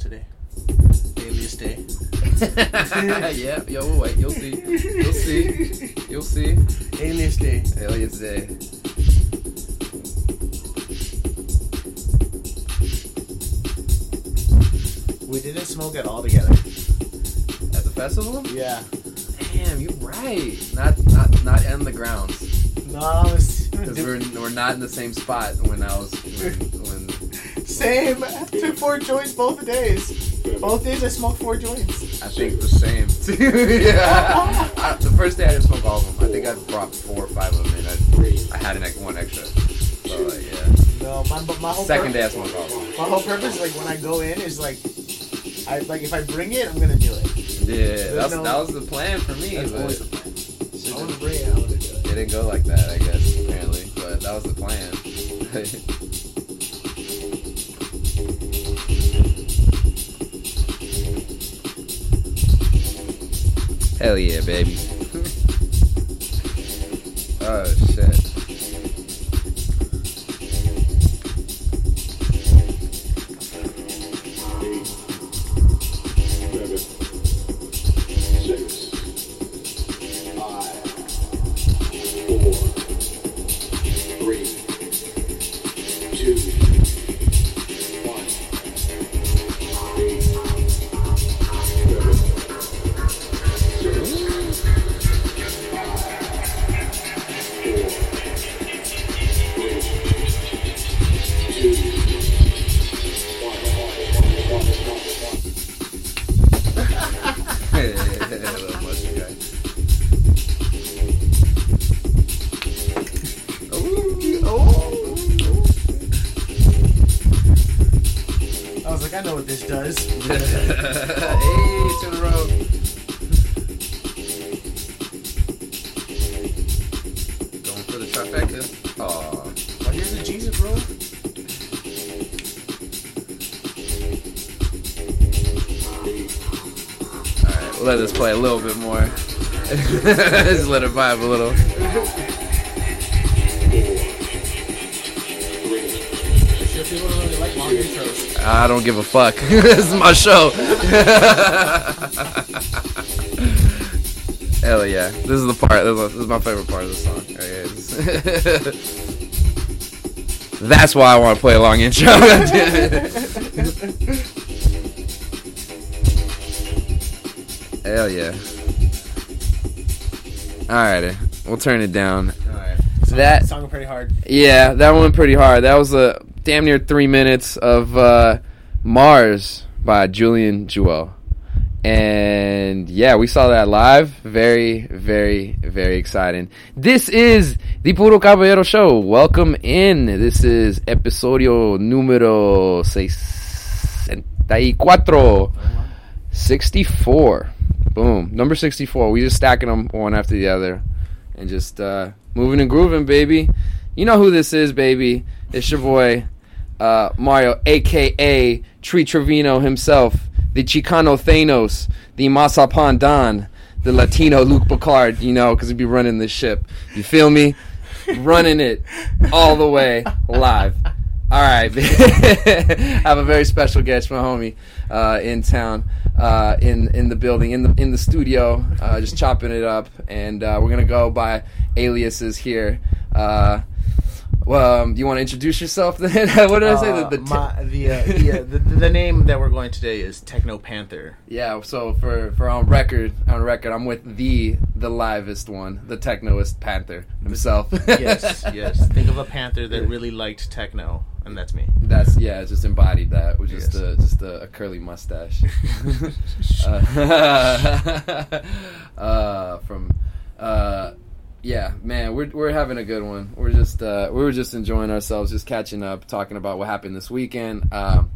today. Alias day. yeah, yo, we'll wait. You'll see. You'll see. You'll see. Alias day. Alias Day. We didn't smoke at all together. At the festival? Yeah. Damn, you're right. Not not not on the grounds. No, it's Because we're, we're not in the same spot when I was when, when same. I took four joints both days. Both days I smoked four joints. I think the same. yeah. I- the first day I didn't smoke all of them. I think I brought four or five of them in. I, I had an one extra. So uh, yeah. No, my but my whole Second day I purpose, smoked all of them. my whole purpose, like when I go in, is like, I like if I bring it, I'm gonna do it. Yeah, that was, no- that was the plan for me. That's but always the it plan. I want to bring it. I want to do it. didn't go like that, I guess, apparently. But that was the plan. Hell yeah, baby. Play a little bit more. Just let it vibe a little. I don't give a fuck. this is my show. Hell yeah. This is the part. This is, my favorite part of the song. That's why I want to play a long intro. Hell yeah. Alrighty. We'll turn it down. Alright. That Song pretty hard. yeah, that went pretty hard. That was a damn near three minutes of uh, Mars by Julian Jeweil. And yeah, we saw that live. Very, very, very exciting. This is the Puro Caballero Show. Welcome in. This is episodio número 64. 64. Boom. Number 64. We just stacking them one after the other and just uh, moving and grooving, baby. You know who this is, baby. It's your boy, uh, Mario, aka Tree Trevino himself, the Chicano Thanos, the Masapan Don, the Latino Luke Picard, you know, because he'd be running this ship. You feel me? running it all the way live. All right, I have a very special guest, my homie, uh, in town, uh, in in the building, in the in the studio, uh, just chopping it up, and uh, we're gonna go by aliases here. Uh, well, um, do you want to introduce yourself? Then what did I say? Uh, The, the te- my, the, uh, the, uh, the the name that we're going today is Techno Panther. yeah. So for for on record, on record, I'm with the the livest one, the technoist Panther himself. Yes, yes. Think of a panther that really liked techno, and that's me. That's yeah, just embodied that with just Yes. a just a, a curly mustache. uh, uh, from uh, yeah, man, we're we're having a good one. We're just uh, we were just enjoying ourselves, just catching up, talking about what happened this weekend. Um,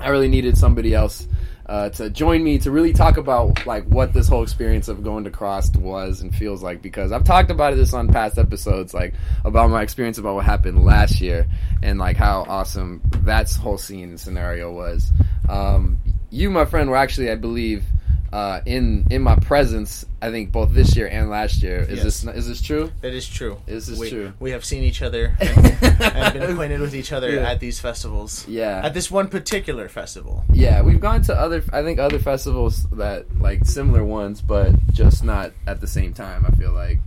I really needed somebody else uh, to join me to really talk about like what this whole experience of going to CRSSD was and feels like because I've talked about this on past episodes, like about my experience about what happened last year and like how awesome that whole scene and scenario was. Um, you, my friend, were actually, I believe, uh, in in my presence. I think both this year and last year. Is Yes. this is this true? That is true. This is we, true. We have seen each other and, been acquainted with each other Yeah. at these festivals. Yeah. At this one particular festival. Yeah, we've gone to other. I think other festivals that like similar ones, but just not at the same time. I feel like.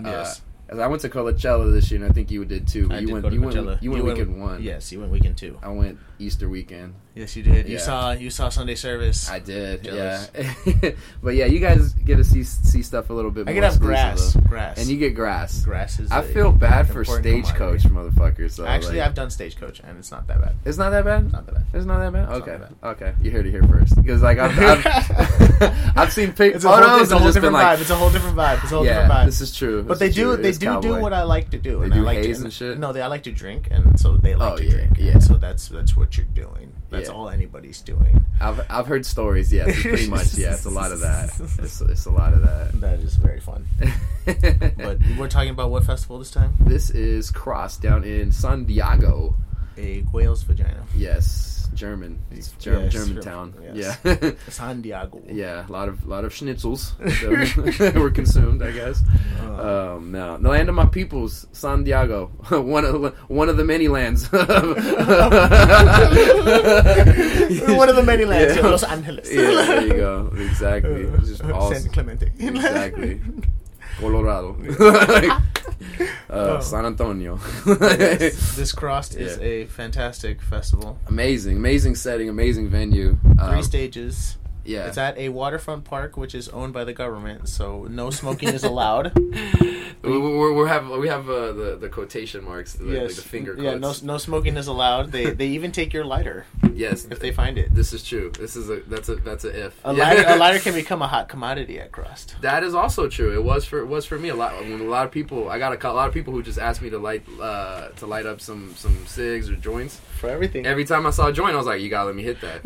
Yes. Uh, as I went to Coachella this year, and I think you did too. I you did went. you went. Coachella. You went weekend one. Yes, you went weekend two. I went Easter weekend. Yes, you did. You saw you saw Sunday service. I did. Jealous. Yeah. but yeah, you guys get to see see stuff a little bit. I more have exclusive, grass. Grass. and you get grass. grass is. I feel bad for stagecoach motherfuckers. Though. Actually, like- I've done stagecoach and it's not that bad. It's not that bad. Not that bad. It's not that bad. It's Okay, not okay. You heard it here first. Because like I've, I've, I've seen pic- It's a whole, photos it's a whole different like, vibe. It's a whole different vibe. It's a whole yeah, different vibe. this is true. but they do they It's do do what I like to do. They and do I like haze to, and shit? No, they I like to drink, and so they like Oh, to drink. yeah. So that's that's what you're doing. That's Yeah. all anybody's doing. I've I've heard stories. It's pretty much. Yeah, it's a lot of that. It's it's a lot of that. That is very fun. But we're talking about what festival this time? this is Cross down in San Diego. A whale's vagina. Yes. It's German, German German, town. yes. Yeah. San Diego. Yeah, a lot of lot of schnitzels that were consumed, I guess. Uh, Um, no, the land of my peoples, San Diego, one of the, one of the many lands. One of the many lands Yeah. Los Angeles. Yeah, there you go. Exactly. It's just San awesome. Clemente. Exactly. Colorado. uh, San Antonio. Yes, this CRSSD is a fantastic festival. amazing, amazing setting, amazing venue. Um, Three stages. Yeah. It's at a waterfront park, which is owned by the government, so no smoking is allowed. we, we, we have we have uh, the the quotation marks, the, like the finger quotes. yeah, no, no smoking is allowed. They they even take your lighter yes, if they find it. This is true. This is a that's a that's a if. A Yeah. lighter, a lighter can become a hot commodity at CRSSD. That is also true. It was for it was for me a lot. When a lot of people, I got a, a lot of people who just asked me to light uh, to light up some some cigs or joints. For everything. Every time I saw a joint, I was like, "You gotta let me hit that."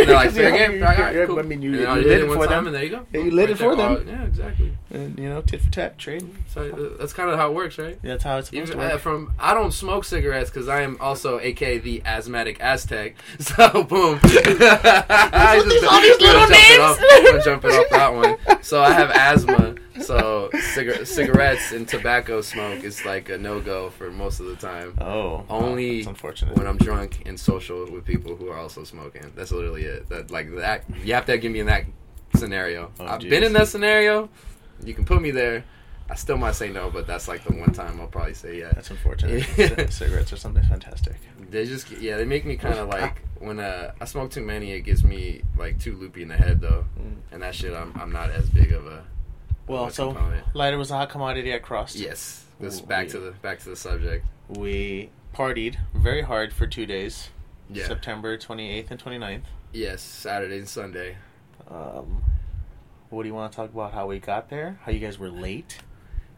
They're like, "Fair oh, game, all right, cool." I mean, you, you I lit did it for them. and there you go. You lit it for them. Oh, yeah, exactly. And, you know, tit for tat, trade. So uh, that's kind of how it works, right? Yeah, that's how it's supposed Even, to uh, work. from I don't smoke cigarettes because I am also AKA the asthmatic Aztec. So boom. I these- all these little jump it names. off- I'm gonna jump it off that one. So I have asthma. So cigar- cigarettes and tobacco smoke is like a no go for most of the time. Oh, Only unfortunate. when I'm drunk and social with people who are also smoking. That's literally it. That like that. You have to give me in that scenario. Oh, I've jeez. been in that scenario. You can put me there. I still might say no, but that's like the one time I'll probably say yeah. That's unfortunate. Cigarettes are something fantastic. They just yeah, they make me kind of like when uh, I smoke too many, it gets me like too loopy in the head though, Mm. and that shit I'm I'm not as big of a Well, of a so component. lighter was a hot commodity at Cross. yes. This Ooh, back to the back to the subject. We partied very hard for two days. Yeah. September 28th and 29th. Yes, Saturday and Sunday. Um, what do you want to talk about? How we got there? How you guys were late?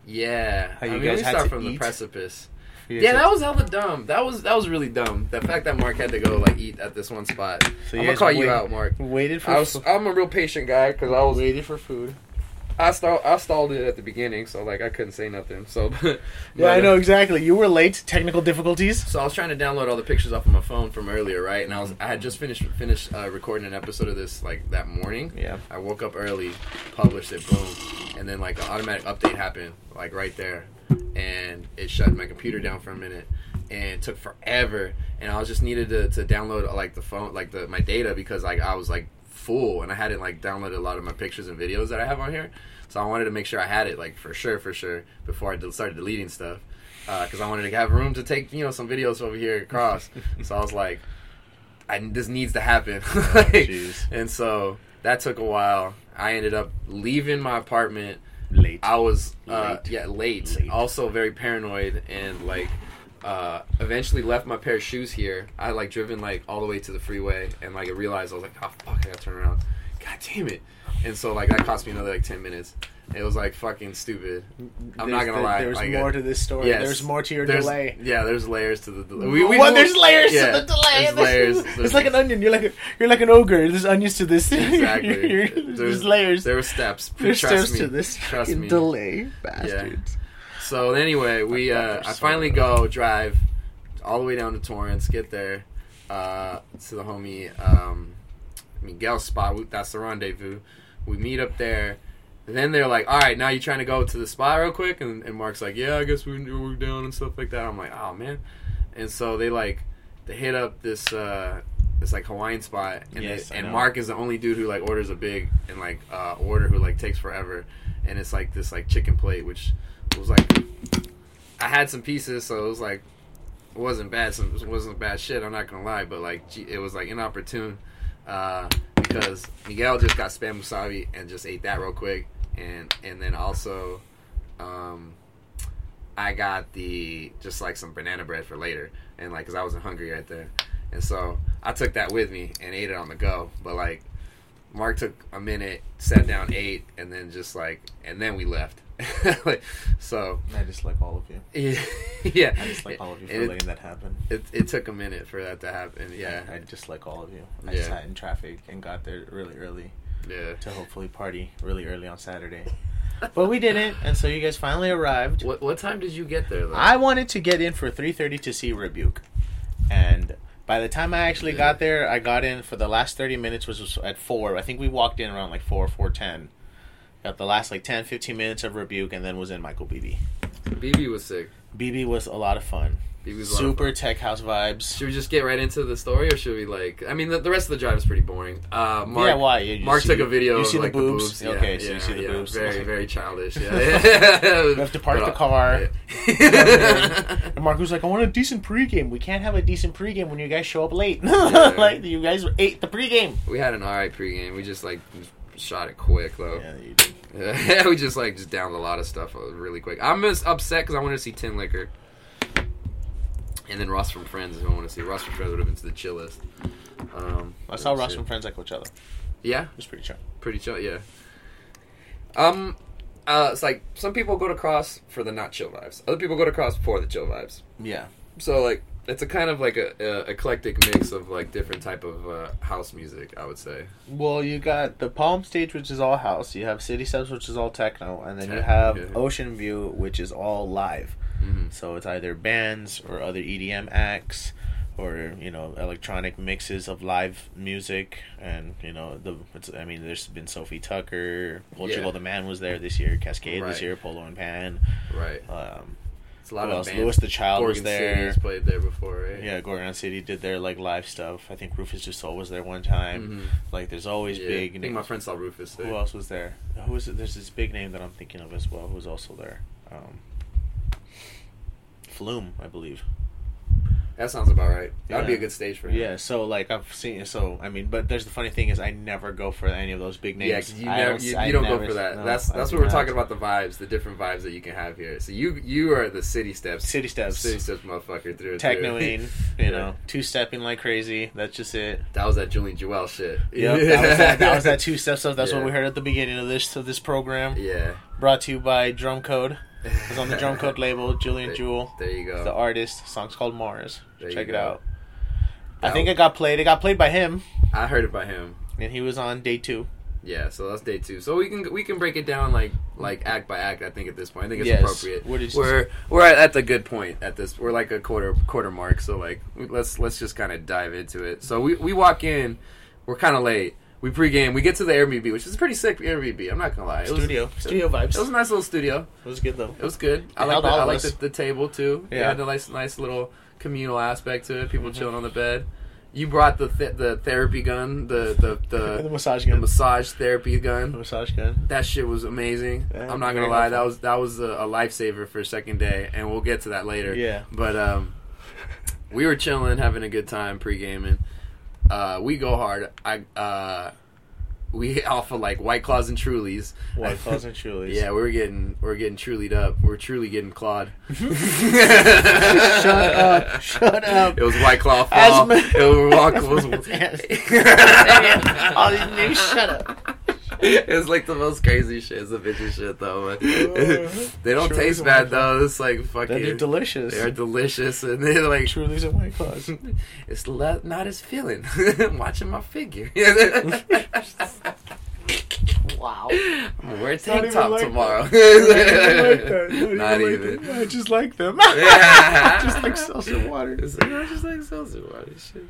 Yeah, How you I mean, guys we start from the precipice. Yeah, that was hella dumb. That was that was really dumb. The fact that Mark had to go like eat at this one spot. So I'm gonna call you out, Mark. waited for. I was I'm a real patient guy because I was waited for food. I stalled I stalled it at the beginning, so like I couldn't say nothing. So but, Yeah, I know uh, exactly. You were late. Technical difficulties. So I was trying to download all the pictures off of my phone from earlier, right? And I was I had just finished finished uh, recording an episode of this like that morning. Yeah. I woke up early, published it, boom, and then like an automatic update happened, like right there, and it shut my computer down for a minute, and it took forever, and I was just needed to, to download like the phone, like the my data because like I was like full, and I hadn't like downloaded a lot of my pictures and videos that I have on here, so I wanted to make sure I had it like for sure, for sure before I de- started deleting stuff, because I wanted to have room to take you know some videos over here across, so I was like. I, this needs to happen. Like, jeez. and so that took a while. I ended up leaving my apartment. Late. I was uh, Late. yeah late. Late. Also very paranoid and like uh, eventually left my pair of shoes here. I had like driven like all the way to the freeway and like I realized I was like oh fuck I gotta turn around. God damn it! And so like that cost me another like ten minutes. It was like fucking stupid. I'm not gonna the- lie. There's like, more to this story. yes. There's more to your delay. Yeah, there's layers to the delay. what? There's layers yeah, to the delay. There's layers. It's like an onion. You're like a, you're like an ogre. There's onions to this. Exactly. You're- there's, layers. There were steps. There's Trust steps me. to this Trust me. delay, bastards. So anyway, we I uh, I finally go drive all the way down to Torrance, get there uh, to the homie um, Miguel's spot. We- That's the rendezvous. We meet up there. And then they're like, "All right, now you're trying to go to the spot real quick?" And, and Mark's like, "Yeah, I guess we, we're down and stuff like that." I'm like, "Oh man!" And so they like they hit up this uh, this like Hawaiian spot, and Yes, they, and. Mark is the only dude who like orders a big and like uh, order who like takes forever, and it's like this like chicken plate, which was like I had some pieces, so it was like it wasn't bad. Some it wasn't bad shit. I'm not gonna lie, but like it was like inopportune uh, because Miguel just got spam wasabi and just ate that real quick, and and then also um, I got the just like some banana bread for later, and like because I wasn't hungry right there, and so I took that with me and ate it on the go. But like Mark took a minute, sat down, ate, and then just like and then we left. like, so I just like all of you. yeah, yeah. I just like all of you for It- letting that happen. it, it took a minute for that to happen. Yeah, I just like all of you. I Yeah. sat in traffic and got there really early yeah. to hopefully party really early on Saturday. But we didn't, and so you guys finally arrived. What what time did you get there though? I wanted to get in for 3:30 to see Rebuke, and by the time I actually got there, I got in for the last 30 minutes, which was at four. I think we walked in around like four, 4:10. Got the last like 10, 15 minutes of Rebuke, and then was in Michael Bibi. Bibi was sick. Bibi was a lot of fun. Bibi was a lot of Super fun. tech house vibes. Should we just get right into the story, or should we like? I mean, the, the rest of the drive is pretty boring. Uh, Mark, yeah, why? You, you Mark see- took a video. You of, see like, the boobs? The boobs. Okay, yeah, so you see the yeah. boobs. Very, very childish. Yeah. We have to park But, the uh, car. yeah. And Mark was like, I want a decent pregame. We can't have a decent pregame when you guys show up late. Yeah. like, you guys ate the pregame. we had an alright pregame. We just like shot it quick though. Yeah, you did. We just like just downed a lot of stuff really quick. I'm just upset because I wanted to see Tinlicker, and then Ross from Friends. If I want to see Ross from Friends, would have been to the chillest. Um, I saw Ross shit. from Friends at Coachella. Yeah, It was pretty chill. pretty chill. Yeah. Um, uh, it's like some people go to Cross for the not chill vibes. Other people go to Cross for the chill vibes. Yeah. So like it's a kind of like a, a eclectic mix of like different type of uh, house music. I would say. Well, you got the Palm Stage, which is all house. You have City Steps, which is all techno, and then you have yeah. Ocean View, which is all live. hmm So it's either bands or other EDM acts, or you know electronic mixes of live music, and you know the. It's, I mean, there's been Sofi Tukker, Portugal Yeah. the Man was there this year, Kaskade Right. this year, Polo and Pan. Right. Um, a lot who of else? Louis the Child was there. City's played there before, right? Yeah, Gorgon City did their like live stuff. I think Rufus Du Sol was there one time. Mhm. Like, there's always Yeah, big. I think my friend saw Rufus there. Who else was there? Who was it? There's this big name that I'm thinking of as well. Who was also there? Um, Flume, I believe. That sounds about right. That'd be a good stage for him. Yeah. So like I've seen. So I mean, but there's the funny thing is I never go for any of those big names. Yeah, you never don't- you, you don't never- go for that. no, that's that's what we're not. talking about the vibes, the different vibes that you can have here. So you you are the city steps, City steps, city steps motherfucker through technoing, you Yeah. know, two stepping like crazy. That's just it. That was that Julian Jeweil shit. Yep, that was that, that was that two step stuff. That's Yeah. what we heard at the beginning of this of this program. Yeah. Brought to you by Drum Code. It's on the Drum Code label. Julian There- Jeweil, There you go. the artist. Song's called Mars. There Check it go. out. I think was- it got played. It got played by him, I heard it by him. and he was on day two. Yeah, so that's day two. So we can we can break it down like like act by act. I think at this point, I think it's Yes. appropriate. We're we're at, at the good point at this. We're like a quarter quarter mark. So like let's let's just kind of dive into it. So we we walk in. We're kind of late. We pregame. We get to the Airbnb, which is a pretty sick Airbnb. I'm not gonna lie. It was, Studio, studio vibes. It was a nice little studio. It was good though. It was good. I It like the, I like us. the, the table too. Yeah, Yeah. had a nice nice little communal aspect to it. People Mhm. chilling on the bed. You brought the th- the therapy gun, the the the the, massage the gun. massage therapy The gun. massage gun. That shit was amazing. Yeah, I'm not gonna lie, that was that was a, a lifesaver for a second day, and we'll get to that later. Yeah. But um, we were chilling, having a good time pre gaming. Uh, we go hard. I uh, we offer like White Claws and Trulies. White Claws and Trulies. Yeah, we were getting we are getting trulied up. We are truly getting clawed. Shut up. Shut up. It was White Claw fall. it was White Claw. Yes. All these shut up. it was like the most crazy shit. It's a bitchy shit though. But uh, they don't Trulies taste bad though. It's like fucking. They're delicious. They're delicious, and they're like. Trulies and White Claws. It's le- not as feeling. Watching my figure. Wow. I'm gonna wear a not tank even top like tomorrow. Not Not even even. like. I just like them. Yeah. just like seltzer water. It's like, I just like seltzer water. Shit.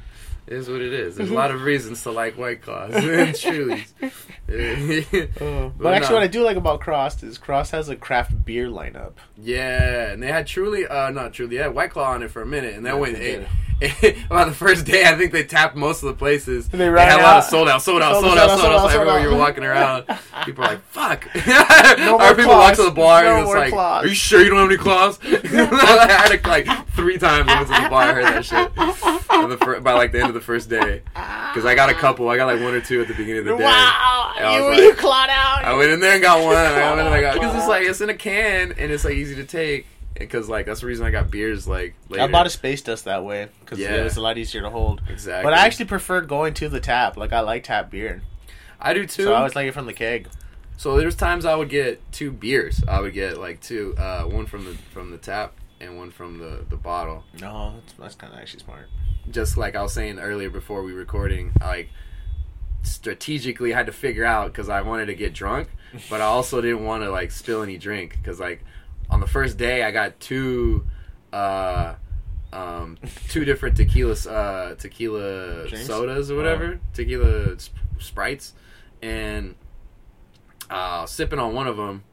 It is what it is. There's a lot of reasons to like White Claws. Truly. But But actually, no. what I do like about Cross is Cross has a craft beer lineup. Yeah, and they had Truly, uh, not Truly, they had White Claw on it for a minute, and then Yeah, it, about the first day, I think they tapped most of the places. They ran had a lot of sold out, sold out, Sold sold out, out, sold sold out. out, So sold everywhere you were walking around, people are like, "Fuck!" No more people walk to the bar No and it's more like, claws. "Are you sure you don't have any claws?" I had it like three times. I went to the bar, I heard that shit fir- by like the end of the first day, because I got a couple. I got like one or two at the beginning of the day. Wow, you, was you clawed out. I went in there and got one. I went and I got because it's like it's in a can and it's like easy to take. Because like that's the reason I got beers like later. I bought a space dust that way because Yeah. it was a lot easier to hold. exactly. But I actually prefer going to the tap. Like I like tap beer, I do too. so I always like it from the keg. So there's times I would get two beers. I would get like two, uh, one from the from the tap and one from the the bottle. No, that's, that's kind of actually smart. Just like I was saying earlier before we recording, I, like strategically had to figure out because I wanted to get drunk, but I also didn't want to like spill any drink because like on the first day I got two. Uh, um, two different tequila uh, tequila Drinks? sodas or whatever, tequila sp- sprites, and uh, sipping on one of them,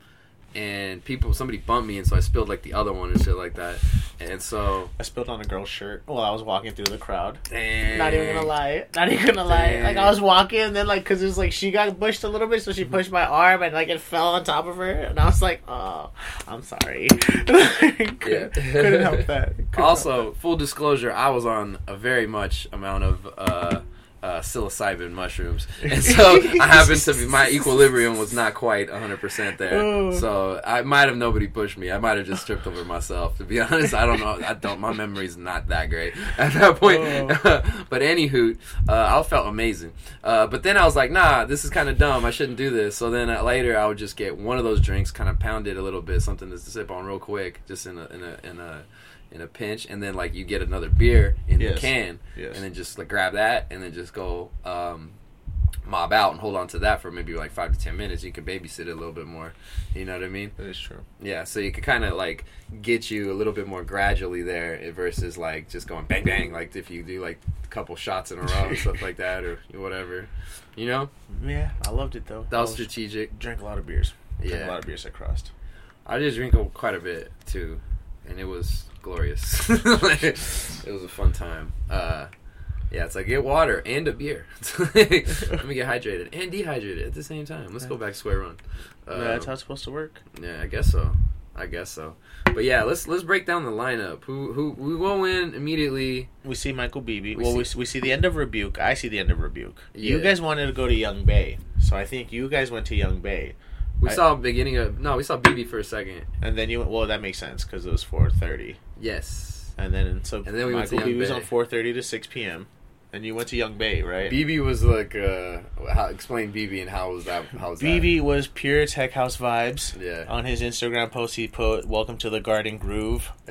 and people somebody bumped me, and so I spilled like the other one and shit like that, and so I spilled on a girl's shirt while I was walking through the crowd. and Not even gonna lie. Not even gonna lie. Like I was walking, and then like, cause it was like she got pushed a little bit, so she pushed my arm, and like it fell on top of her, and I was like, "Oh, I'm sorry." couldn't, Yeah. couldn't help that. Couldn't help Also, full disclosure, I was on a very much amount of uh, uh, psilocybin mushrooms, and so I happened to be my equilibrium was not quite hundred percent there. Oh. So I might have nobody pushed me. I might have just tripped over myself. To be honest, I don't know. I don't. My memory's not that great at that point. but anywho, uh, I felt amazing. Uh, but then I was like, nah, this is kind of dumb. I shouldn't do this. So then uh, later, I would just get one of those drinks, kind of pound it a little bit, something to sip on real quick, just in a in a in a in a pinch, and then like you get another beer in Yes. the can, Yes. and then just like grab that, and then just go um, mob out and hold on to that for maybe like five to ten minutes. You can babysit it a little bit more. You know what I mean? That is true. Yeah. So you can kind of like get you a little bit more gradually there versus like just going bang bang like if you do like a couple shots in a row and stuff like that or whatever. You know, Yeah, I loved it though. that was strategic. drank a lot of beers. Drank a lot of beers at CRSSD. I did drink quite a bit too, and it was glorious. it was a fun time. Uh, yeah, it's like get water and a beer. Let me get hydrated and dehydrated at the same time. Let's go back square one. Uh, yeah, that's how it's supposed to work. yeah, I guess so. I guess so. But yeah, let's let's break down the lineup. Who who we go in immediately? We see Michael Bibi. We well, we, see- we see the end of Rebuke. I see the end of Rebuke. You guys wanted to go to Yung Bae, so I think you guys went to Yung Bae, We I- saw beginning of no, we saw Bibi for a second. and then you went. Well, that makes sense because it was four thirty, Yes. and then so And then we went to Michael Bibi was on four thirty to six p.m. And you went to Yung Bae, right? Bibi was like uh how explain Bibi and how was that how was Bibi was pure tech house vibes. Yeah. On his Instagram post, he put "Welcome to the Garden Groove."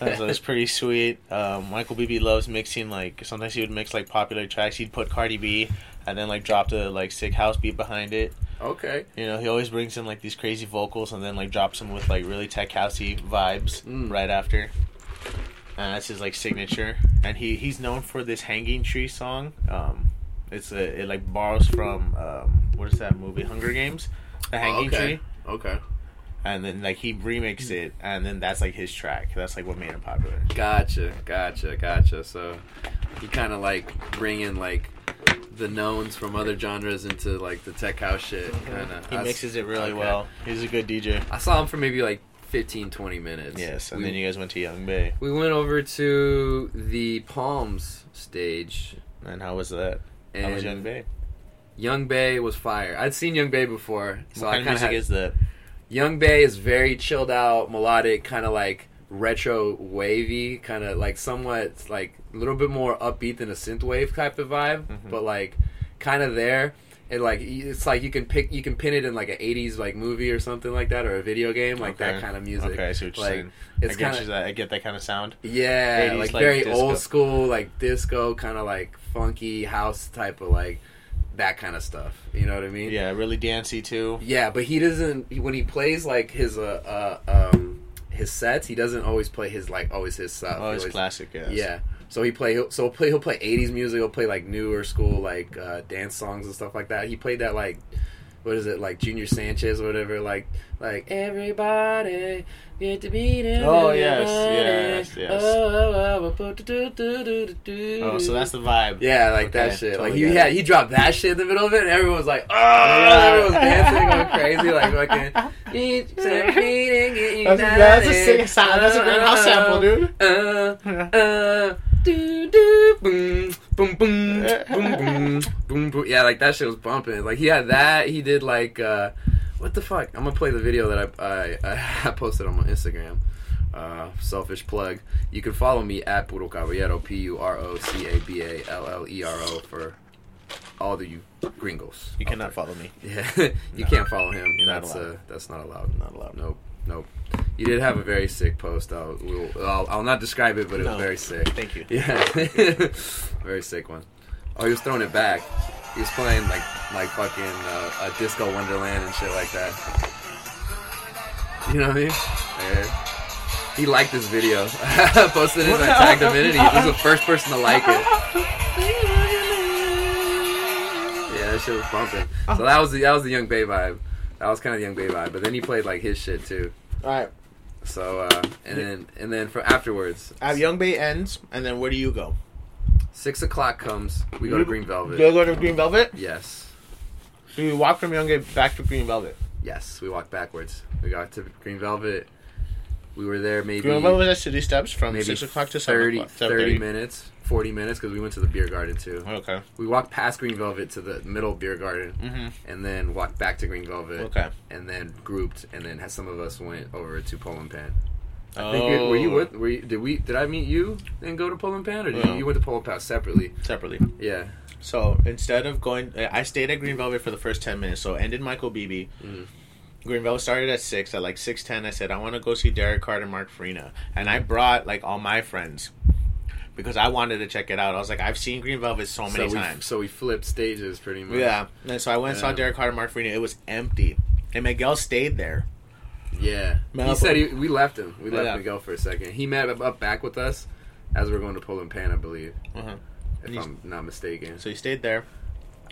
That was pretty sweet. Um, Michael Bibi loves mixing like sometimes he would mix like popular tracks. He'd put Cardi B and then like drop the like sick house beat behind it. Okay. You know, he always brings in like these crazy vocals and then like drops them with like really tech housey vibes Mm. right after. And that's his like signature. And he he's known for this Hanging Tree song. Um, it's a it like borrows from um, what is that movie Hunger Games, The Hanging okay. Tree. Okay. And then like he remixed it, and then that's like his track. That's like what made him popular. Gotcha, gotcha, gotcha. So he kind of like bring in like the knowns from other genres into like the tech house shit. Kind of. He mixes it really well. He's a good DJ. I saw him for maybe like 15, 20 minutes. Yes, and we, then you guys went to Yung Bae. we went over to the Palms stage, And how was that? How was Yung Bae? Yung Bae was fire. I'd seen Yung Bae before, so what I kind of music is that? Young Bay is very chilled out, melodic, kind of like retro wavy, kind of like somewhat like a little bit more upbeat than a synth wave type of vibe, Mhm. but like kind of there. And like it's like you can pick you can pin it in like an 80s like movie or something like that or a video game like that kind of music. Okay, I see what you're like saying. it's I kinda, that. I get that kind of sound. yeah, 80s, like, like, very disco. old school, like disco, kind of like funky house type of like that kind of stuff. You know what I mean? Yeah, really dancey too. Yeah, but he doesn't. When he plays like his uh, uh um his sets, he doesn't always play his like always his stuff. Oh, He always- classic. Yes. Yeah. So he play he'll, so he'll play he'll play eighties music. He'll play like newer school like uh, dance songs and stuff like that. He played that like what is it like Junior Sanchez or whatever like like everybody get to meet him. Oh, yes, yes, yes. Oh, oh, oh. Oh, so that's the vibe. Yeah, like Okay, that shit. totally like he had he dropped that shit in the middle of it, and everyone was like, "Oh!" Everyone was dancing, going crazy, like fucking. Each meeting, That's a- that's a sick sound. That's a great house sample, dude. Uh, uh, do, do, boom, boom, boom, boom, boom, boom, boom. Yeah, like that shit was bumping. Like he had that. He did like, uh, what the fuck? I'm gonna play the video that I I, I posted on my Instagram. Uh, selfish plug. You can follow me at Puro Caballero, P U R O C A B A L L E R O for all of you gringos. You cannot follow me. Yeah, you can't follow him. You're not that's allowed. uh, that's not allowed. Not allowed. Nope, nope. You did have a very sick post. I'll, we'll, I'll, I'll not describe it, but it No. was very sick. Thank you. Yeah, very sick one. Oh, he was throwing it back. He was playing like like fucking uh, a disco Wonderland and shit like that. You know what I mean? Yeah. He liked this video. Posted it and I tagged him in it. He was the first person to like it. Yeah, that shit was bumping. So that was the that was the Yung Bae vibe. That was kind of the Yung Bae vibe. But then he played like his shit too. All right. So uh, and then and then for afterwards, Uh, Yung Bae ends, and then where do you go? six o'clock comes. We go to Green Do you go to Green Velvet? Yes, Do you walk from Yung Bae back to Green Velvet? yes. We walked backwards. We got to Green Velvet. We were there maybe Velvet was at City Steps from maybe six o'clock to seven 30, o'clock. 30 minutes, forty minutes because we went to the beer garden too. Okay. We walked past Green Velvet to the middle beer garden, Mm-hmm. and then walked back to Green Velvet. Okay. and then grouped, and then some of us went over to Polo and Pan. I Oh, think it, were you with? Were you, did we? Did I meet you and go to Polo and Pan, or did No. you, you went to Polo and Pan separately? separately? Yeah. So instead of going, I stayed at Green Velvet for the first ten minutes. So ended Michael Bibi. Mhm. Green Velvet started at six. At like six ten, I said I want to go see Derrick Carter, and Mark Farina, and I brought like all my friends because I wanted to check it out. I was like, I've seen Green Velvet so many so we, times. So we flipped stages pretty much. Yeah, and so I went and saw Yeah. Derrick Carter, Mark Farina. It was empty, and Miguel stayed there. Yeah. He said he, we left him. We left Yeah. Miguel for a second. He met up, back with us as we are going to Pull Polo and Pan, I believe, Uh-huh. if And I'm not mistaken. So he stayed there.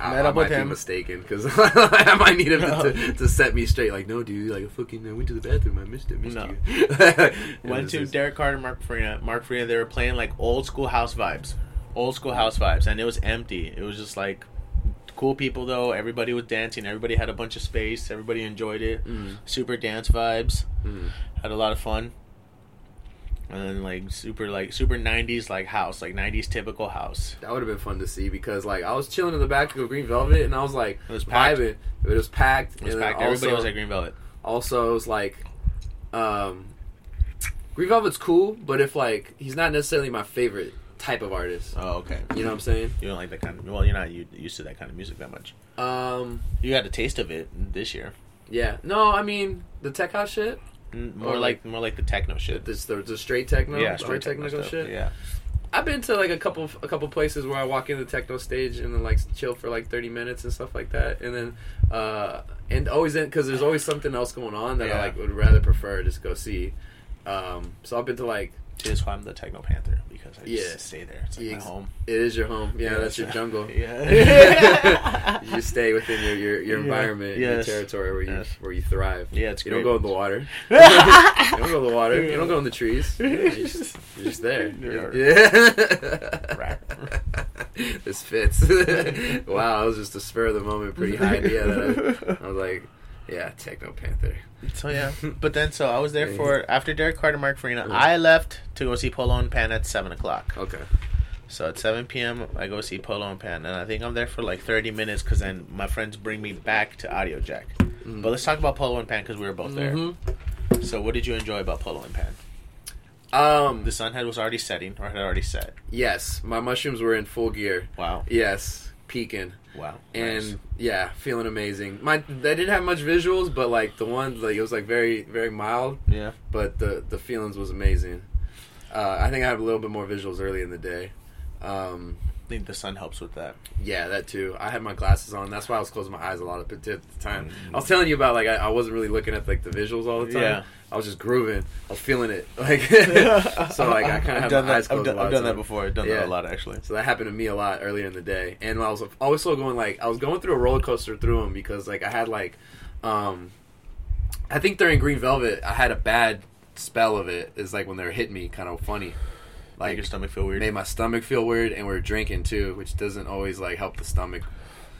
I, I might with be him. mistaken because I might need him No. to, to set me straight. Like, no, dude, like, fucking I went to the bathroom. I missed it. Missed No. you. Went to Derrick Carter, Mark Farina. Mark Farina. They were playing like old school house vibes, old school house vibes, and it was empty. It was just like cool people though. Everybody was dancing. Everybody had a bunch of space. Everybody enjoyed it. Mhm. Super dance vibes. Mhm. Had a lot of fun. And then like super like super '90s like house, like '90s typical house. That would have been fun to see because like I was chilling in the back of Green Velvet and I was like It was packed. vibing. It was packed. It was packed. Everybody also, was at Green Velvet. also it was like um Green Velvet's cool, but if like he's not necessarily my favorite type of artist. Oh, okay. You know what I'm saying? You don't like that kind of. Well, you're not used to that kind of music that much. Um You had a taste of it this year. yeah. No, I mean the tech house shit. More Or like more like the techno shit. This the, the straight techno, yeah, straight techno technical shit. Yeah. I've been to like a couple a couple places where I walk in the techno stage and then like chill for like 30 minutes and stuff like that, and then uh and always in because there's always something else going on that Yeah. I like would rather prefer just go see. Um, so I've been to like That's why I'm the techno panther because I just Yeah. stay there. It's like Yeah, my home. it is your home, yeah, that's your jungle. Yeah. you stay within your your, your Yeah. environment, Yes. your territory where you Yes. where you thrive. Yeah, it's you great. don't go in the water. you don't go in the water. You don't go in the trees. You're just, you're just there. Yeah. Yeah. this fits. wow, that was just a spur of the moment, pretty high idea. That I, I was like, yeah, Techno Panther. So yeah, but then so I was there for after Derrick Carter, Mark Farina. Mhm. I left to go see Polo and Pan at seven o'clock. Okay. So at seven p.m. I go see Polo and Pan, and I think I'm there for like thirty minutes because then my friends bring me back to Audio Jack. Mm. But let's talk about Polo and Pan because we were both there. Mhm. So what did you enjoy about Polo and Pan? Um. The sun had was already setting, or had already set. yes, my mushrooms were in full gear. Wow, Yes, peaking. wow, and Nice. yeah, feeling amazing. My they didn't have much visuals, but like the one like it was like very very mild, yeah, but the the feelings was amazing. Uh, I think I had a little bit more visuals early in the day. Um, think the sun helps with that. Yeah, that too. I had my glasses on. That's why I was closing my eyes a lot of at the time. I was telling you about like I, I wasn't really looking at like the visuals all the time. Yeah. I was just grooving. I was feeling it. Like so, like I kind of I've done my that. eyes closed. I've done, a lot I've done that before. I've done that a lot actually. So that happened to me a lot earlier in the day, and I was also going like I was going through a roller coaster through them because like I had like, um, I think during Green Velvet I had a bad spell of it. it. Is like when they were hitting me, kind of funny. Make Like your stomach feel weird. made my stomach feel weird, and we are drinking too, which doesn't always like help the stomach.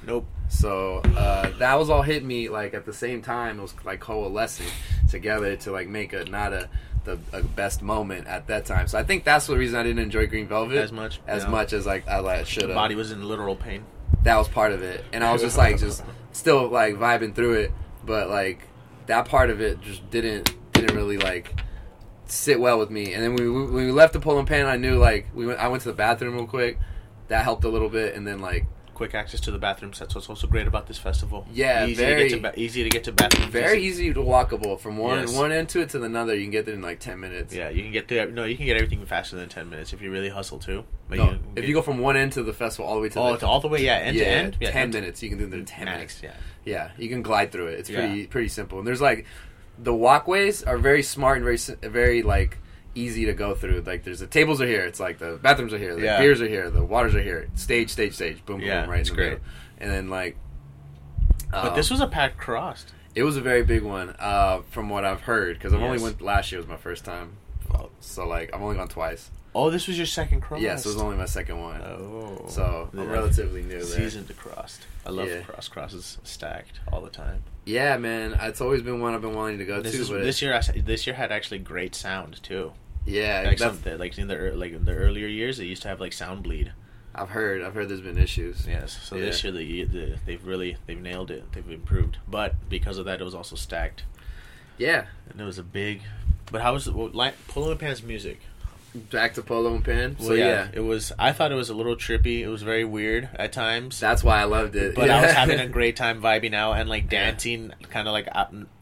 Nope. So uh, that was all hit me like at the same time. It was like coalescing together to like make a not a the a best moment at that time. So I think that's the reason I didn't enjoy Green Velvet As much, as yeah. much as like I like should have body was in literal pain. that was part of it and i was just like just still like vibing through it but like that part of it just didn't didn't really like sit well with me and then we, when we left the Polo and Pan i knew like we went i went to the bathroom real quick that helped a little bit and then like Quick access to the bathrooms. That's what's also great about this festival. Yeah, easy very- to get to ba- easy to get to bathrooms. very easy to walkable from one Yes. one end to it to another you can get there in like 10 minutes Yeah, you can get there. No, you can get everything faster than ten minutes if you really hustle too. But No, you if get- you go from one end to the festival all the way to oh, the it's all the way, yeah, end yeah, to end, yeah, 10 end to- minutes you can do it in 10 minutes yeah. Yeah, you can glide through it. It's Yeah. pretty pretty simple. And there's like the walkways are very smart and very very like easy to go through. Like there's the tables are here. It's like the bathrooms are here. The Yeah. beers are here. The waters are here. Stage, stage, stage. Boom, Yeah, boom, right it's great. middle. And then like, But um, this was a packed cross. it was a very big one uh, from what I've heard because I've only went last year was my first time. So like I've only gone twice. Oh, this was your second cross. Yes, it was only my second one. Oh, So I'm Yeah. relatively new there. seasoned to CRSSD. I love Yeah. cross crosses stacked all the time. Yeah, man, it's always been one I've been wanting to go This to. is this year. I This year had actually great sound too. yeah, Like some, like in the like in the earlier years, they used to have like sound bleed. I've heard. I've heard there's been issues. Yes. So this year, the, the, they've really they've nailed it. They've improved, but because of that, it was also stacked, Yeah, and it was a big. But how was it? Well, like, Polo and Pan's music? Back to Polo and Pan. Well, So yeah, it was. I thought it was a little trippy. It was very weird at times. that's why I loved it. but yeah. I was having a great time vibing out and like Yeah. dancing, kind of like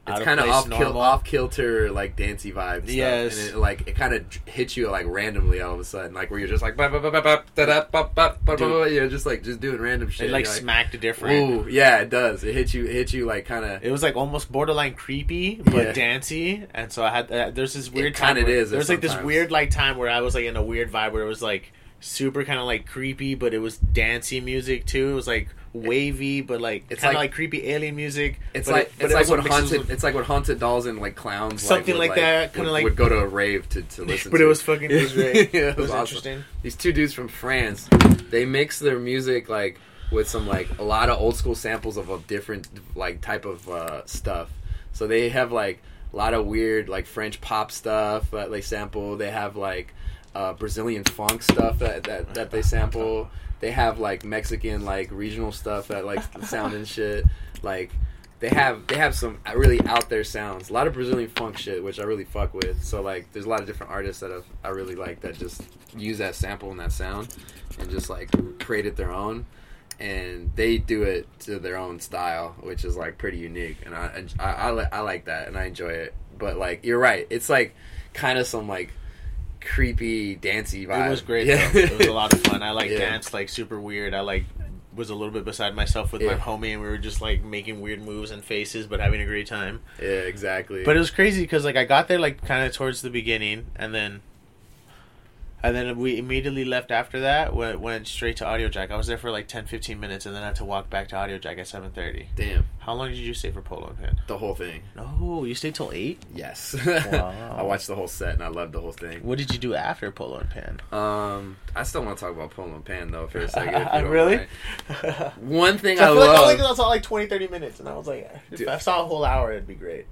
It's kind of off kil- off kilter like dancey vibes. Yes. and it like it kind of hits you like randomly all of a sudden, like where you're just like ba da da ba ba ba ba ba. You're just like just doing random shit. It like smacked different. Ooh, yeah, it does. It hits you. It hits you like kind of. It was like almost borderline creepy, but Yeah. dancey, and so I had. Uh, there's this weird kinda where- is There was like this weird like time where I was like in a weird vibe where it was like super kind of like creepy, but it was dancey music too. It was like wavy, but like It's kind of like- like, creepy alien music. It's like it- but it's like what haunted. with- It's like what haunted dolls and like clowns. Something would, like that, kinda like- would go to a rave to to listen. But to. it was fucking. It was great. Yeah, it was awesome. interesting. These two dudes from France, they mix their music like with some like a lot of old school samples of a different like type of uh, stuff. So they have like a lot of weird like French pop stuff that they sample. They have like uh, Brazilian funk stuff that, that that they sample. They have like Mexican like regional stuff that like sound and shit. Like they have they have some really out there sounds. A lot of Brazilian funk shit, which I really fuck with. So like, there's a lot of different artists that I've, I really like that just use that sample and that sound and just like create it their own. And they do it to their own style, which is like pretty unique. And I I, I, I like that and I enjoy it. But like you're right, it's like kind of some like creepy dancey vibe. It was great. Yeah. Though. It was a lot of fun. I like Yeah. danced like super weird. I like was a little bit beside myself with my homie, and we were just like making weird moves and faces, but having a great time. yeah, exactly. But it was crazy because like I got there like kind of towards the beginning, and then and then we immediately left after that. Went went straight to Audio Jack. I was there for like 10, 15 minutes, and then I had to walk back to Audio Jack at seven thirty. damn How long did you stay for Polo and Pan? the whole thing. No, you stayed till eight. Yes, Wow. I watched the whole set and I loved the whole thing. What did you do after Polo and Pan? Um, I still want to talk about Polo and Pan though for a second. really? One thing So I I like love, only I saw like 20, 30 minutes, and I was like, if Dude. I saw a whole hour, it'd be great.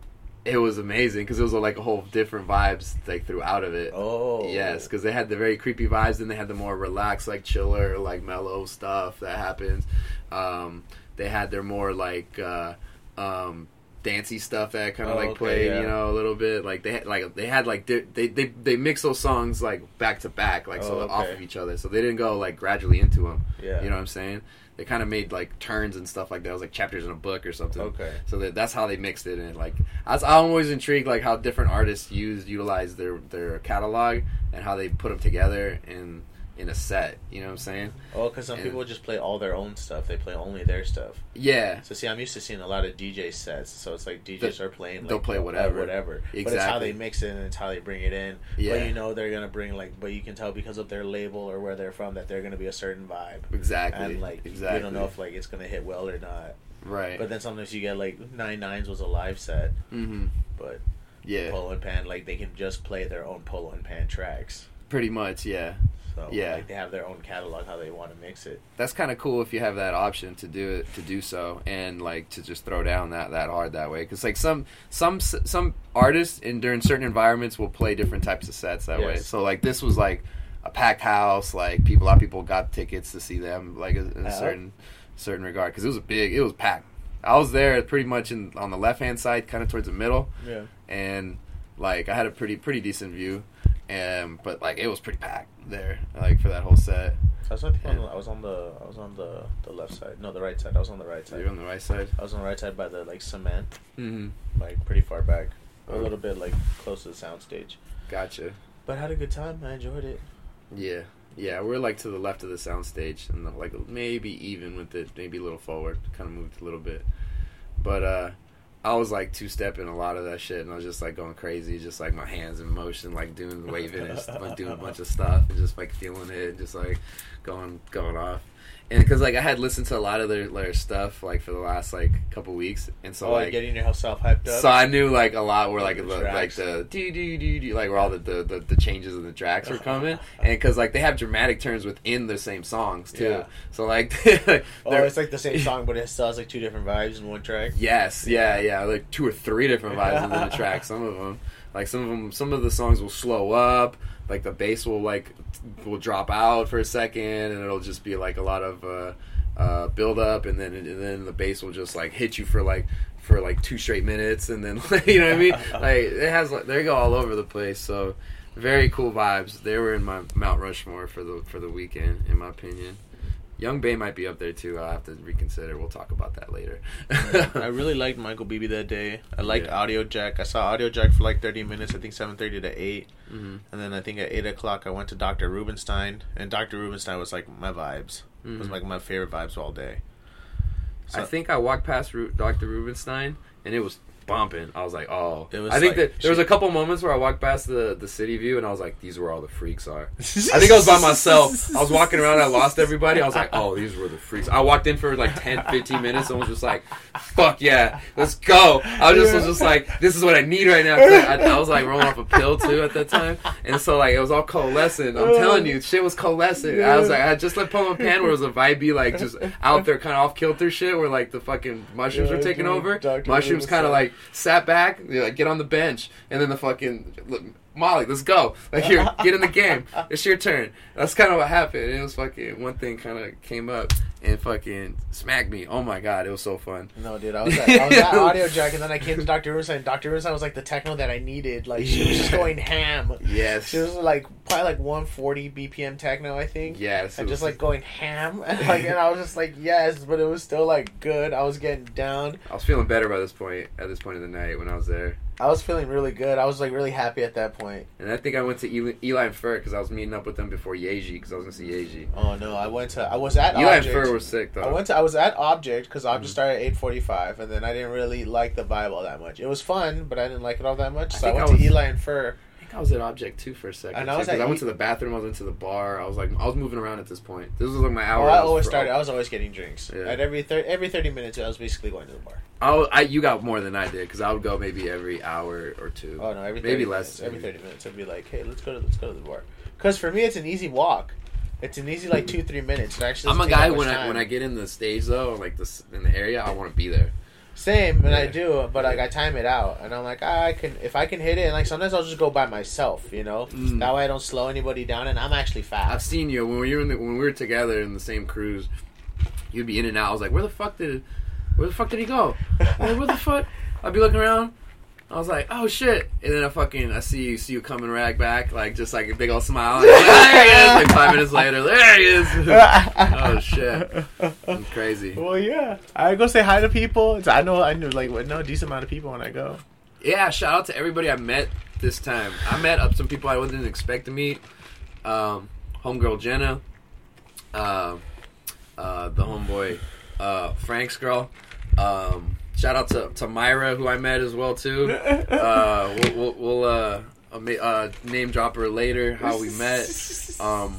It was amazing because it was like a whole different vibes like throughout of it. Oh, Yes, because they had the very creepy vibes, then they had the more relaxed, like chiller, like mellow stuff that happens. Um, they had their more like uh, um, dancey stuff that kind of Oh, like okay, played, yeah. you know, a little bit. Like they had, like they had like di- they they they mix those songs like back to back, like so Oh, off of each other. So they didn't go like gradually into them. Yeah. You know what I'm saying? They kind of made like turns and stuff like that. It was like chapters in a book or something. Okay. So that, that's how they mixed it. And like, I was, I'm always intrigued like how different artists use utilize their their catalog and how they put them together in in a set. You know what I'm saying? Oh, because some And- people just play all their own stuff. They play only their stuff. Yeah, So see, I'm used to seeing a lot of DJ sets. So it's like DJs are playing. Like, they'll play whatever. whatever. Exactly. But it's how they mix it and it's how they bring it in. Yeah. But you know they're gonna bring like, but you can tell because of their label or where they're from that they're gonna be a certain vibe. exactly. And like exactly. you don't know if like it's gonna hit well or not. right. But then sometimes you get like Nine Nines was a live set, Mm-hmm. but Yeah, Polo and Pan like they can just play their own Polo and Pan tracks. pretty much. Yeah. So Yeah. like they have their own catalog how they want to mix it. that's kind of cool if you have that option to do it to do so and like to just throw down that that hard that way because like some some some artists in during certain environments will play different types of sets that way so like this was like a packed house like people a lot of people got tickets to see them like in a Yeah. certain certain regard because it was a big it was packed i was there pretty much in on the left hand side kind of towards the middle Yeah. and like I had a pretty pretty decent view, and but like it was pretty packed there, like for that whole set. I was, on the, I was on the I was on the the left side. No, the right side. I was on the right side. you're on the right side. I was on the right side by the like cement, Mm-hmm. like pretty far back, a Oh. little bit like close to the sound stage. Gotcha. But I had a good time. I enjoyed it. Yeah, yeah. We're like to the left of the sound stage, and like maybe even with it, maybe a little forward, kind of moved a little bit. But uh, I was like two stepping a lot of that shit, and I was just like going crazy, just like my hands in motion, like doing waving and like, doing a bunch of stuff, and just like feeling it, just like going going off. And because like I had listened to a lot of their their stuff like for the last like couple weeks, and so oh, like getting yourself hyped up. so I knew like a lot where like The the, like the do do do do like where all the, the, the, the changes of the tracks were coming, and because like they have dramatic turns within the same songs too. Yeah. So like, oh, it's like the same song, but it still has like two different vibes in one track. yes, yeah, yeah, like two or three different vibes in the track. Some of them, like some of them, some of the songs will slow up. Like the bass will like will drop out for a second, and it'll just be like a lot of uh, uh, build up, and then and then the bass will just like hit you for like for like two straight minutes, and then you know what I mean? Like it has like they go all over the place. So very cool vibes. They were in my Mount Rushmore for the for the weekend, in my opinion. Yung Bae might be up there too. I'll have to reconsider. We'll talk about that later. I really liked Michael Bibi that day. I liked Yeah. Audio Jack. I saw Audio Jack for like 30 minutes. I think 7:30 to 8, Mhm. and then I think at 8 o'clock I went to Dr. Rubinstein, and Dr. Rubinstein was like my vibes. It was Mhm. like my favorite vibes all day. I think I walked past Ru- Dr. Rubinstein and it was bumping. I was like, oh. It was I think like- that there was a couple moments where I walked past the, the city view and I was like, these are where all the freaks are. I think I was by myself. I was walking around. I lost everybody. I was like, oh, these were the freaks. I walked in for like 10, 15 minutes and was just like, fuck yeah, let's go. I was just, was just like, this is what I need right now. I, I, I was like rolling off a pill too at that time. And so like, it was all coalescing. I'm telling you, shit was coalescing. I was like, I just let Polo and Pan where it was a vibey, like just out there kind of off kilter shit where like the fucking mushrooms Yeah, were taking dude, over. Dr. Mushrooms kind of like sat back, you know, like get on the bench, and then the fucking Molly, let's go. Like here, get in the game. It's your turn. That's kind of what happened. It was fucking one thing kind of came up and fucking smacked me. Oh my god, it was so fun. No, dude, I was at, I was at Audio Jack, and then I came to Dr. Rubinstein. and Dr. Rubinstein was like the techno that I needed. Like she was just going ham. Yes. She was like probably like 140 BPM techno, I think. Yes. And just was- like going ham, and like, and I was just like, yes, but it was still like good. I was getting down. I was feeling better by this point. At this point of the night when I was there, I was feeling really good. I was like really happy at that point. and I think I went to Eli, Eli and Fur because I was meeting up with them before Yaeji because I was gonna see Yaeji. Oh no, I went to. I was at Eli and Objekt. Fur were sick though. I went to. I was at Objekt because Objekt Mhm. started at eight forty five, and then I didn't really like the vibe all that much. It was fun, but I didn't like it all that much. I So I, went I to Eli and Fur. I was at Objekt too for a second. And I was too, 'cause at I went to the bathroom. I was into the bar. I was like, I was moving around at this point. This was like my oh, hour. Oh, I always started. I was always getting drinks. Yeah. At every thir- every thirty minutes, I was basically going to the bar. Oh, I you got more than I did because I would go maybe every hour or two. Oh no, every 30 Maybe minutes, less, Every thirty minutes, I'd be like, "Hey, let's go to let's go to the bar." Because for me, it's an easy walk. It's an easy like two three minutes. It actually I'm a guy when I time. when I get in the stage though, like this in the area, I want to be there. Same, and I do, but like I time it out, and I'm like, ah, I can if I can hit it, and like sometimes I'll just go by myself, you know. Mm. That way I don't slow anybody down, and I'm actually fast. I've seen you when we were in the, when we were together in the same cruise. You'd be in and out. I was like, where the fuck did where the fuck did he go? Like, where the fuck? I'd be looking around. I was like, oh shit! And then I fucking I see you see you coming right back like just like a big old smile. Like, there he is! Like five minutes later, there he is. oh shit! I'm crazy. Well, yeah, I go say hi to people. It's, I know I know like know a decent amount of people when I go. Yeah, shout out to everybody I met this time. I met up some people I wasn't expect to meet. Um, homegirl Jenna, uh, uh, the homeboy uh, Frank's girl. Um, shout out to, to Myra who I met as well too. Uh, we'll we'll, we'll uh, uh, uh, name drop her later how we met. Um,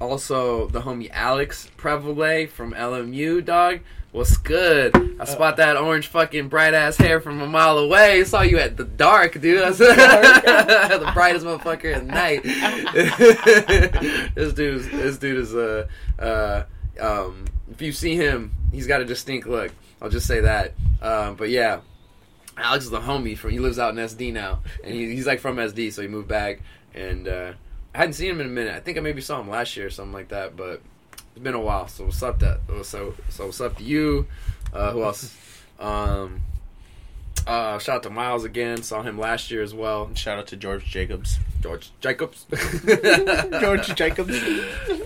also the homie Alex Prevole from LMU dog. What's good? I spot that orange fucking bright ass hair from a mile away. Saw you at the dark, dude. I was the brightest motherfucker at night. this dude's this dude is uh uh um if you see him, he's got a distinct look. I'll just say that. Um, but yeah, Alex is the homie from. He lives out in SD now, and he, he's like from SD, so he moved back. And uh, I hadn't seen him in a minute. I think I maybe saw him last year or something like that. But it's been a while. So what's up? That so so what's up to you? Uh, who else? Um, uh, shout out to Miles again. Saw him last year as well. Shout out to George Jacobs. George Jacobs. George Jacobs.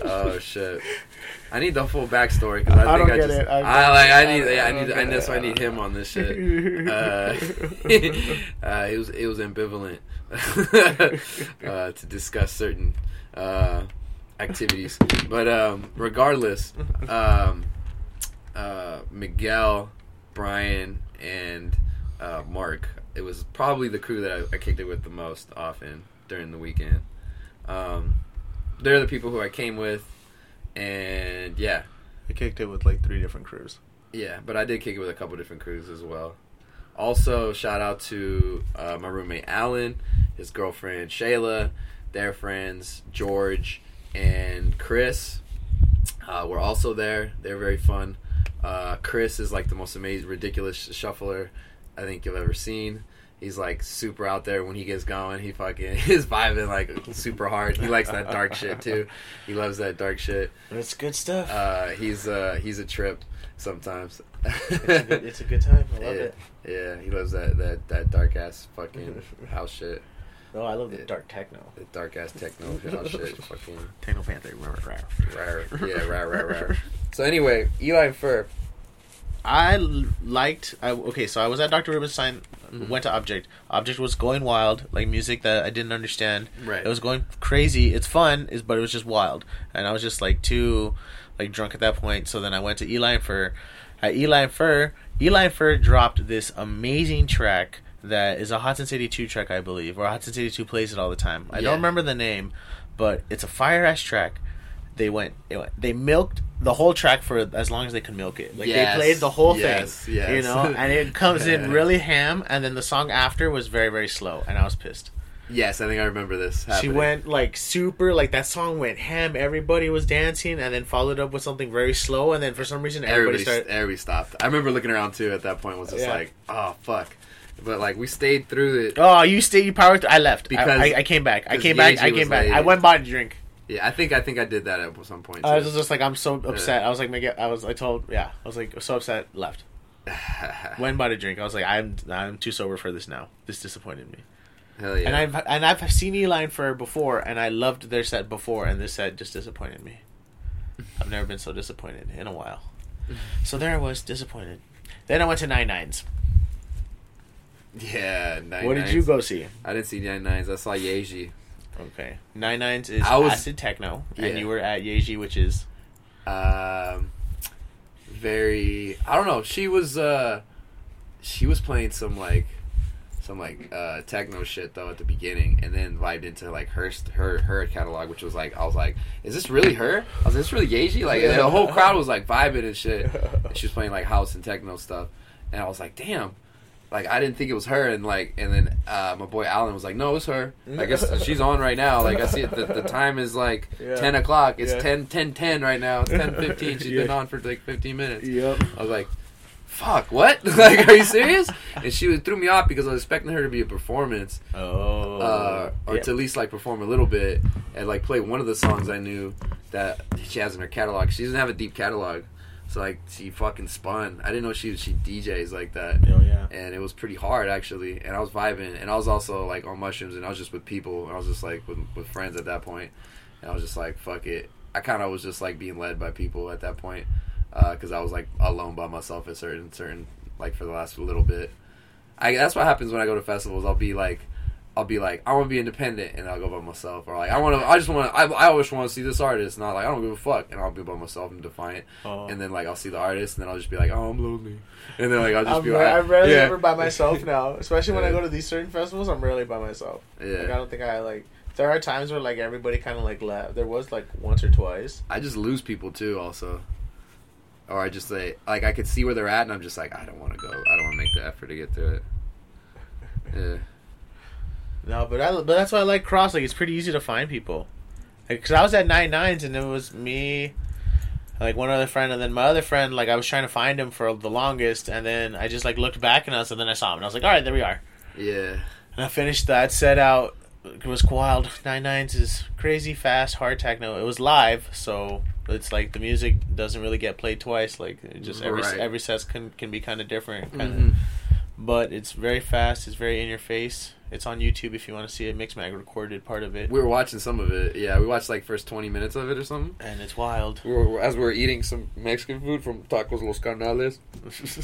Oh shit! I need the full backstory because I, I think I just it. I- I, like I need I- yeah, I I need I that's why I need him on this shit. Uh, uh, it was it was ambivalent uh, to discuss certain uh, activities, but um, regardless, um, uh, Miguel, Brian, and uh, Mark. It was probably the crew that I, I kicked it with the most often during the weekend. Um, they're the people who I came with, and yeah, I kicked it with like three different crews. yeah. But I did kick it with a couple different crews as well. Also, shout out to uh, my roommate Alan, his girlfriend Shayla, their friends George and Chris. Uh, were also there. They're very fun. Uh, Chris is like the most amazing, ridiculous shuffler I think you've ever seen. He's like super out there when he gets going. He fucking is vibing like super hard. He likes that dark shit too. He loves that dark shit. It's good stuff. Uh, he's uh, he's a trip sometimes. it's, a good, it's a good time. I love yeah, it. yeah, he loves that that that dark ass fucking house shit, No, I love the Yeah. dark techno. the dark ass techno house shit, fucking Techno Panther. Rah, rah, rah. rare. Yeah, rare, rare, rare. So anyway, Eli Fur. I liked. I, okay, so I was at Dr. Rubinstein. Mhm. Went to Objekt. Objekt was going wild, like music that I didn't understand. Right. It was going crazy. It's fun, is but it was just wild, and I was just like too, like drunk at that point. So then I went to Eli and Fur. At Eli Fur, Eli and Fur dropped this amazing track that is a Hudson City Two track, I believe, or Hudson City Two plays it all the time. I Yeah. don't remember the name, but it's a fire ass track. They went, it went, they milked the whole track for as long as they could milk it. Like Yes, they played the whole yes, thing, yes. you know, and it comes in really ham, and then the song after was very very slow, and I was pissed. Yes, I think I remember this. She went like super, like that song went ham. Everybody was dancing, and then followed up with something very slow, and then for some reason everybody, Everybody, started. everybody stopped. I remember looking around too. At that point, was just Yeah. like, oh fuck. But like we stayed through it. Oh, you stayed, you powered. Through. I left Because- I, I, I came back. I came back. I came back. late. I went bought a drink. Yeah, I think I think I did that at some point. I was just like, I'm so upset. I was like, make it, I was. I told, yeah, I was like, so upset. Left. Went bought a drink. I was like, I'm, I'm too sober for this now. This disappointed me. Hell yeah. And I've and I've seen Eli and Fur before, and I loved their set before, and this set just disappointed me. I've never been so disappointed in a while. So there I was, disappointed. Then I went to Nine Nines. yeah. Nine what did you go see? I didn't see Nine Nines. I saw Yaeji. Okay, Nine Nines is I was- acid techno, Yeah. and you were at Yaeji, which is Um, very. I don't know. She was. uh She was playing some like. Some like uh, techno shit though at the beginning, and then vibed into like her her her catalog, which was like I was like, is this really her? I was like, is this really Yaeji? Like the whole crowd was like vibing and shit. And she was playing like house and techno stuff, and I was like, damn. Like I didn't think it was her, and like, and then uh, my boy Alan was like, "No, it's her. I guess she's on right now. Like I see it. The, the time is like Yeah. ten o'clock. It's Yeah. 10, 10, 10 right now. It's ten fifteen. She's been on for like fifteen minutes. Yep. I was like, "Fuck, what? like, are you serious?" And she was, threw me off because I was expecting her to be a performance, Oh. uh, or Yeah. to at least like perform a little bit and like play one of the songs I knew that she has in her catalog. She doesn't have a deep catalog, so like she fucking spun. I didn't know she she DJs like that. Oh yeah. and it was pretty hard actually. And i was vibing. And i was also like on mushrooms and i was just with people. I was just like with, with friends at that point. and i was just like fuck it. I kind of was just like being led by people at that point uh, because i was like alone by myself at certain certain like for the last little bit. I, that's what happens when i go to festivals. I'll be like I'll be like, I want to be independent, and I'll go by myself, or like, I want to, I just want, to, I, I always want to see this artist, not like I don't give a fuck, and I'll be by myself and Defiant, Oh. and then like I'll see the artist, and then I'll just be like, oh, I'm lonely, and then like I'll just I'm, be re- like, I'm rarely yeah, ever by myself now, especially when I go to these certain festivals. I'm rarely by myself. Like, I don't think I like. There are times where like everybody kind of like left. There was like once or twice. I just lose people too, also, or I just say, like, I could see where they're at, and I'm just like, I don't want to go, I don't want to make the effort to get through it. Yeah. No, but I, but that's why I like CRSSD. Like it's pretty easy to find people. Like, cause I was at nine nines and it was me, like one other friend, and then my other friend. Like I was trying to find him for the longest, and then I just like looked back and us, and then I saw him, and I was like, all right, there we are. Yeah. And I finished that set out. It was wild. Nine nines is crazy fast hard techno. It was live, so it's like the music doesn't really get played twice. Like it just every Right. every set can can be kind of different. Kinda. Mhm. But it's very fast. It's very in your face. It's on YouTube if you want to see it. Mixmag recorded part of it, We were watching some of it. Yeah, we watched like first twenty minutes of it or something. and it's wild. We were, as we were eating some Mexican food from Tacos Los Carnales,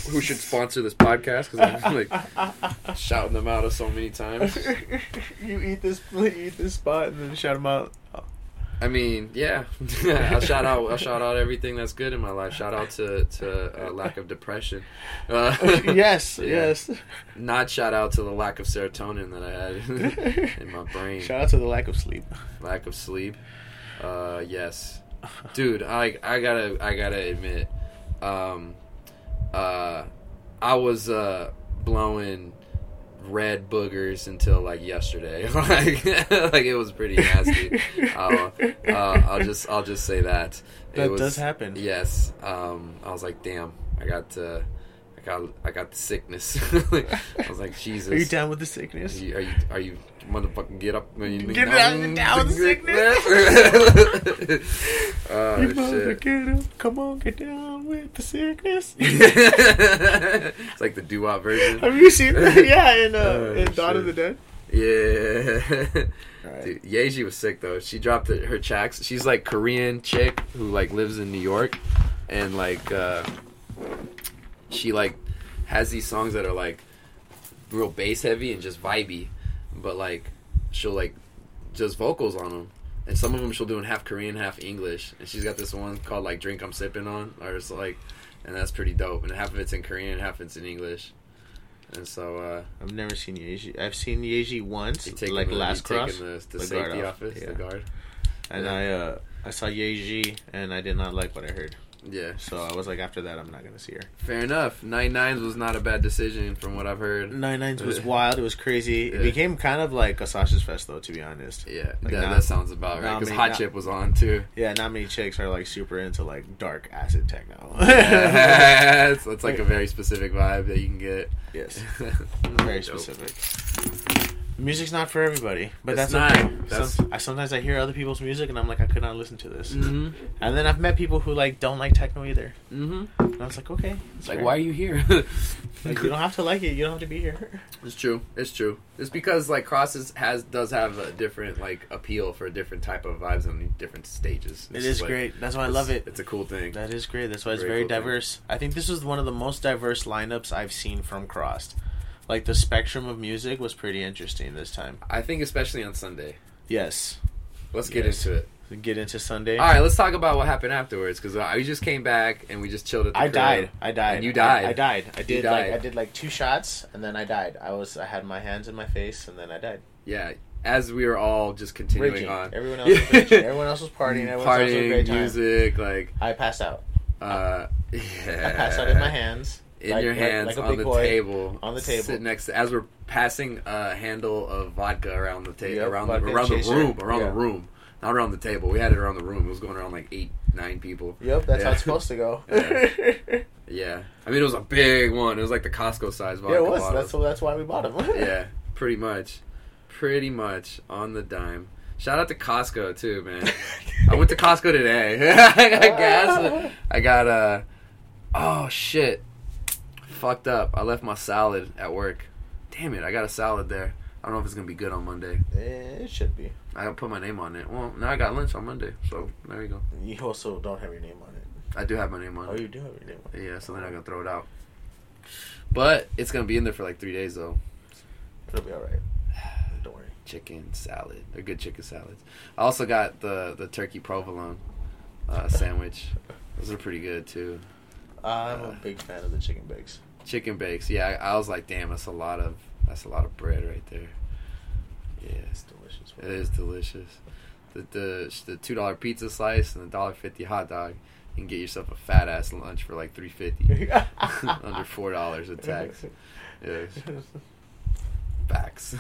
who should sponsor this podcast because I'm like shouting them out so many times. you eat this, you eat this spot, and then shout them out. I mean, yeah, I'll shout out. I'll shout out everything that's good in my life. Shout out to to uh, lack of depression. Uh, yes, Yeah. yes. Not shout out to the lack of serotonin that I had in my brain. Shout out to the lack of sleep. lack of sleep. Uh, yes, dude. I I gotta I gotta admit, um, uh, I was uh blowing red boogers until like yesterday. like like it was pretty nasty. I'll, uh, I'll just I'll just say that. It That was- does happen. Yes. Um, I was like, damn. I got uh, I got I got the sickness. I was like, Jesus. Are you down with the sickness? Are you, are you, are you motherfucking get up? When you Get down- down with oh you mother shit! get up. Come on, get down with the sickness. it's like the doo-wop version. Have you seen that? Yeah, in uh, Oh, in Dawn of the Dead. Yeah. Alright. Dude, Yaeji was sick though. She dropped it, her tracks. She's like Korean chick who like lives in New York, and like uh, she like has these songs that are like real bass heavy and just vibey, but like she'll like just vocals on them. And some of them she'll do in half Korean, half English. And she's got this one called like "Drink I'm Sipping On," or it's like, and that's pretty dope. And half of it's in Korean, half it's in English. And so uh, I've never seen Yaeji. I've seen Yaeji once, like the, last cross, the, the, The safety off, office, yeah. the guard. and yeah. I uh I saw Yaeji, and I did not like what I heard. Yeah, So I was like, after that, I'm not gonna see her. fair enough. Nine nines was not a bad decision from what I've heard. Nine Nines was uh, wild. It was crazy. It became kind of like a Sasha's Fest, though, to be honest. Yeah, Like, that, not- that sounds about right. Because Hot not- Chip was on too. Yeah, not many chicks are like super into like dark acid techno. Yeah, it's, it's like a very specific vibe that you can get. yes, very specific. Music's not for everybody, but It's that's not. okay. That's- Some, I sometimes I hear other people's music and I'm like, I could not listen to this. Mm-hmm. And then I've met people who like don't like techno either, Mm-hmm. and I was like, okay, It's like, why are you here? Like, you don't have to like it. You don't have to be here. It's true. It's true. It's because like crosses has does have a different like appeal for a different type of vibes on different stages. It It's like- great. That's why I love it. It's a cool thing. That is great. That's why it's Very very cool thing. diverse. I think this was one of the most diverse lineups I've seen from CRSSD. Like the spectrum of music was pretty interesting this time. I think especially on Sunday. Yes. Let's get Yes. into it. Get into Sunday. All right, let's talk about what happened afterwards because uh, we just came back and we just chilled at the I crib. died. I died. And you died. I, I died. I did like. I did like two shots and then I died. I was I had my hands in my face and then I died. Yeah, as we were all just continuing Raging. on. Everyone else was raging. Everyone else was partying. Everyone else was a partying, great time. music, like I passed out. uh, yeah. I passed out in my hands. In like- your hands like a on the boy. table, on the table. sitting next to, as we're passing a handle of vodka around the table, Yep, around the, around the room, around Yeah. the room, not around the table. We had it around the room. It was going around like eight, nine people. Yep, that's Yeah. how it's supposed to go. Yeah. Yeah, I mean it was a big one. It was like the Costco size vodka Yeah, it was. That's that's why we bought them. yeah, pretty much, pretty much on the dime. Shout out to Costco too, man. I went to Costco today. I got gas. I got uh oh shit. Fucked up. I left my salad at work. Damn it, I got a salad there. I don't know if it's gonna be good on Monday. Eh, it should be. I don't put my name on it. Well, now I got lunch on Monday, so there you go. You also don't have your name on it. I do have my name on Oh, it. Oh, you do have your name on it. Yeah, so then I'm gonna throw it out. But it's gonna be in there for like three days though. It'll be all right. Don't worry. chicken salad. They're good chicken salads. I also got the the turkey provolone uh, sandwich. Those are pretty good too. I'm Uh, a big fan of the chicken bakes. Chicken bakes. Yeah, I, I was like, damn, that's a lot of that's a lot of bread right there. Yeah, It's delicious. it is delicious. The the the two dollar pizza slice and the dollar fifty hot dog. You can get yourself a fat ass lunch for like three fifty. Under four dollars a tax. Yeah, facts.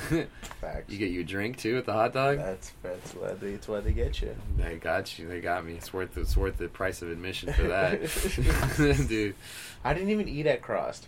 Facts. you get you a drink too with the hot dog. That's that's why they it's why they get you. They got you. They got me. It's worth it's worth the price of admission for that, dude. I didn't even eat at CRSSD.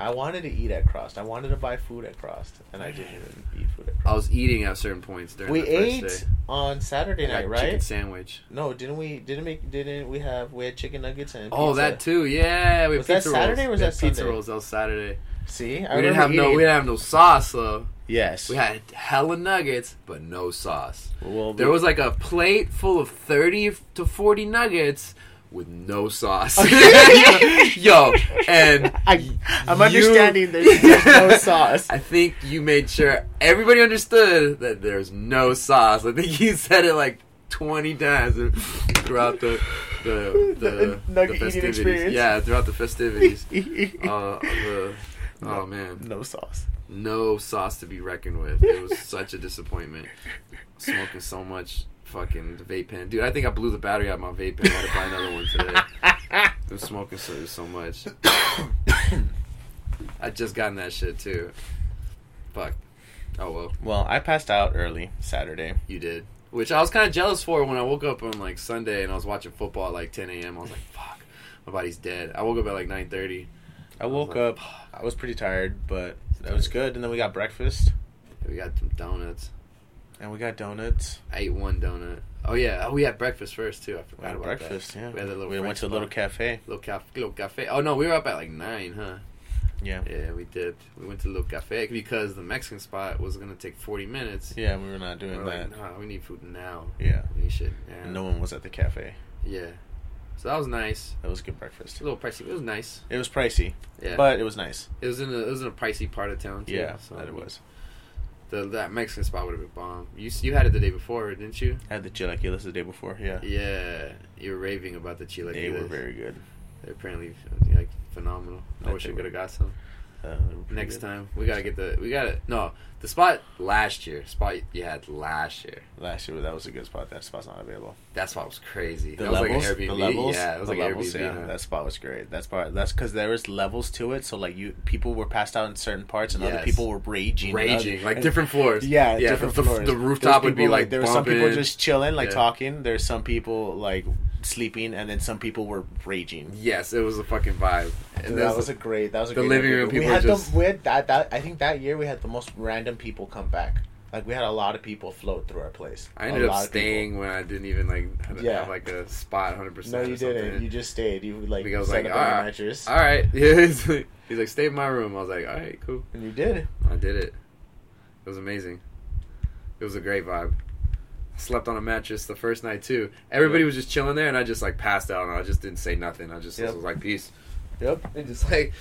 I wanted to eat at CRSSD. I wanted to buy food at CRSSD, and I didn't even eat food at I was eating at certain points during We ate on Saturday night, Chicken sandwich. No, didn't we? Didn't make? Didn't we have? We had chicken nuggets and Oh, pizza. that too. Yeah, we Was that Saturday rolls. or was that pizza Sunday? rolls? That was Saturday. See, I we didn't have no. We didn't have no sauce though. Yes, We had hella nuggets, but no sauce. Well, There was like a plate full of thirty to forty nuggets with no sauce. Yo, and I, I'm you- understanding there's, there's no sauce. I think you made sure everybody understood that there's no sauce. I think you said it like twenty times throughout the the the, The the, festivities. Yeah, throughout the festivities. uh, the, oh man, no sauce. no sauce to be reckoned with. It was such a disappointment. Smoking so much fucking vape pen, dude. I think I blew the battery out of my vape pen. I had to buy another one today. I was smoking so so much. I just gotten that shit too. Fuck. Oh well, Well, I passed out early Saturday. you did. Which I was kind of jealous for when I woke up on like Sunday and I was watching football at like 10 a.m. I was like, fuck, my body's dead. I woke up at like 9:30. I woke like, up. I was pretty tired, but it was good. And then we got breakfast, We got some donuts. And we got donuts. I ate one donut. Oh yeah, oh we had breakfast first too. I We forgot had about breakfast. that. Yeah, We had a little. We went to a little cafe. little cafe. Little cafe. Oh no, we were up at like nine, huh? Yeah. Yeah, we did. We went to little cafe because the Mexican spot was gonna take 40 minutes. Yeah, we were not We doing were that. like, nah, we need food now. Yeah. We now. And no one was at the cafe. Yeah. So that was nice. That was a good breakfast. A little pricey. It was nice. It was pricey, Yeah. but it was nice. it was in a it was in a pricey part of town too. Yeah, so that it was. The that Mexican spot would have been bomb. You you had it the day before, didn't you? I had the chilaquiles the day before. Yeah, Yeah. You were raving about the chile. they were very good. They're apparently like phenomenal. I That wish I could have got some. Uh, they were pretty Next good. time we gotta get the we gotta no the spot last year spot you had last year last year that was a good spot. That spot's not available. that spot was crazy. The that was levels, like an Airbnb. the levels, yeah, it was the like levels. Airbnb. Yeah, huh? that spot was great. That spot. That's because there was levels to it. So like you, people were passed out in certain parts, and other people were raging, raging other- like different floors. Yeah, yeah. different the, floors. the rooftop would be people, like there were some people just chilling, like Yeah. talking. There's some people like sleeping, and then some people were raging. Yes, it was a fucking vibe. And that was a great. That was a the great living room We people had just- the, we had that, that. I think that year we had the most random people come back. Like we had a lot of people float through our place. I ended lot up staying when I didn't even like have, Yeah. have like a spot 100. percent No, you didn't. You just stayed. You like Because I was like, on "Ah, a mattress, All right, yeah. He's like, he's like, stay in my room. I was like, all right, cool. and you did. I did it. It was amazing. It was a great vibe. Slept on a mattress the first night too. Everybody Yep. was just chilling there, and I just like passed out, and I just didn't say nothing. I just Yep. was like, peace, Yep. and just like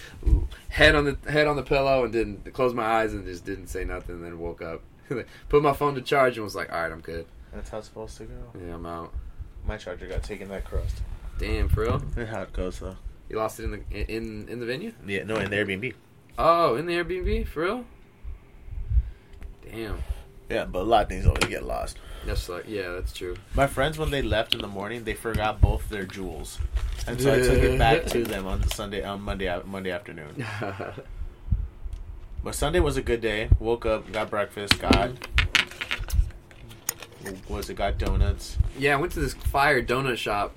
head on the head on the pillow, and didn't close my eyes, and just didn't say nothing. And then woke up, put my phone to charge, and was like, all right, I'm good. That's how it's supposed to go. Yeah, I'm out. My charger got taken that crust. Damn, for real? That's how it goes though. You lost it in the in in the venue? Yeah, no, in the Airbnb. Oh, in the Airbnb, for real? Damn, Yeah, but a lot of things always get lost. that's like yeah, that's true. My friends, when they left in the morning, they forgot both their jewels, and so I took it back to them on the Sunday, on Monday, uh, Monday afternoon. But Sunday was a good day. Woke up, got breakfast, got was it got donuts, Yeah, I went to this fire donut shop.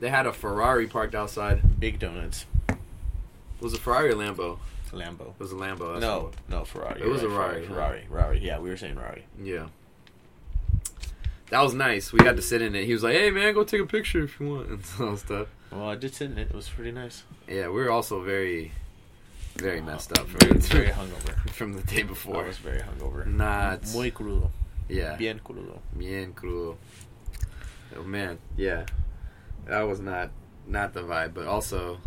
They had a Ferrari parked outside. big donuts, It was a Ferrari or Lambo? Lambo. It was a Lambo. No, no Ferrari. It was a right, Rari, huh? Ferrari, Ferrari. Yeah, we were saying Ferrari. Yeah. That was nice. We got to sit in it. He was like, "Hey man, go take a picture if you want," and all stuff. Well, I did sit in it. It was pretty nice. Yeah, we were also very, very messed up Very, from, very hungover. from the day before. I was very hungover. Not. Muy crudo. Yeah. Bien crudo. Bien crudo. Oh man, yeah, that was not not the vibe. But also,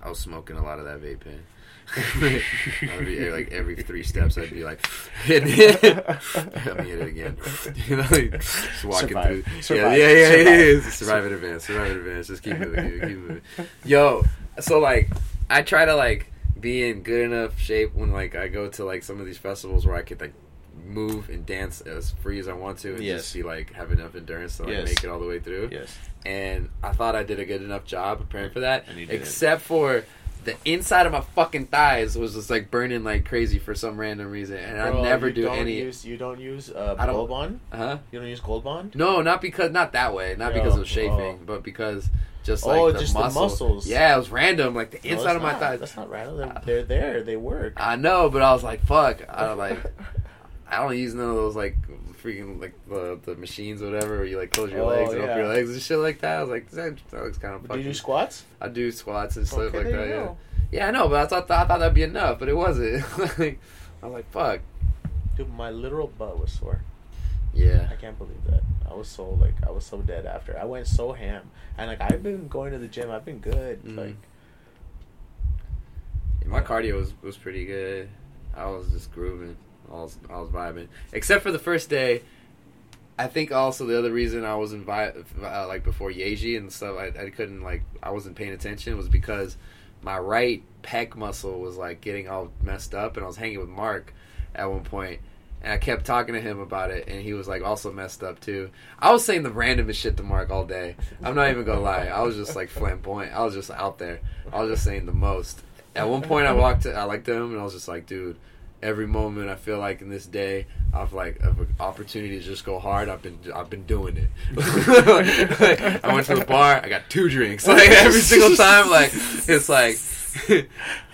I was smoking a lot of that vape pen. I'd be, like every three steps, I'd be like, "Let me hit it again." you know, like, just walking Survive. through. Survive. Yeah, yeah, yeah, Survive. yeah, yeah. Survive in advance. Survive in advance. Just keep moving. Keep moving. Yo, so like, I try to like be in good enough shape when like I go to like some of these festivals where I could like move and dance as free as I want to and Yes. just be like have enough endurance to like Yes. make it all the way through Yes. and I thought I did a good enough job preparing for that, except for the inside of my fucking thighs was just like burning like crazy for some random reason, and I never do any. Use, you don't use uh, I don't- Gold Bond. huh? You don't use Gold Bond. No, not because not that way, not because Oh, of chafing, oh. but because just like Oh, the, just the muscles. Yeah, it was random, like the inside of my not. thighs. That's not random. They're, they're there. They work. I know, but I was like, fuck. I don't like. I don't use none of those like freaking like the the machines or whatever where you like close your Oh, legs and open your legs and shit like that. I was like, that, that looks kind of Do you do squats? I do squats and stuff Okay, like there that. you Yeah. go. Yeah, I know, but I thought I thought that'd be enough, but it wasn't. like, I was like, fuck. Dude, my literal butt was sore. Yeah. I can't believe that. I was so like I was so dead after. I went so ham, and like I've been going to the gym. I've been good. Mhm. Like My cardio was, was pretty good. I was just grooving. I was, I was vibing. Except for the first day. I think also the other reason I was invited, uh, like before Yaeji and stuff, I, I couldn't like I wasn't paying attention was because my right pec muscle was like getting all messed up, and I was hanging with Mark at one point, and I kept talking to him about it, and he was like also messed up too. I was saying the randomest shit to Mark all day. I'm not even gonna lie. I was just like flamboyant. I was just out there. I was just saying the most. At one point, I walked. To, I looked at him, and I was just like, dude. Every moment I feel like in this day, I've like of an opportunity to just go hard. I've been I've been doing it. I went to the bar. I got two drinks. Like every single time, like it's like,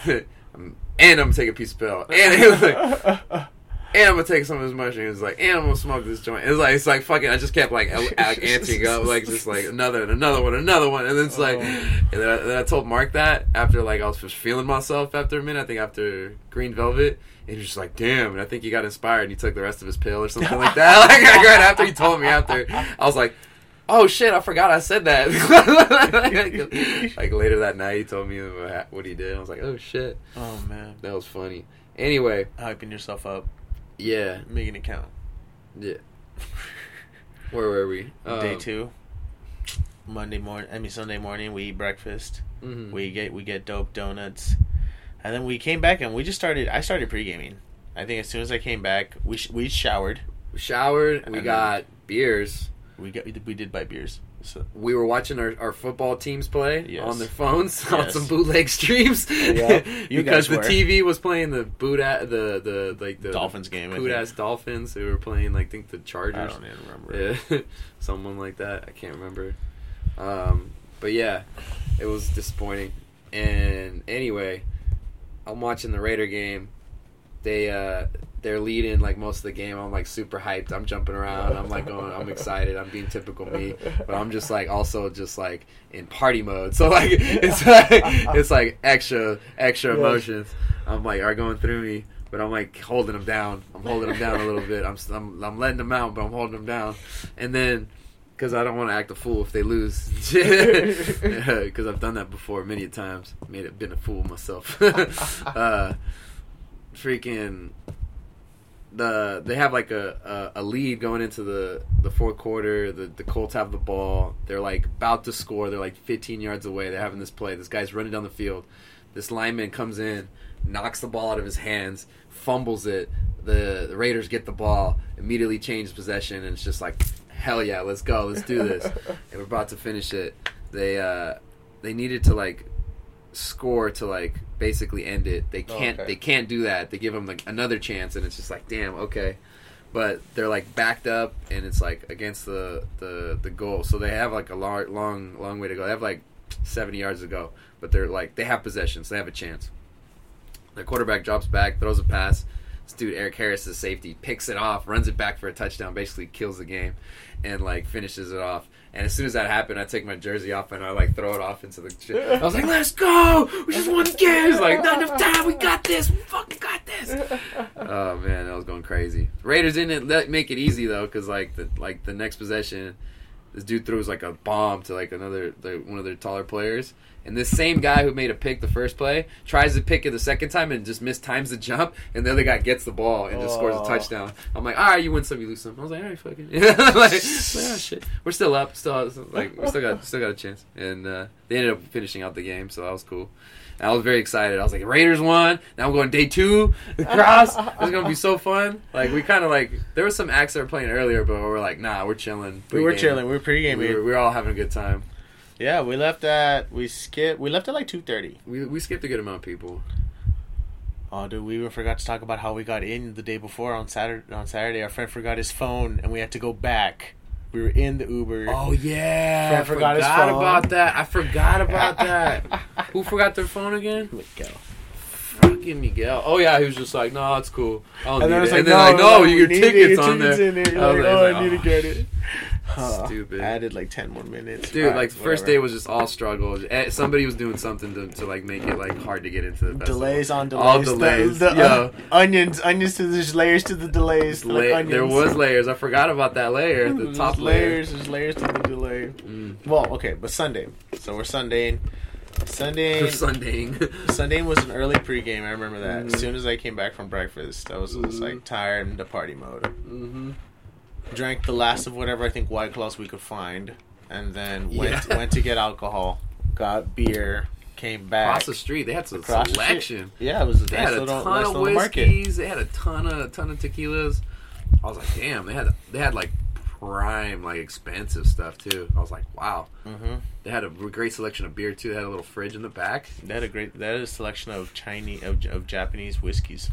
and I'm gonna take a piece of pill, and it was like, and I'm gonna take some of his mushrooms, like, and I'm gonna smoke this joint. It's like, it's like fucking. I just kept like, like answering up, like just like another, and another one, another one, and then it's like, Oh. and then I, then I told Mark that after like I was just feeling myself after a minute. I think after Green Velvet, and he was just like, damn. And I think he got inspired and he took the rest of his pill or something like that. Like right after he told me after, I was like. Oh shit! I forgot I said that. like later that night, he told me what he did. I was like, "Oh shit, oh man, that was funny." Anyway, hyping yourself up, yeah, making it count. yeah. Where were we? Day Um, two. Monday morning. I mean Sunday morning. We eat breakfast. mhm. We get we get dope donuts, and then we came back and we just started. I started pre gaming. I think as soon as I came back, we sh- we showered. We showered. And we got beers. We got we did buy beers. So We were watching our, our football teams play Yes. on their phones on some bootleg streams. Yeah, because the. TV was playing the boot at the the like the Dolphins game. Boot ass Dolphins. They were playing like I think the Chargers. I don't even remember. Yeah, someone like that. I can't remember. Um, but yeah, it was disappointing. And anyway, I'm watching the Raider game. They uh, they're leading like most of the game. I'm like super hyped. I'm jumping around. I'm like going. I'm excited. I'm being typical me. But I'm just like also just like in party mode. So like it's like it's like extra extra emotions. I'm like are going through me. But I'm like holding them down. I'm holding them down a little bit. I'm, I'm I'm letting them out, but I'm holding them down. And then because I don't want to act a fool if they lose. Because I've done that before many times. Made it been a fool myself. uh, freaking the they have like a, a, a lead going into the, the fourth quarter. The the Colts have the ball. They're like about to score. They're like 15 yards away. They're having this play. This guy's running down the field. This lineman comes in, knocks the ball out of his hands, fumbles it. The, the Raiders get the ball, immediately change possession, and it's just like, hell yeah, let's go, let's do this. and we're about to finish it. They uh, they needed to like score to like basically end it. They can't Okay. they can't do that. They give them like another chance, and it's just like, damn, okay. But they're like backed up, and it's like against the the the goal. So they have like a long long long way to go. They have like seventy yards to go, but they're like they have possession, so they have a chance. The quarterback drops back, throws a pass. This dude Erik Harris, the safety, picks it off, runs it back for a touchdown, basically kills the game, and like finishes it off. And as soon as that happened, I take my jersey off and I like throw it off into the. Shit. I was like, "Let's go! We just won the game! It's like not enough time. We got this. We fucking got this." Oh man, that was going crazy. Raiders didn't let, make it easy though, because like the like the next possession, this dude throws like a bomb to like another the, one of their taller players, and this same guy who made a pick the first play tries to pick it the second time and just mistimes the jump, and the other guy gets the ball and just scores a Oh. touchdown. I'm like, all right, you win some, you lose some. I was like, all right, fucking, like, like, oh shit, we're still up, still like we still got still got a chance, and uh, they ended up finishing out the game, so that was cool. And I was very excited. I was like, Raiders won. Now I'm going day two. CRSSD. It's gonna be so fun. Like we kind of like there was some acts that were playing earlier, but we were like, nah, we're chilling. We were chilling. We were pregame. We were, we were all having a good time. Yeah, we left at we skipped. We left at like two thirty. We we skipped a good amount of people. Oh, dude, we even forgot to talk about how we got in the day before on Saturday. On Saturday, our friend forgot his phone, and we had to go back. We were in the Uber. Oh yeah, Fred I forgot forgot, about that. I forgot about that. Who forgot their phone again? Miguel. Fucking Miguel. Oh yeah, he was just like, no, it's cool. I don't And then need it. like, and then like, no, no, your oh, need to get tickets your on there. tickets in there. You're I was like, like, oh, I oh. need to get it. Huh. Stupid. I added like ten more minutes. Dude, like the first whatever. day was just all struggle. Eh, Somebody was doing something to, to like make it like hard to get into the festival. delays on delays. All delays. The, Yo. uh, onions, onions to there's layers to the delays. La- like onions. there was layers. I forgot about that layer. The There's top layer. layers. There's layers to the delay. Mm. Well, okay, but Sunday. So we're Sundaying. Sunday. Sundaying. Sunday was an early pregame. I remember that. Mhm. As soon as I came back from breakfast, I was just like tired and the party mode. mm-hmm. Drank the last of whatever I think White Claws we could find, and then went Yeah. went to get alcohol, got beer, came back. Across the street, they had some Across the selection. Yeah, it was a They nice had a little, ton nice of whiskeys. They had a ton of ton of tequilas. I was like, damn. They had they had like prime, like expensive stuff too. I was like, wow. hmm They had a great selection of beer too. They had a little fridge in the back. They had a great. They had a selection of Chinese of, of Japanese whiskeys.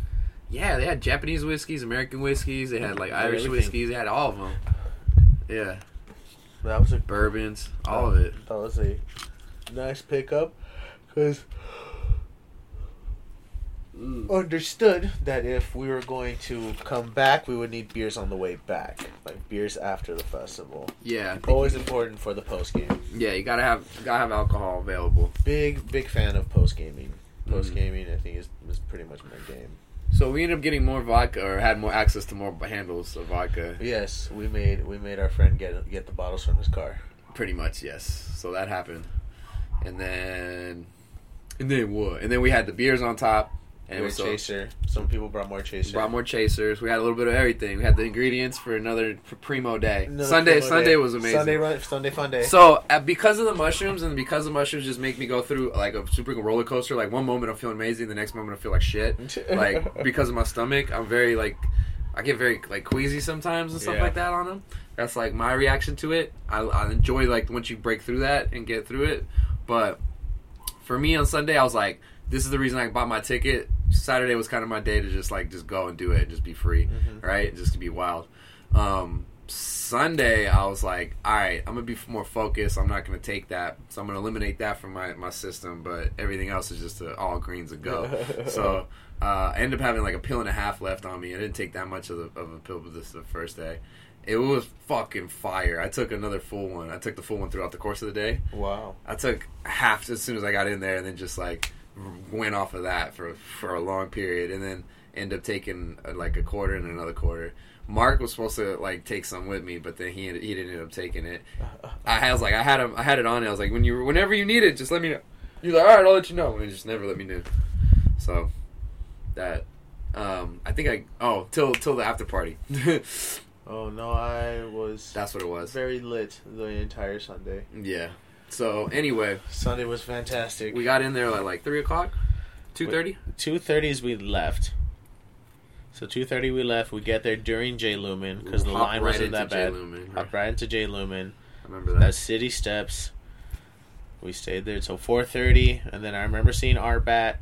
Yeah, they had Japanese whiskeys, American whiskeys. They had like Irish Everything. whiskeys. They had all of them. Yeah, That was a bourbons, all of it. That was a nice pickup because understood that if we were going to come back, we would need beers on the way back, like beers after the festival. Yeah, Always important for the post game. yeah. You gotta have gotta have alcohol available. Big big fan of post gaming. Mm-hmm. Post gaming, I think is is pretty much my game. So we ended up getting more vodka, or had more access to more handles of vodka. Yes, we made we made our friend get get the bottles from his car. Pretty much, yes. So that happened, and then, and then what? And then we had the beers on top, and it was so, chaser. Some people brought more chaser. brought more chasers. We had a little bit of everything. We had the ingredients for another pr- primo day. Another Sunday, primo Sunday day. was amazing. Sunday run, Sunday fun day. So uh, because of the mushrooms and because the mushrooms just make me go through like a super roller coaster. Like one moment I'm feeling amazing, the next moment I feel like shit. Like because of my stomach, I'm very like I get very like queasy sometimes and stuff Yeah. like that on them. That's like my reaction to it. I, I enjoy like once you break through that and get through it. But for me on Sunday, I was like, this is the reason I bought my ticket. Saturday was kind of my day to just like just go and do it, and just be free, Mhm. right? Just to be wild. Um, Sunday, I was like, all right, I'm gonna be more focused. I'm not gonna take that, so I'm gonna eliminate that from my my system. But everything else is just a, all greens a go. so uh, I ended up having like a pill and a half left on me. I didn't take that much of, the, of a pill this the first day. It was fucking fire. I took another full one. I took the full one throughout the course of the day. wow. I took half as soon as I got in there, and then just like went off of that for for a long period, and then end up taking uh, like a quarter and another quarter. Mark was supposed to like take some with me, but then he he didn't end up taking it. I was like, I had him, I had it on. I was like, when you whenever you need it, just let me know. He's like, all right, I'll let you know, and he just never let me know. So that um, I think I oh till till the after party. Oh no, I was That's what it was. very lit the entire Sunday. Yeah. So anyway, Sunday was fantastic. we got in there at like three o'clock, two thirty. two thirties we left. So two thirty we left. We get there during Jay Lumen because the line right wasn't that bad. Jay Lumen. Hopped right into Jay Lumen. I remember that. That's City Steps. We stayed there till four thirty, and then I remember seeing Artbat.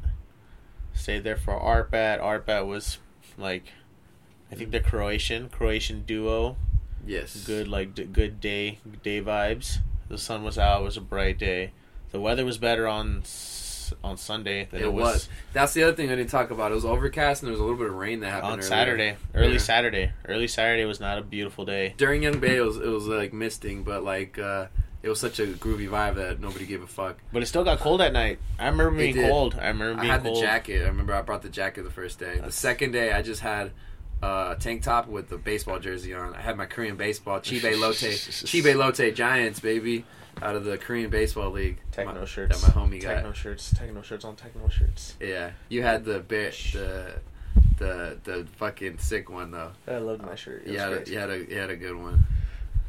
Stayed there for Artbat. Artbat was like, I think the Croatian Croatian duo. yes. Good like d- good day day vibes. The sun was out. It was a bright day. The weather was better on on Sunday than It, it, was. That's the other thing I didn't talk about. It was overcast and there was a little bit of rain that happened on earlier. Saturday. Early Yeah. Saturday. Early Saturday was not a beautiful day. During Yung Bae, it was, it was like misting, but like uh, it was such a groovy vibe that nobody gave a fuck. But it still got cold at night. I remember being cold. I remember I had cold. the jacket. I remember I brought the jacket the first day. The second day, I just had uh, tank top with the baseball jersey on. I had my Korean baseball Chibe Lotte, Chibe Lotte Giants, baby. out of the Korean baseball league. Techno my, shirts. that my homie got. Techno shirts. Techno shirts on techno shirts. Yeah, you had the bear, the the the fucking sick one though. I loved my shirt. It You had a, you had a you had a good one.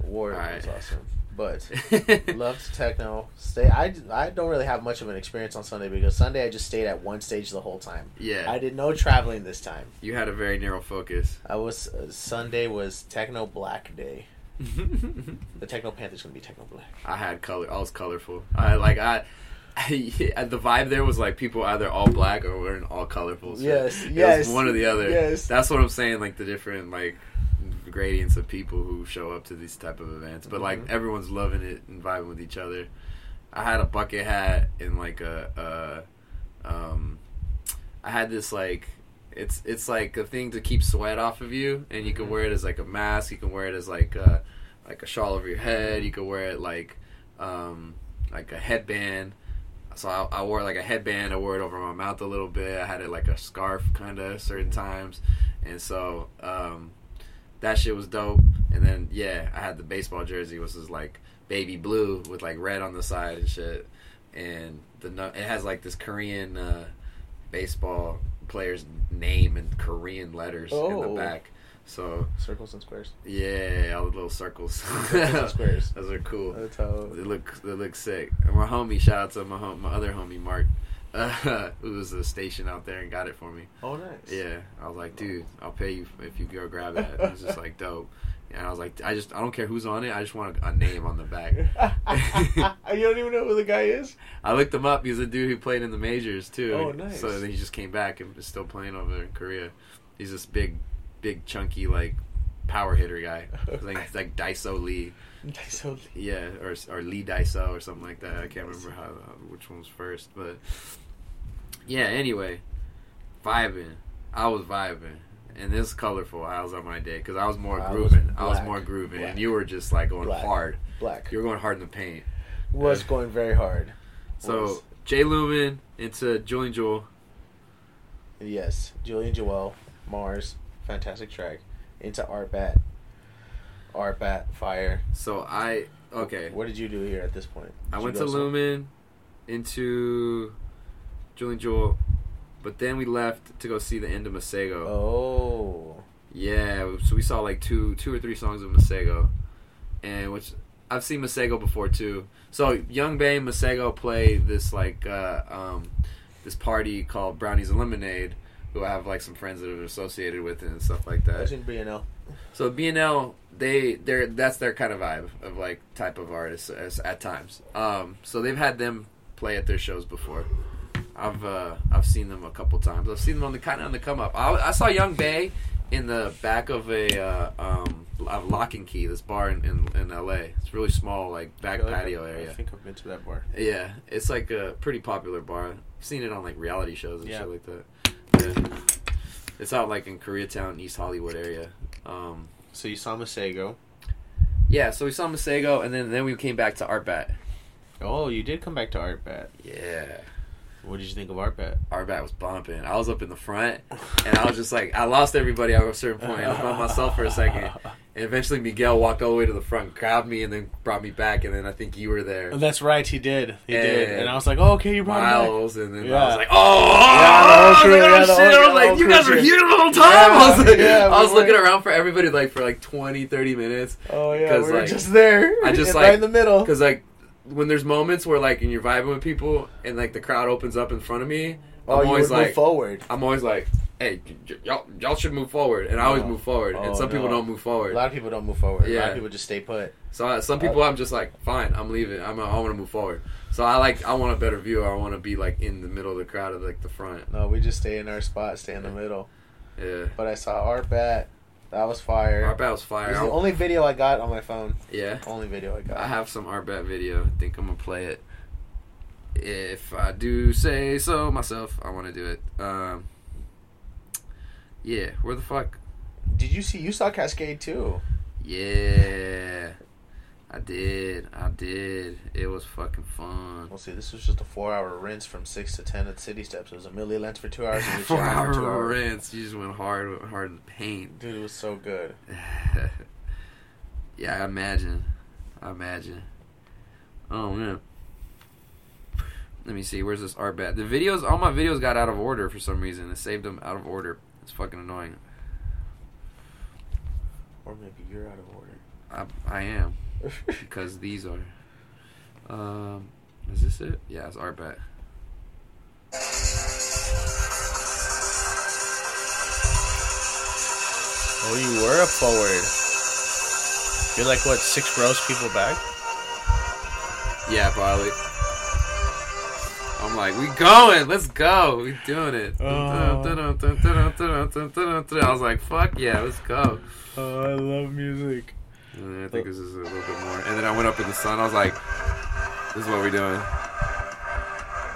Wore it Alright. was awesome. But loved techno. Stay. I, I don't really have much of an experience on Sunday because Sunday I just stayed at one stage the whole time. yeah, I did no traveling this time. you had a very narrow focus. I was uh, Sunday was techno black day. The techno panther's gonna be techno black. I had color. I was colorful. I like I. the vibe there was like people either all black or wearing all colorful. shit. Yes, yes, one or the other. yes. that's what I'm saying. Like the different like gradients of people who show up to these type of events, but like Mhm. everyone's loving it and vibing with each other. I had a bucket hat and like a, a um, I had this like it's it's like a thing to keep sweat off of you, and you can wear it as like a mask. You can wear it as like a, like a shawl over your head. You can wear it like um, like a headband. So I, I wore like a headband. I wore it over my mouth a little bit. I had it like a scarf kind of certain times, and so um, that shit was dope. And then yeah, I had the baseball jersey, which is like baby blue with like red on the side and shit. And the it has like this Korean uh, baseball player's name in Korean letters in Oh. the back. So Circles and squares. yeah, all the little circles. Circles and squares. Those are cool. That's how. They look they look sick. And my homie, shout out to my hom- my other homie Mark, uh, who was a station out there and got it for me. Oh, nice. Yeah, I was like, dude, I'll pay you if you go grab that. It was just like dope. And I was like, I just I don't care who's on it. I just want a, a name on the back. you don't even know who the guy is. I looked him up. He's a dude who played in the majors too. Oh, nice. So then he just came back and is still playing over in Korea. He's this big, big chunky like power hitter guy. His name's like Daiso Lee. So Yeah, or or Lee Daiso or something like that. I can't remember how which one was first, but yeah. Anyway, vibing. I was vibing, and this colorful. I was on my day because I was more I was grooving. I was more grooving, Black. and you were just like going Black. hard. black You were going hard in the paint. was going very hard. So Was. Jay Lumen into Julian Jeweil. Yes, Julian Jeweil, Mars, fantastic track. Into Artbat, Art Bat, Fire. So I okay. What did you do here at this point? I Did you went to Lumen, into Julian Jeweil, but then we left to go see the end of Masego. Oh, Yeah, so we saw like two, two or three songs of Masego, and which I've seen Masego before too. So Yung Bae and Masego play this like uh, um, this party called Brownies and Lemonade, who I have like some friends that are associated with it and stuff like that. in BNL. So BNL, they they're that's their kind of vibe of like type of artists as, at times. Um, so they've had them play at their shows before. I've uh, I've seen them a couple times. I've seen them on the kind of on the come up. I, I saw Yung Bae in the back of a uh, um, Lock and Key, this bar in, in, in L.A. It's really small, like back like patio I, area. I think I've been to that bar. Yeah, it's like a pretty popular bar. I've seen it on like reality shows and Yeah. shit like that. Yeah. It's out like in Koreatown, East Hollywood area. Um, So you saw Masego. yeah, so we saw Masego, and then then we came back to Artbat. Oh, you did come back to Artbat. Yeah, What did you think of Artbat? Art Bat was bumping. I was up in the front, and I was just like, I lost everybody at a certain point. I was by myself for a second, and eventually Miguel walked all the way to the front, grabbed me, and then brought me back. And then I think you were there, Oh, That's right, he did. He did. And And I was like, oh, okay, you brought me. back. Miles, and then I was like, oh, Yeah, the whole I was crew, like, oh, yeah, the shit. whole- I was like, you guys were here the whole time. I was, like, yeah, I was we looking were. around for everybody like for like 20, 30 minutes. Oh, yeah, 'Cause, we were like, just there. I just, like, right like- in the middle. Because like when there's moments where like and you're vibing with people and like the crowd opens up in front of me, Oh, I'm always like forward. I'm always like, hey, y- y'all y'all should move forward, and I always No. move forward, and Oh, some people no. don't move forward. A forward. lot of people don't move forward. A lot Yeah. of people just stay put. So I, some people I'm just like, fine, I'm leaving. I'm I want to move forward. So I like I want a better view. I want to be like in the middle of the crowd, of like the front. No, we just stay in our spot, stay in the middle. Yeah, But I saw Artbat. That was fire. Artbat was It fire. was the only video I got on my phone. yeah, Only video I got. I have some Artbat video. I think I'm gonna play it. If I do say so myself, I want to do it. Um, yeah, where the fuck? Did you see? You saw Kaskade too. Yeah, I did. I did. It was fucking fun. Well, see, this was just a four-hour rinse from six to ten at City Steps. It was Amelie Lens for two hours. Four chatted for two hour hours. rinse. You just went hard, hard in the paint. Dude, it was so good. yeah, I imagine. I imagine. Oh man. Let me see. Where's this Artbat? The videos, all my videos got out of order for some reason. It saved them out of order. It's fucking annoying. Or maybe you're out of order. I, I am because these are. Um, is this it? Yeah, it's Artbat. Oh, you were a forward. You're like what six rows people back? Yeah, probably. I'm like, we going, let's go, we doing it. Oh. I was like, fuck yeah, let's go. Oh, I love music. And then I think this is a little bit more. And then I went up in the sun. I was like, "This is what we're doing."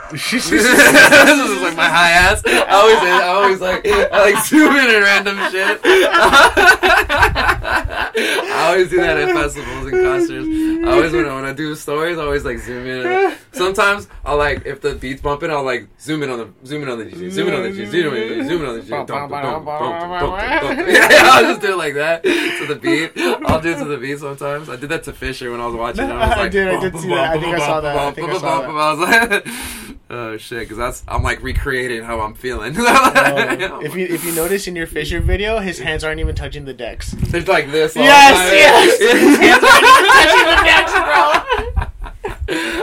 this is like my high ass. I always, I always like, I like zoom in and random shit. I always do that at festivals and concerts. I always when, I- when I do stories, I always like zoom in. Sometimes I'll like if the beat's bumping, I'll like zoom in on the zoom in on the DJ, zoom in on the DJ, zoom in, zoom in on the DJ. Dum, dum, dum, dum, dum. Yeah, I'll just do it like that to the beat. I'll do it to the beat sometimes. I did that to Fisher when I was watching. I was I did, I did see that. I think I saw that. I think I saw that. I was like, oh shit, because that's I'm like recreating how I'm feeling. Oh, if you if you notice in your Fisher video, his hands aren't even touching the decks. There's like this. all Yes, yes. His hands aren't even touching the decks, bro.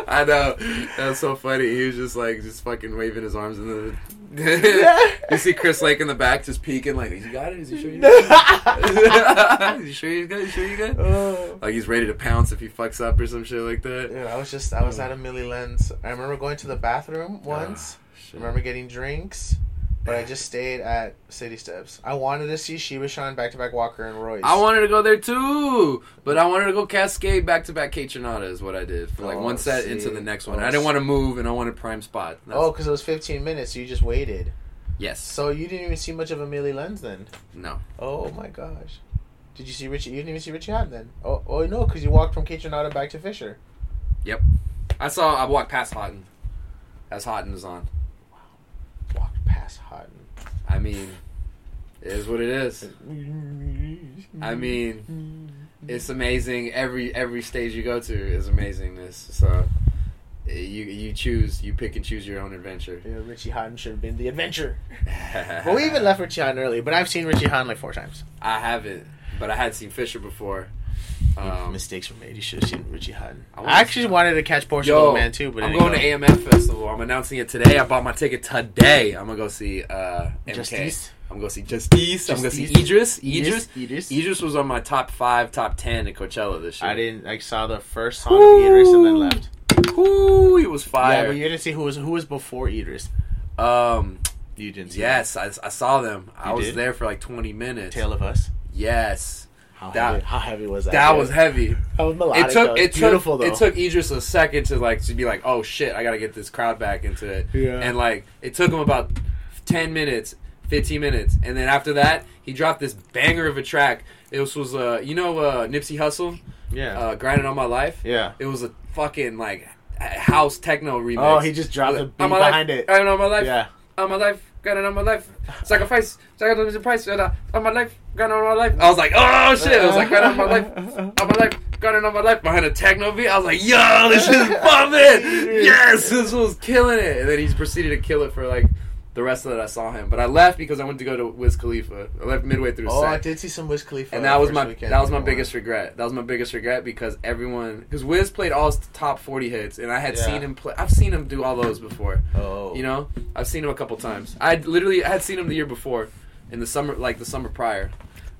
I know. That's so funny. He was just like just fucking waving his arms in the. you see Chris Lake in the back just peeking, like, "Is he got it? Is he sure you got it? Is he sure you got it? You sure you got it?" Oh. Like he's ready to pounce if he fucks up or some shit like that. Yeah, I was just I was oh. at Amelie Lens. I remember going to the bathroom ah, once. Shit. remember getting drinks, but I just stayed at City Steps. I wanted to see Shiba San back to back Walker and Royce. I wanted to go there too, but I wanted to go Kaskade back to back Kaytranada is what I did for like Oh, one set see. into the next Oh, one. I didn't want to move and I wanted prime spot. That's- Oh, because it was 15 minutes, so you just waited. yes. So you didn't even see much of Amelie Lens then. No. Oh my gosh. Did you see Richie? You didn't even see Richie Hawtin then. Oh, oh no, because you walked from Kaytranada back to Fisher. Yep. I saw. I walked past Hawtin as Hawtin was on. Past Hawtin. I mean, it is what it is. I mean, it's amazing. Every every stage you go to is amazingness. So you you choose, you pick and choose your own adventure. Yeah, Richie Hawtin should have been the adventure. Well, we even left Richie Hawtin early, but I've seen Richie Hawtin like four times. I haven't, but I had seen Fisher before. Um, Mistakes were made. You should have seen Richie Hawtin. I I, actually wanted to catch Portugal Yo, Man too, but I'm going go. to AMF Festival. I'm announcing it today. I bought my ticket today. I'm gonna go see uh, MK. Justice? I'm gonna see Justice. I'm gonna see Justice? Idris. Idris. Idris. Idris was on my top five, top ten at Coachella this year. I didn't. I saw the first song of Idris and then left. Ooh, he was Yeah, but you didn't see who was who was before Idris. um, You didn't see. yes, I, I saw them. I was did? there for like 20 minutes. Tale of Us. Yes, How That- heavy? How heavy was that? that dude? was heavy. That was melodic. It took though. it took beautiful though. it took Idris a second to like to be like, oh shit, I gotta get this crowd back into it. Yeah. And like it took him about 10 minutes, 15 minutes, and then after that he dropped this banger of a track. It was, was uh you know uh Nipsey Hussle, yeah. uh Grinding on My Life. yeah. It was a fucking like house techno remix. Oh, he just dropped the beat on my behind life, it. Grinding on my life. Yeah. on my life, got on my life, sacrifice, sacrifice the price, on my life, got on my life. I was like, oh shit, I was like, got on my life, on my life, got on my life, behind a techno beat. I was like, yo, this shit's bumping, yes, this was killing it. And then he proceeded to kill it for like the rest of it. I saw him, but I left because I went to go to Wiz Khalifa. I left midway through Oh, set. I did see some Wiz Khalifa. And that was my that was my biggest regret. That was my biggest regret because everyone because Wiz played all his top forty hits, and I had Yeah. seen him play. I've seen him do all those before. Oh, You know, I've seen him a couple times. I literally I had seen him the year before, in the summer, like the summer prior.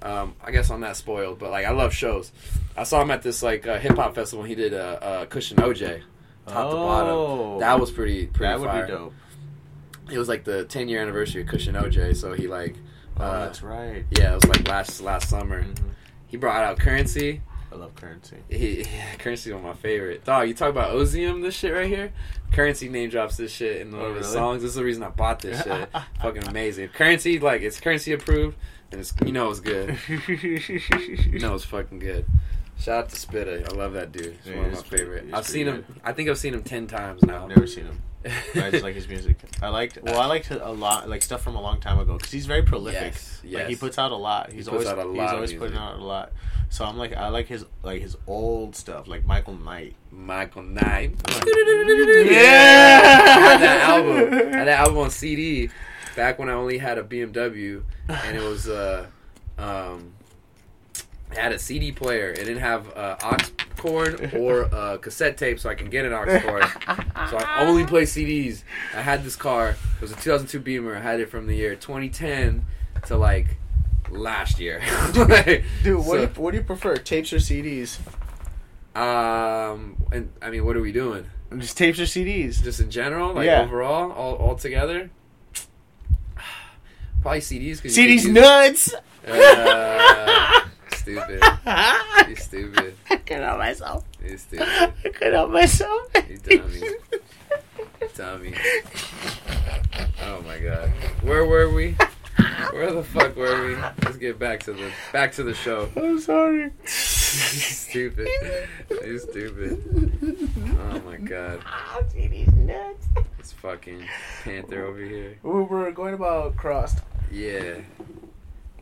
Um, I guess I'm not spoiled, but like I love shows. I saw him at this like uh, hip hop festival. And he did uh, uh, Kush & OJ, top to Oh. bottom. That was pretty pretty. that would be dope. It was like the 10 year anniversary of Kush & OJ, so he like, Oh, uh, that's right. yeah, it was like last last summer. Mhm. He brought out Curren$y. I love Curren$y. He, Curren$y one of my favorite. Dog, you talk about Ozium, this shit right here. Curren$y name drops this shit in one Oh, of his really? songs. This is the reason I bought this shit. Fucking amazing. Curren$y, like it's Curren$y approved, and it's you know it's good. You know it's fucking good. Shout out to Spitta. I love that dude. He's Yeah, one of my favorite. I've seen pretty him. I think I've seen him ten times now. Never seen him. I just like his music. I liked well, I liked a lot like stuff from a long time ago because he's very prolific. Yes, Like he puts out a lot. He's puts always out a he's lot of always music. putting out a lot. So I'm like I like his like his old stuff like Michael Knight. Michael Knight. Yeah. I had that album. I had that album on CD back when I only had a BMW, and it was uh, um, it had a CD player. It didn't have uh, aux cord or uh, cassette tape, so I can get an aux cord. So I only play CDs. I had this car. It was a 2002 Beamer. I had it from the year 2010 to like last year. Like, Dude, what, so- do you, what do you prefer, tapes or CDs? um, and I mean, what are we doing? Just tapes or CDs? Just in general, like Yeah. overall, all all together. Probably CDs. CDs you nuts. Uh, stupid. You stupid. I couldn't help myself. You stupid. I couldn't help myself. You dummy. Dummy. Oh my god. Where were we? Where the fuck were we? Let's get back to the back to the show. I'm sorry. You stupid. You stupid. Oh my god. Ah, CDs nuts. This fucking panther over here. We were going about CRSSD. Yeah.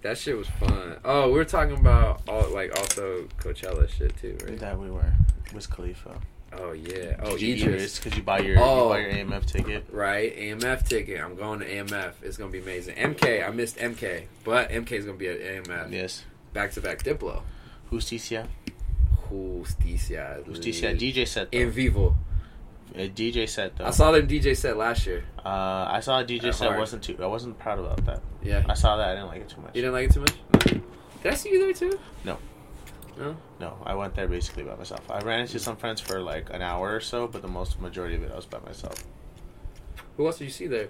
That shit was fun. Oh, we were talking about all like also Coachella shit too, right? That we were. Wiz Khalifa. Oh yeah. Oh, Idris. because you buy your Oh. you buy your AMF ticket. Right, AMF ticket. I'm going to AMF. It's gonna be amazing. MK, I missed MK, but MK is gonna be at AMF. Yes. Back to back Diplo. Justicia. Justicia. Justicia. DJ set though. In vivo. A DJ set though. I saw them DJ set last year. Uh, I saw a DJ At set. Hard. wasn't too. I wasn't proud about that. Yeah. I saw that. I didn't like it too much. You didn't like it too much? Did I see you there too? No. No. No, I went there basically by myself. I ran into some friends for like an hour or so, but the most majority of it I was by myself. Who else did you see there?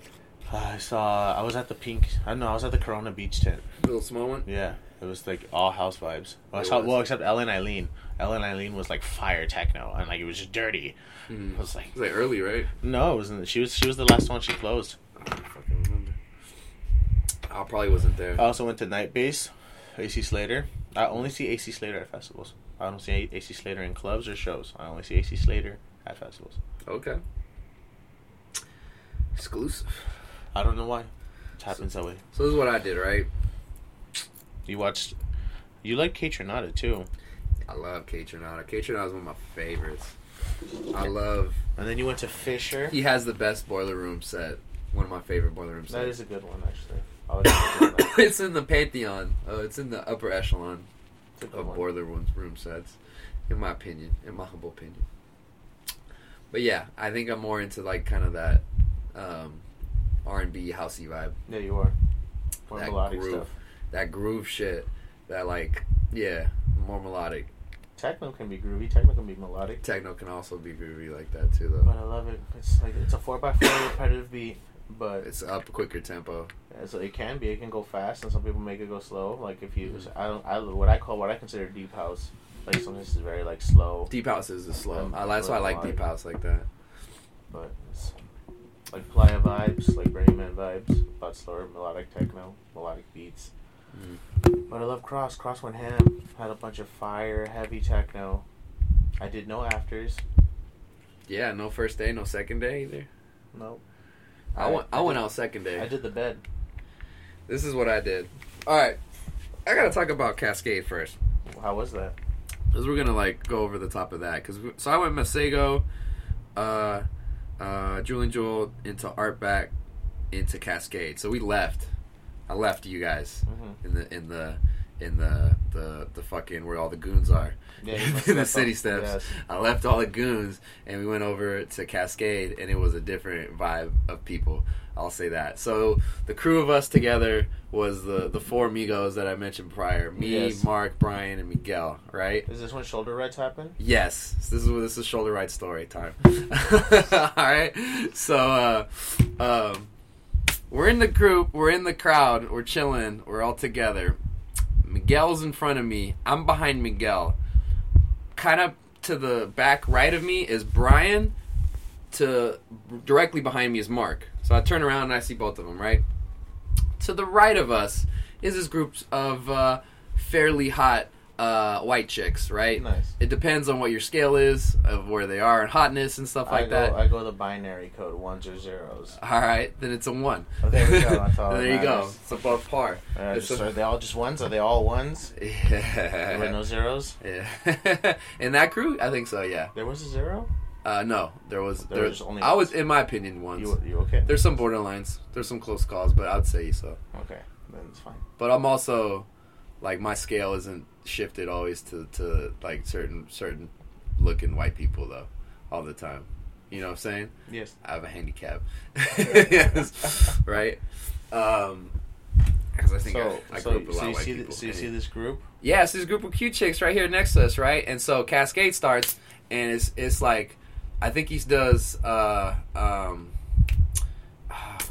I saw. I was at the pink. I know. I was at the Corona Beach tent. little small one. Yeah, it was like all house vibes. Well, I saw, was. well except Ellen Allien. Ellen Allien was like fire techno, and like it was just dirty. Mm. I was like, It was like early, right? no, it wasn't. She was. She was the last one. She closed. I don't fucking remember. I probably wasn't there. I also went to Night Bass, AC Slater. I only see AC Slater at festivals. I don't see AC Slater in clubs or shows. I only see AC Slater at festivals. Okay. Exclusive. I don't know why. It happens that way. So this is what I did, right? You watched. You like Kaytranada too, I love. Kaytranada is one of my favorites. I love. and then you went to Fisher. He has the best boiler room set. One of my favorite boiler room That sets. is a good one, actually. I was thinking that. it's in the pantheon. Uh, it's in the upper echelon It's a good of one. boiler room room sets, in my opinion. In my humble opinion. But yeah, I think I'm more into like kind of that um, R&B housey vibe. Yeah, you are. More That melodic groove. stuff. That groove shit. That like yeah, more melodic. Techno can be groovy. Techno can be melodic. Techno can also be groovy like that too, though. But. I love it. It's like it's a four x four repetitive beat, but It's up quicker tempo. Yeah, so it can be. It can go fast, and some people make it go slow. Like if you, Mhm. I don't, I what I call what I consider deep house. Like sometimes it's very like slow, Deep house is slow. Um, I, that's why I like deep house like that. but it's like playa vibes, like Burning Man vibes, but slower melodic techno, melodic beats. Mhm. But I love CRSSD. CRSSD went ham. Had a bunch of fire, heavy techno. I did no afters. Yeah, no first day, no second day either. Nope. I, went. I, went did- out second day. I did the bed. This is what I did. All right, I gotta talk about Kaskade first, How was that? because we're gonna like go over the top of that. Because so I went Masego, uh, uh, Julian Jeweil into Artbat, into Kaskade. So we left. I left you guys Mm-hmm. in the in the in the the the fucking where all the goons are. Yeah, in the city steps. yes. I left all the goons and we went over to Kaskade and it was a different vibe of people. I'll say that. So the crew of us together was the the four amigos that I mentioned prior. Me, Yes. Mark, Brian, and Miguel, right? Is this when shoulder rides happen? Yes. This is this is shoulder right story time. all right. So uh um we're in the group, we're in the crowd, we're chilling, we're all together. Miguel's in front of me. I'm behind Miguel. Kind of to the back right of me is Brian. To directly behind me is Mark. So I turn around and I see both of them, right? To the right of us is this group of uh, fairly hot uh, white chicks, right? Nice. It depends on what your scale is of where they are and hotness and stuff like I go, that. I go the binary code, ones or zeros. All right, then it's a one. Oh, there we go, that's all that there you go. It's above par. Uh, It's a- are they all just ones? Are they all ones? Yeah. There were no zeros. yeah. In that crew, I think so. Yeah. There was a zero. Uh, no, there was. There There, was only I was, ones. in my opinion, once. You you okay? There's some borderlines. There's some close calls, but I'd say so. Okay, then it's fine. But I'm also like my scale isn't shifted always to, to like certain certain looking white people though all the time. You know what I'm saying? Yes. I have a handicap. yes. Right? Um 'cause I think So, I, I so, grew up a so lot you of white see, people. th- so you see this group? Yeah, it's this group of cute chicks right here next to us, right? And so Kaskade starts, and it's it's like, I think he does, uh, um,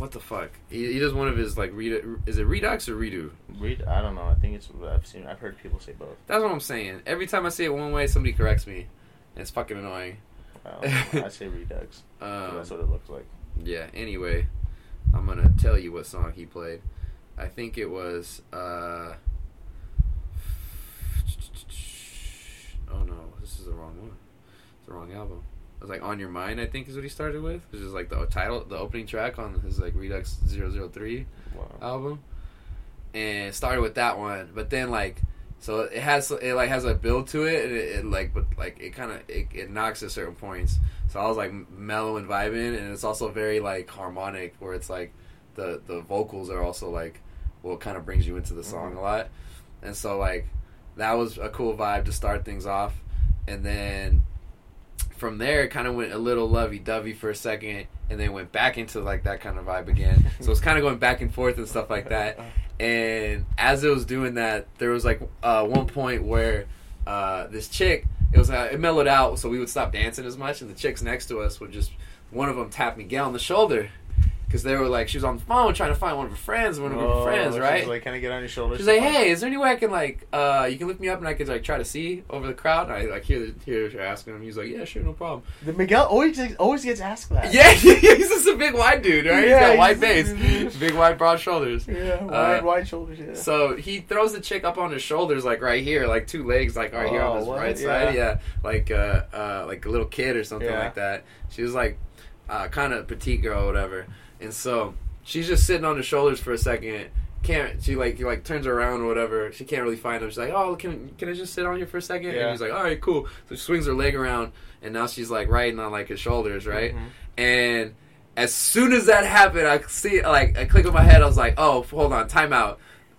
what the fuck? He, he does one of his like, read, is it Redux or Redo? Read. I don't know. I think it's. I've seen. I've heard people say both. That's what I'm saying. Every time I say it one way, somebody corrects me. And it's fucking annoying. I say Redux. Um, That's what it looks like. yeah. Anyway, I'm gonna tell you what song he played. I think it was. uh Oh no, this is the wrong one. It's the wrong album. It was like "On Your Mind." I think is what he started with, which is like the title, the opening track on his like Redux 003 Wow. album, and started with that one. But then like, so it has it like has a build to it, and it, it like but like it kind of it, it knocks at certain points. So I was like mellow and vibing, and it's also very like harmonic, where it's like the the vocals are also like what kind of brings you into the song Mhm. a lot, and so like that was a cool vibe to start things off, and then from there it kind of went a little lovey dovey for a second, and then went back into like that kind of vibe again. so it's kind of going back and forth and stuff like that. And as it was doing that, there was like uh, one point where uh, this chick, it was uh, it mellowed out, so we would stop dancing as much, and the chicks next to us would just one of them tap Miguel on the shoulder because they were like she was on the phone trying to find one of her friends, one of her Oh, friends, she's right? Like, can I get on your shoulders? She's like, "Hey, is there any way I can like uh you can lift me up and I can like try to see over the crowd?" And I like hear the, hear her asking him. He's like, "Yeah, sure, no problem." The Miguel always always gets asked that. Yeah, he's just a big white dude, right? Yeah, he's got he's- white face, big white broad shoulders. Yeah, wide, Uh, wide shoulders. Yeah. So he throws the chick up on his shoulders, like right here, like two legs, like right here Oh, on his what? right Yeah. side. Yeah, like uh, uh, like a little kid or something Yeah. like that. She was like uh, kind of petite girl or whatever, and so she's just sitting on his shoulders for a second. Can't she like he like turns around or whatever? She can't really find him. She's like, "Oh, can can I just sit on you for a second? Yeah. And he's like, "All right, cool." So she swings her leg around, and now she's like riding on like his shoulders, right? Mhm. And as soon as that happened, I see like I click in my head. I was like, "Oh, hold on, timeout."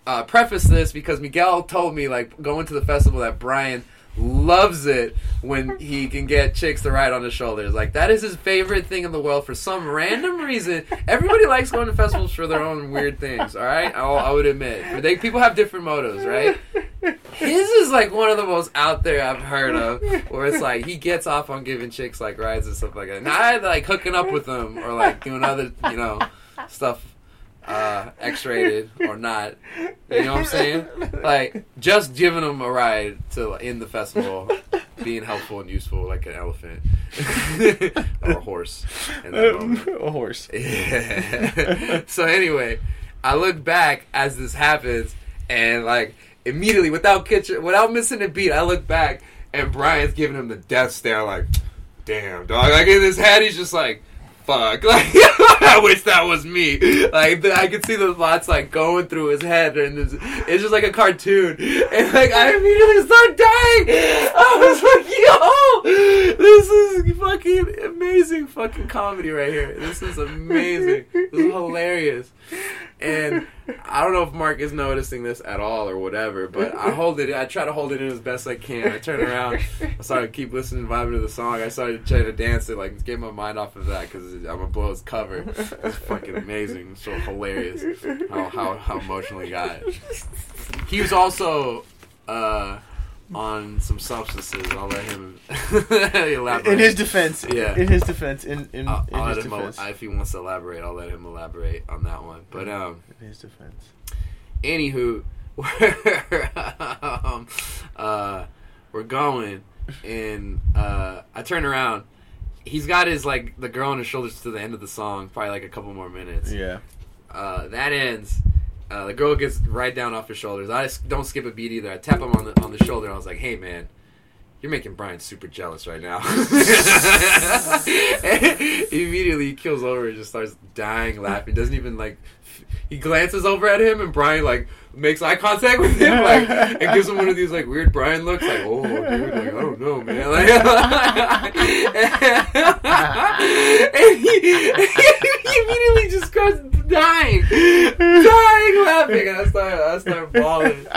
Uh, preface this because Miguel told me like going to the festival that Brian loves it when he can get chicks to ride on his shoulders. Like that is his favorite thing in the world for some random reason. Everybody likes going to festivals for their own weird things. All right, I'll, I would admit. But they people have different motives, right? His is like one of the most out there I've heard of, where it's like he gets off on giving chicks like rides and stuff like that. Not like hooking up with them or like doing other, you know, stuff uh, X-rated or not. You know what I'm saying? Like just giving them a ride to in the festival, being helpful and useful like an elephant or a horse. Moment. a horse. Yeah. so anyway, I look back as this happens, and like immediately, without kitchen, without missing a beat, I look back, and Brian's giving him the death stare, like, "Damn, dog!" Like in his head, he's just like, "Fuck!" Like I wish that was me. Like the, I could see the thoughts like going through his head, and it's, it's just like a cartoon, and like I immediately start dying. I was like, "Yo, this is fucking amazing, fucking comedy right here. This is amazing. This is hilarious." And I don't know if Mark is noticing this at all or whatever, but I hold it. I try to hold it in as best I can. I turn around. I started to keep listening, vibing to the song. I started trying to dance it, like get my mind off of that because I'm gonna blow his cover. It's fucking amazing. It's so hilarious how how how emotionally got. He was also uh, on some substances. I'll let him elaborate. In his defense, Yeah. In his defense, in in, I'll, in I'll his let him, defense, if he wants to elaborate, I'll let him elaborate on that one. But um, in his defense. anywho, we're, um, uh, we're going, and uh, I turn around. He's got his like the girl on his shoulders to the end of the song, probably like a couple more minutes. Yeah. Uh, that ends, Uh, the girl gets right down off his shoulders. I just don't skip a beat either. I tap him on the on the shoulder. I was like, "Hey, man, you're making Brian super jealous right now." Immediately, he kills over and just starts dying laughing. Doesn't even like. He glances over at him, and Brian like makes eye contact with him, like, and gives him one of these like weird Brian looks, like, "Oh, dude, like I don't know, man." Like, and he, he immediately just starts dying, dying laughing, and I start, I start bawling.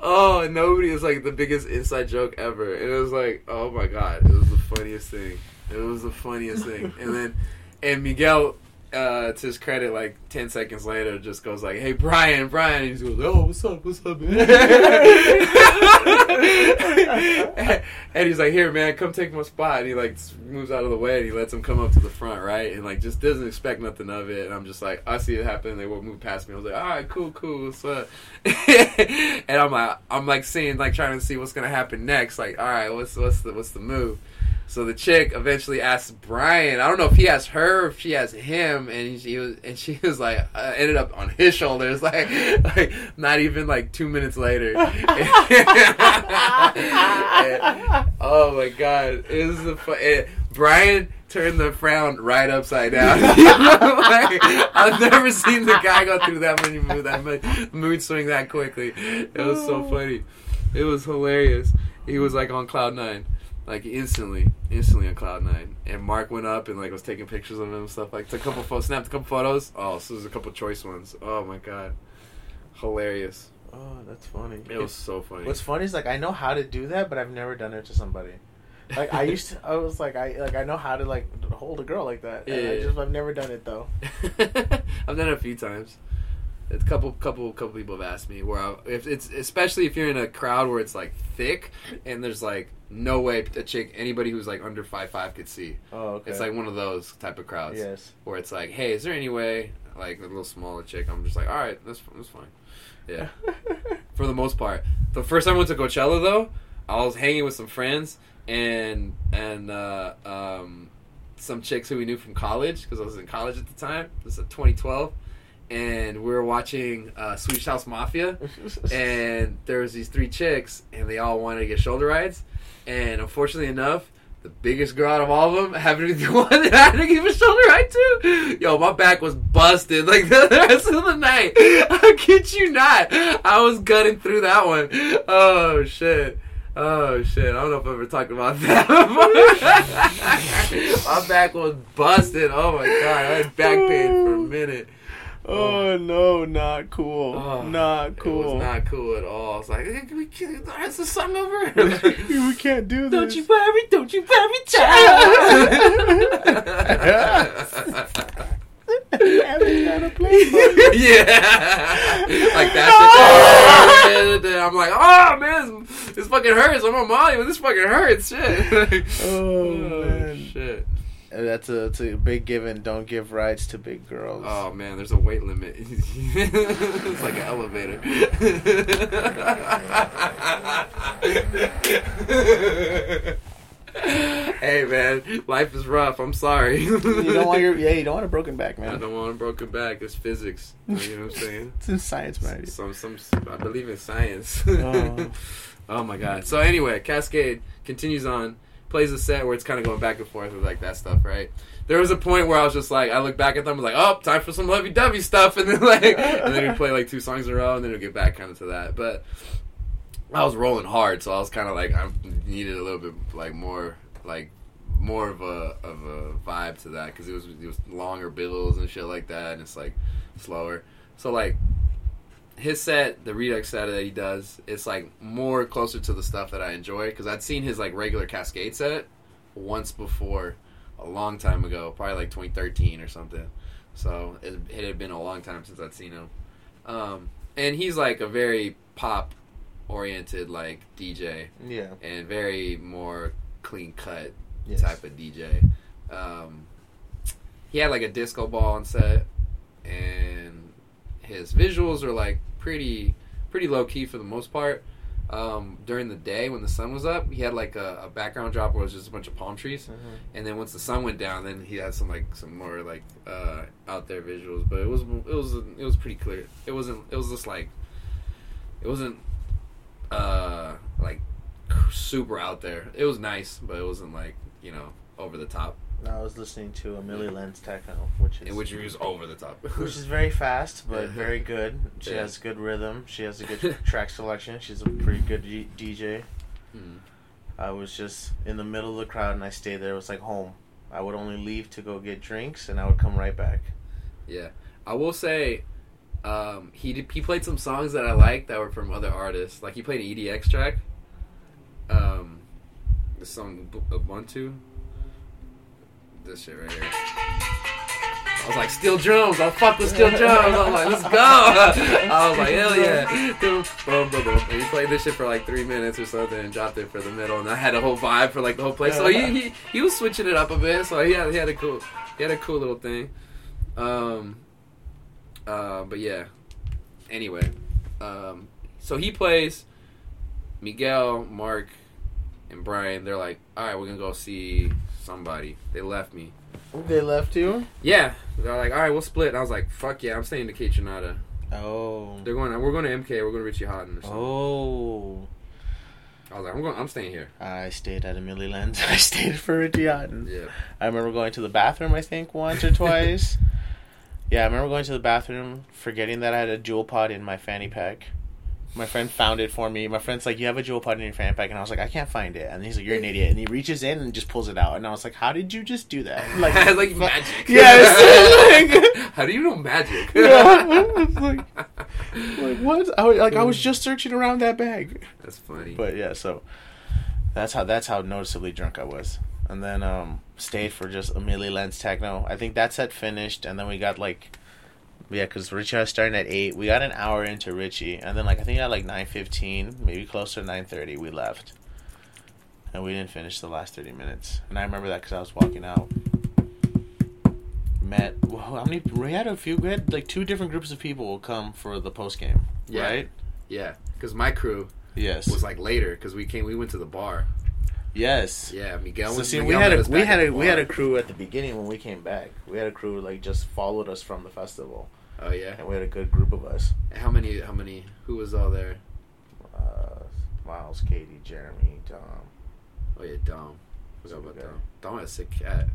Oh, and nobody is like the biggest inside joke ever, and it was like, oh my god, it was the funniest thing. It was the funniest thing, and then, and Miguel. Uh, to his credit, like ten seconds later, just goes like, "Hey, Brian, Brian," and he goes, "Oh, what's up, what's up?" man?" and he's like, "Here, man, come take my spot." And he like moves out of the way and he lets him come up to the front, right? And like just doesn't expect nothing of it. And I'm just like, I see it happen. They will move past me. I was like, "All right, cool, cool, what's up?" and I'm like, I'm like seeing, like trying to see what's gonna happen next. Like, all right, what's what's the what's the move? So the chick eventually asks Brian. I don't know if he asked her or if she asked him, and she was and she was like, uh, ended up on his shoulders, like, like not even like two minutes later. oh my god, it was the fu- eh, Brian turned the frown right upside down. like, I've never seen the guy go through that many mood that much mood swing that quickly. It was so funny. It was hilarious. He was like on cloud nine like instantly, instantly on cloud nine. And Mark went up and like was taking pictures of him and stuff. Like took a couple photos, snapped a couple photos. Oh, so there's a couple choice ones. Oh my god, hilarious! Oh, that's funny. It was so funny. What's funny is like I know how to do that, but I've never done it to somebody. Like I used to, I was like I like I know how to like hold a girl like that. And I Yeah. just I've never done it though. I've done it a few times. A couple, couple, couple people have asked me where I, if it's especially if you're in a crowd where it's like thick and there's like no way a chick anybody who's like under five five could see. Oh, okay. It's like one of those type of crowds. yes. where it's like, hey, is there any way, like a little smaller chick? I'm just like, all right, that's that's fine. Yeah, for the most part. The first time I went to Coachella though, I was hanging with some friends and and uh, um, some chicks who we knew from college because I was in college at the time. This is 2012, and we were watching uh, Swedish House Mafia, and there was these three chicks, and they all wanted to get shoulder rides, and unfortunately enough. The biggest girl out of all of them happened to be the one that I had to give a shoulder ride to. Yo, my back was busted like the rest of the night. I kid you not. I was gutting through that one. Oh shit. Oh shit. I don't know if I've ever talked about that my back was busted. Oh my god. I had back pain for a minute. Oh, oh no, not cool. Oh, not It cool. was not cool at all. It's like, hey, can't. kill Is the sun over? we can't do this. Don't you worry, don't you worry, child. Haven't got a play. yeah, like that. shit. I'm like, oh man, this, this fucking hurts. I'm on Molly, but this fucking hurts. Shit. Oh, oh man. shit. That's a, that's a big given. Don't give rides to big girls. Oh man, there's a weight limit. it's like an elevator. hey man, life is rough. I'm sorry. you don't want your yeah. You don't want a broken back, man. I don't want a broken back. It's physics. You know what I'm saying? It's in science, man. Some, some, I believe in science. Oh. oh my god. So anyway, Kaskade continues on, plays a set where it's kind of going back and forth with like that stuff, right? There was a point where I was just like, I look back at them, I was like, oh, time for some lovey dovey stuff, and then like, and then we play like two songs in a row, and then we get back kind of to that. But I was rolling hard, so I was kind of like, I needed a little bit like more, like more of a of a vibe to that because it was it was longer bills and shit like that, and it's like slower. So like his set, the Redux set that he does, it's like more closer to the stuff that I enjoy because I'd seen his like regular Kaskade set once before, a long time ago, probably like 2013 or something. So it, it had been a long time since I'd seen him. Um, and he's like a very pop oriented like DJ Yeah. and very more clean cut Yes. type of DJ. Um, he had like a disco ball on set, and his visuals are like pretty pretty low key for the most part. um, during the day when the sun was up, he had like a, a background drop where it was just a bunch of palm trees, Mhm. and then once the sun went down, then he had some like some more like uh, out there visuals. But it was it was it was pretty clear. It wasn't. It was just like it wasn't uh, like super out there. It was nice, but it wasn't like you know over the top. I was listening to Amelie Lens techno, which is which is over the top. which is very fast but very good. She Yeah. has good rhythm. She has a good track selection. She's a pretty good G- DJ. Mm. I was just in the middle of the crowd and I stayed there. It was like home. I would only leave to go get drinks and I would come right back. Yeah, I will say, um, he did, he played some songs that I liked that were from other artists. Like he played an EDX track. Um, the song Bu- Ubuntu. This shit right here. I was like, steel drums. I'll fuck with steel drums. I was like, let's go. I was like, hell yeah. And he played this shit for like three minutes or something and dropped it for the middle. And I had a whole vibe for like the whole place. So he, he, he was switching it up a bit. So he had, he had a cool, he had a cool little thing. Um, uh, but yeah. Anyway, um, so he plays Miguel, Mark, and Brian. They're like, all right, we're gonna go see somebody. They left me. They left you? Yeah, they're like, all right, we'll split. And I was like, fuck yeah, I'm staying to Kaytranada. Oh. They're going. We're going to MK. We're going to Richie Hawtin or something. Oh. I was like, I'm going. I'm staying here. I stayed at Amelie Lens. I stayed for Richie Hawtin. Yeah. I remember going to the bathroom, I think, once or twice. yeah, I remember going to the bathroom, forgetting that I had a JUUL pod in my fanny pack. My friend found it for me. My friend's like, "You have a JUUL pod in your fanny pack," and I was like, "I can't find it." And he's like, "You're an idiot." And he reaches in and just pulls it out, and I was like, "How did you just do that?" Like, Like, like magic. Yes. How do you know magic? Yeah. Like- like what? I was, like I was just searching around that bag. That's funny. But yeah, so that's how that's how noticeably drunk I was. And then um stayed for just a Lens techno. I think that set finished, and then we got like yeah, because Richie was starting at eight. We got an hour into Richie, and then like I think at like nine fifteen, maybe closer to nine thirty, we left, and we didn't finish the last thirty minutes. And I remember that because I was walking out. Met whoa, how many? We had a few. We had like two different groups of people will come for the post game, Yeah. right? yeah, because my crew Yes. was like later because we came. We went to the bar. yes. Yeah, Miguel. So was, see, we had a we had a we had a crew at the beginning when we came back. We had a crew like just followed us from the festival, Oh yeah. and we had a good group of us. How many? How many? Who was all there? Uh, Miles, Katie, Jeremy, Dom, Oh yeah, Dom. Forgot about Super guy. Dom. Dom had a sick cat.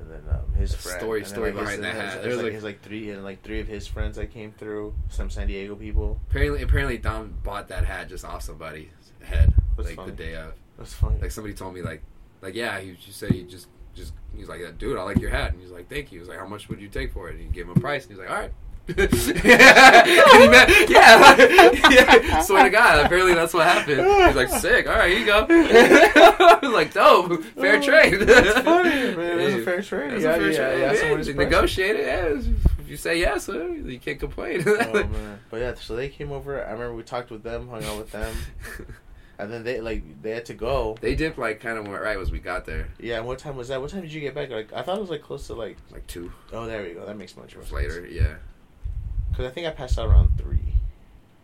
and then um, his The friend. story- and then, story like, his- behind that and then hat. There's, like, like- his like three and like three of his friends that came through. Some San Diego people. Apparently, apparently Dom bought that hat just off somebody's head, That's like funny. the day of. That's funny. Like somebody told me, like, like yeah, he just said he just, just he's like, dude, I like your hat, and he's like, thank you. He's like, how much would you take for it? And he gave him a price, and he's like, all right. and he met, yeah, yeah, swear to God, apparently that's what happened. He's like, sick, all right, here you go. I was like, dope, fair trade. That's funny, man. It was a fair trade. That's Yeah, a fair yeah, trade. yeah, Yeah, someone is you pressure. negotiate. Yeah, if you say yes, you can't complain. oh man, but yeah, so they came over. I remember we talked with them, hung out with them, and then they like they had to go. they dipped like kind of went right as we got there, Yeah, and what time was that? What time did you get back? Like I thought it was like close to like. like two Oh, there we go. That makes much more sense. later. Yeah, Because I think I passed out around three.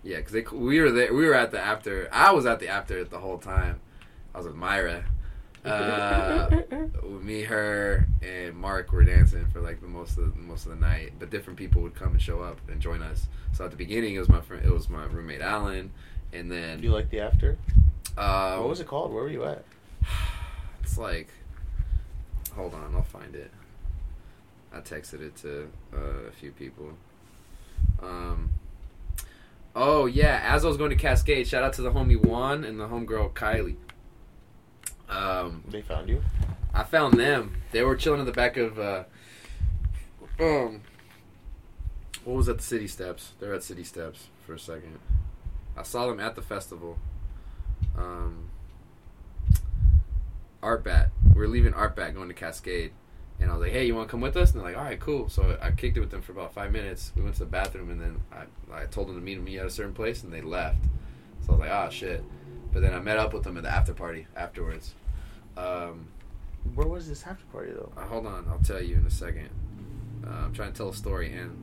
yeah, because we were there. We were at the after. I was at the after the whole time. I was with Myra. Uh, with me, her, and Mark were dancing for like the most of the, most of the night. But different people would come and show up and join us. So at the beginning, it was my friend, it was my roommate Alan, and then Do you like the after? uh, what was it called? Where were you at? It's like, hold on, I'll find it. I texted it to uh, a few people. Um, oh yeah, as I was going to Kaskade, shout out to the homie Juan and the homegirl Kylie. Um, They found you. I found them. They were chilling in the back of uh, um, what was at the city steps? They're at city steps for a second. I saw them at the festival. Um, Artbat. We are leaving Artbat going to Kaskade. And I was like, hey, you want to come with us? And they're like, all right, cool. So I kicked it with them for about five minutes. We went to the bathroom, and then I, I told them to meet me at a certain place, and they left. So I was like, ah, shit. But then I met up with them at the after party afterwards. Um, Where was this after party though? uh, hold on, I'll tell you in a second. Uh, I'm trying to tell a story, and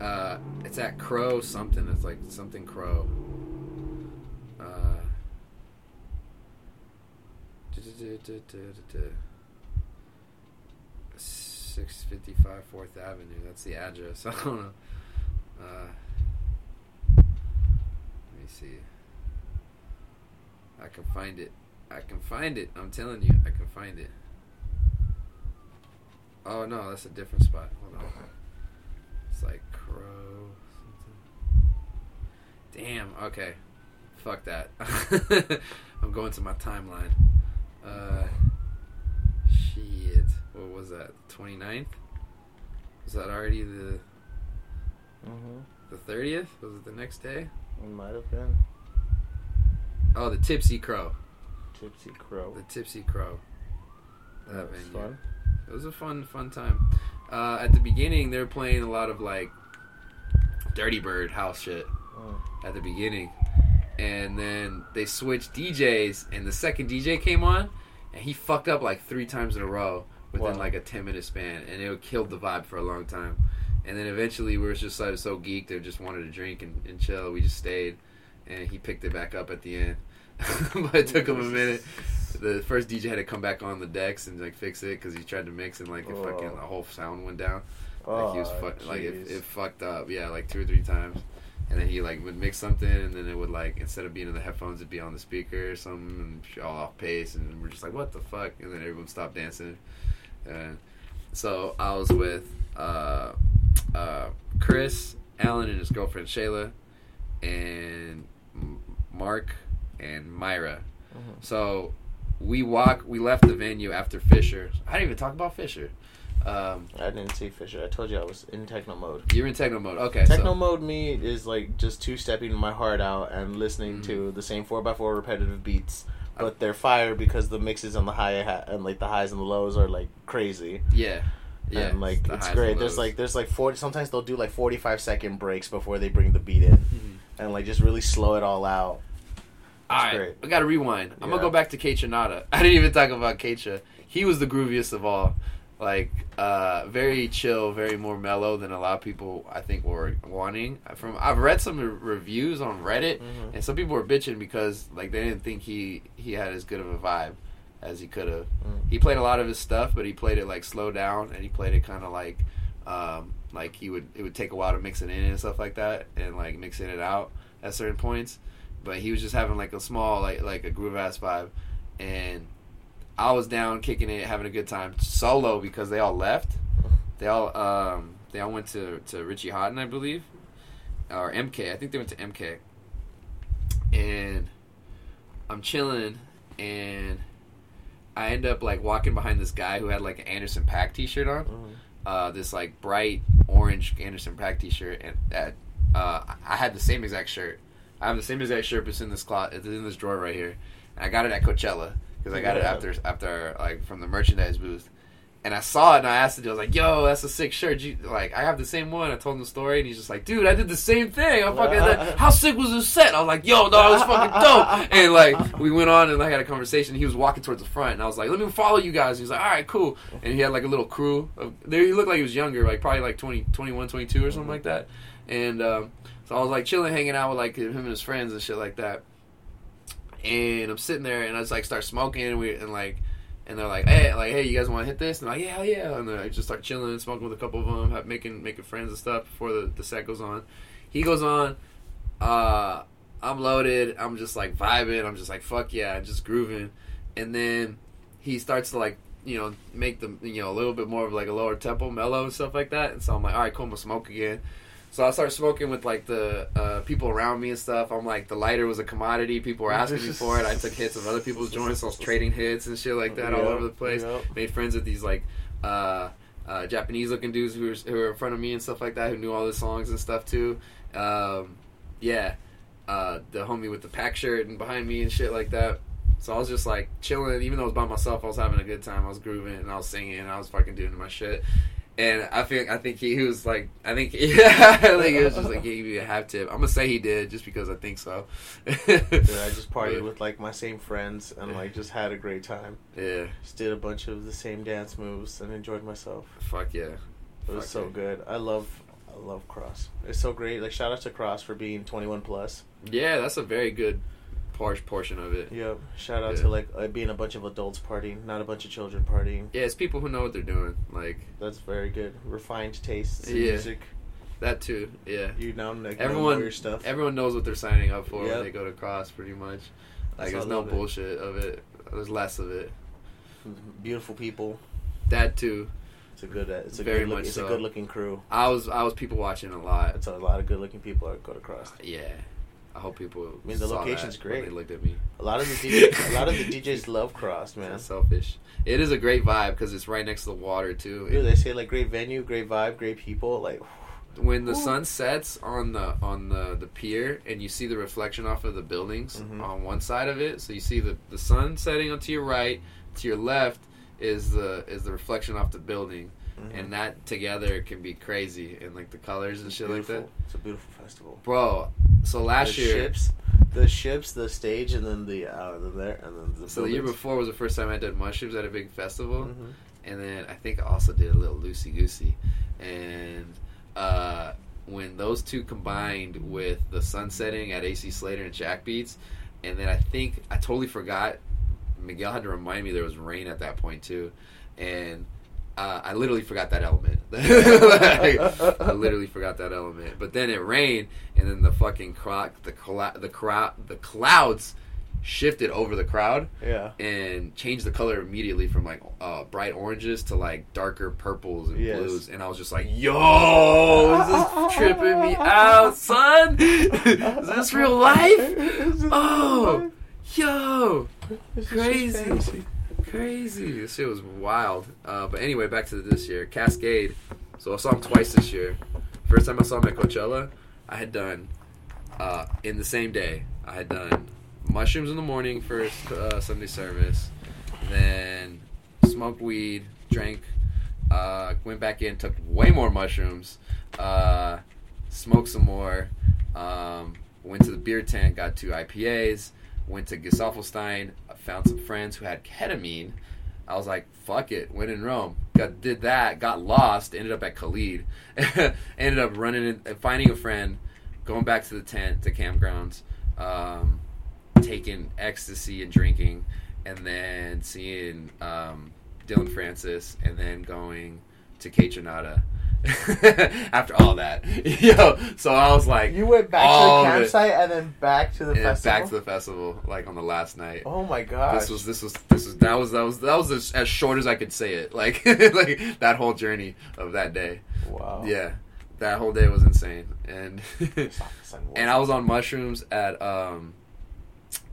uh, it's at Crow something. It's like something Crow. Uh, Six fifty five Fourth Avenue. That's the address. I don't know. Uh, let me see. I can find it. I can find it. I'm telling you, I can find it. Oh no, that's a different spot. Hold on. It's like Crow. Something. Damn. Okay. Fuck that. I'm going to my timeline. Uh, shit. What was that? 29th? Was that already the Mm-hmm. the 30th? Was it the next day? It might have been Oh, the Tipsy Crow. Tipsy Crow. The Tipsy Crow. That That was venue. fun. It was a fun, fun time. Uh, at the beginning, they were playing a lot of like Dirty Bird house shit Oh. at the beginning, and then they switched DJs, and the second DJ came on, and he fucked up like three times in a row within Wow. like a ten minute span, and it killed the vibe for a long time. And then eventually, we were just like so geeked and just wanted to drink and, and chill. We just stayed, and he picked it back up at the end. but it took him a minute. The first DJ had to come back on the decks and like fix it because he tried to mix and like it fucking Oh. the whole sound went down. Oh, Like he was ah, fuck, like it, it fucked up. Yeah, like two or three times. And then he like would mix something, and then it would like instead of being in the headphones, it'd be on the speaker or something, and all off pace. And we're just like, what the fuck? And then everyone stopped dancing. And so I was with uh, uh, Chris, Alan, and his girlfriend Shayla, and Mark and Myra. Mhm. So we walk. We left the venue after Fisher. I didn't even talk about Fisher. Um, I didn't see Fisher. I told you I was in techno mode. you're in techno mode. Okay. Techno so, mode me is like just two stepping my heart out and listening Mhm. to the same four x four repetitive beats, but they're fire because the mixes and the high ha- and like the highs and the lows are like crazy. Yeah. Yeah. and like the it's great. There's like there's like forty. Sometimes they'll do like forty five second breaks before they bring the beat in, Mhm. and like just really slow it all out. All right, great. I got to rewind. I'm gonna go back to Kaytranada. I didn't even talk about Keisha. He was the grooviest of all. Like, uh, very chill, very more mellow than a lot of people I think were wanting. From I've read some reviews on Reddit, Mhm. and some people were bitching because like they didn't think he he had as good of a vibe as he could have. Mm. He played a lot of his stuff, but he played it like slow down, and he played it kind of like um, like he would it would take a while to mix it in and stuff like that, and like mixing it out at certain points. But he was just having like a small like like a groove ass vibe, and I was down kicking it, having a good time solo because they all left. They all um they all went to to Richie Hawtin, I believe, or MK. I think they went to MK, and I'm chilling, and I end up like walking behind this guy who had like an Anderson .Paak T-shirt on Mhm. uh, this like bright orange Anderson .Paak T-shirt, and that uh, I had the same exact shirt. I have the same exact shirt, but it's in this closet. It's in this drawer right here. And I got it at Coachella because I got it after after like from the merchandise booth. And I saw it and I asked the dude, I was like, "Yo, that's a sick shirt." You, like, I have the same one. I told him the story, and he's just like, "Dude, I did the same thing. I'm fucking how sick was this set?" I was like, "Yo, no, it was fucking dope." And like, we went on and I had a conversation. He was walking towards the front, and I was like, "Let me follow you guys." He was like, "All right, cool." And he had like a little crew. Of, there, he looked like he was younger, like probably like 20, 21, 22 or something like that. And um, so I was like chilling, hanging out with like him and his friends and shit like that. And I'm sitting there, and I just like start smoking, and we and like, and they're like, hey, like, hey, you guys want to hit this? And I'm like, yeah, yeah. And then I just start chilling and smoking with a couple of them, making making friends and stuff before the the set goes on. He goes on. Uh, I'm loaded. I'm just like vibing. I'm just like fuck yeah, just grooving. And then he starts to like you know make the you know a little bit more of like a lower tempo, mellow and stuff like that. And so I'm like, all right, cool, I'm gonna smoke again. So I started smoking with like the uh, people around me and stuff. I'm like, the lighter was a commodity. People were asking me for it. I took hits of other people's joints. I was trading hits and shit like that all over the place. yep. Made friends with these like uh, uh, Japanese looking dudes who were, who were in front of me and stuff like that, who knew all the songs and stuff too. Um, yeah, uh, the homie with the pack shirt and behind me and shit like that. So I was just like chilling, even though I was by myself. I was having a good time. I was grooving and I was singing and I was fucking doing my shit. And I think I think he, he was like I think yeah I think it was just like he gave me a half tip. I'm gonna say he did just because I think so. I just partied with like my same friends and like just had a great time. yeah, Just did a bunch of the same dance moves and enjoyed myself. fuck yeah. It was Fuck so yeah. good. I love I love CRSSD. It's so great. Like shout out to CRSSD for being 21 plus. Yeah, that's a very good por- portion of it. Yep. Shout out Yeah. to like uh, being a bunch of adults partying, not a bunch of children partying. Yeah, it's people who know what they're doing. Like That's very good. Refined tastes in Yeah. music. that too. Yeah. You know, like, Everyone, know your stuff. everyone knows what they're signing up for Yep. when they go to CRSSD, pretty much. Like, That's there's no love it. bullshit of it. There's less of it. Beautiful people. That too. It's a good. It's a Very good look, much It's so. a good looking crew. I was I was people watching a lot. It's a lot of good looking people that go to CRSSD. Yeah. I hope people. I mean, the saw location's great. They looked at me. A lot of the DJ, a lot of the DJs love CRSSD, man. That's selfish. It is a great vibe because it's right next to the water too. Dude, they say like great venue, great vibe, great people. Like, when the Ooh. sun sets on the on the, the pier and you see the reflection off of the buildings Mhm. on one side of it, so you see the, the sun setting onto your right, to your left is the is the reflection off the building, mhm. and that together can be crazy and like the colors and shit like that, It's a beautiful festival. bro. So last the year, ships, the ships, the stage, and then the uh, then there, and then the. so the year before was the first time I did mushrooms at a big festival. Mhm. and then I think I also did a little loosey goosey, and uh, when those two combined with the sun setting at AC Slater and Jack Beats, and then I think I totally forgot. Miguel had to remind me there was rain at that point too, and uh, I literally forgot that element. Like, I literally forgot that element. But then it rained, and then the fucking croc, the clou- the crowd, the clouds shifted over the crowd Yeah. and changed the color immediately from like uh, bright oranges to like darker purples and Yes. blues. And I was just like, "Yo, is this is tripping me out, son. is this real life? Oh, yo, life. This is crazy. Crazy. This shit was wild." Uh, but anyway, back to this year, Kaskade. So I saw him twice this year. First time I saw him at Coachella, I had done uh, in the same day. I had done mushrooms in the morning first uh, Sunday service, then smoked weed, drank, uh, went back in, took way more mushrooms, uh, smoked some more, um, went to the beer tent, got two IPAs, went to Gesaffelstein, found some friends who had ketamine. I was like, fuck it, went in Rome. Got did that, got lost, ended up at Khalid. ended up running and finding a friend, going back to the tent, to campgrounds, um, taking ecstasy and drinking, and then seeing um, Dillon Francis, and then going to Kaytranada. After all that, yo, so I was like, You went back to the it. campsite and then back to the festival. back to the festival, like on the last night. oh my god! This was this was this was that was that was that was as, as short as I could say it. Like like that whole journey of that day. wow. Yeah, that whole day was insane, and and I was on mushrooms at um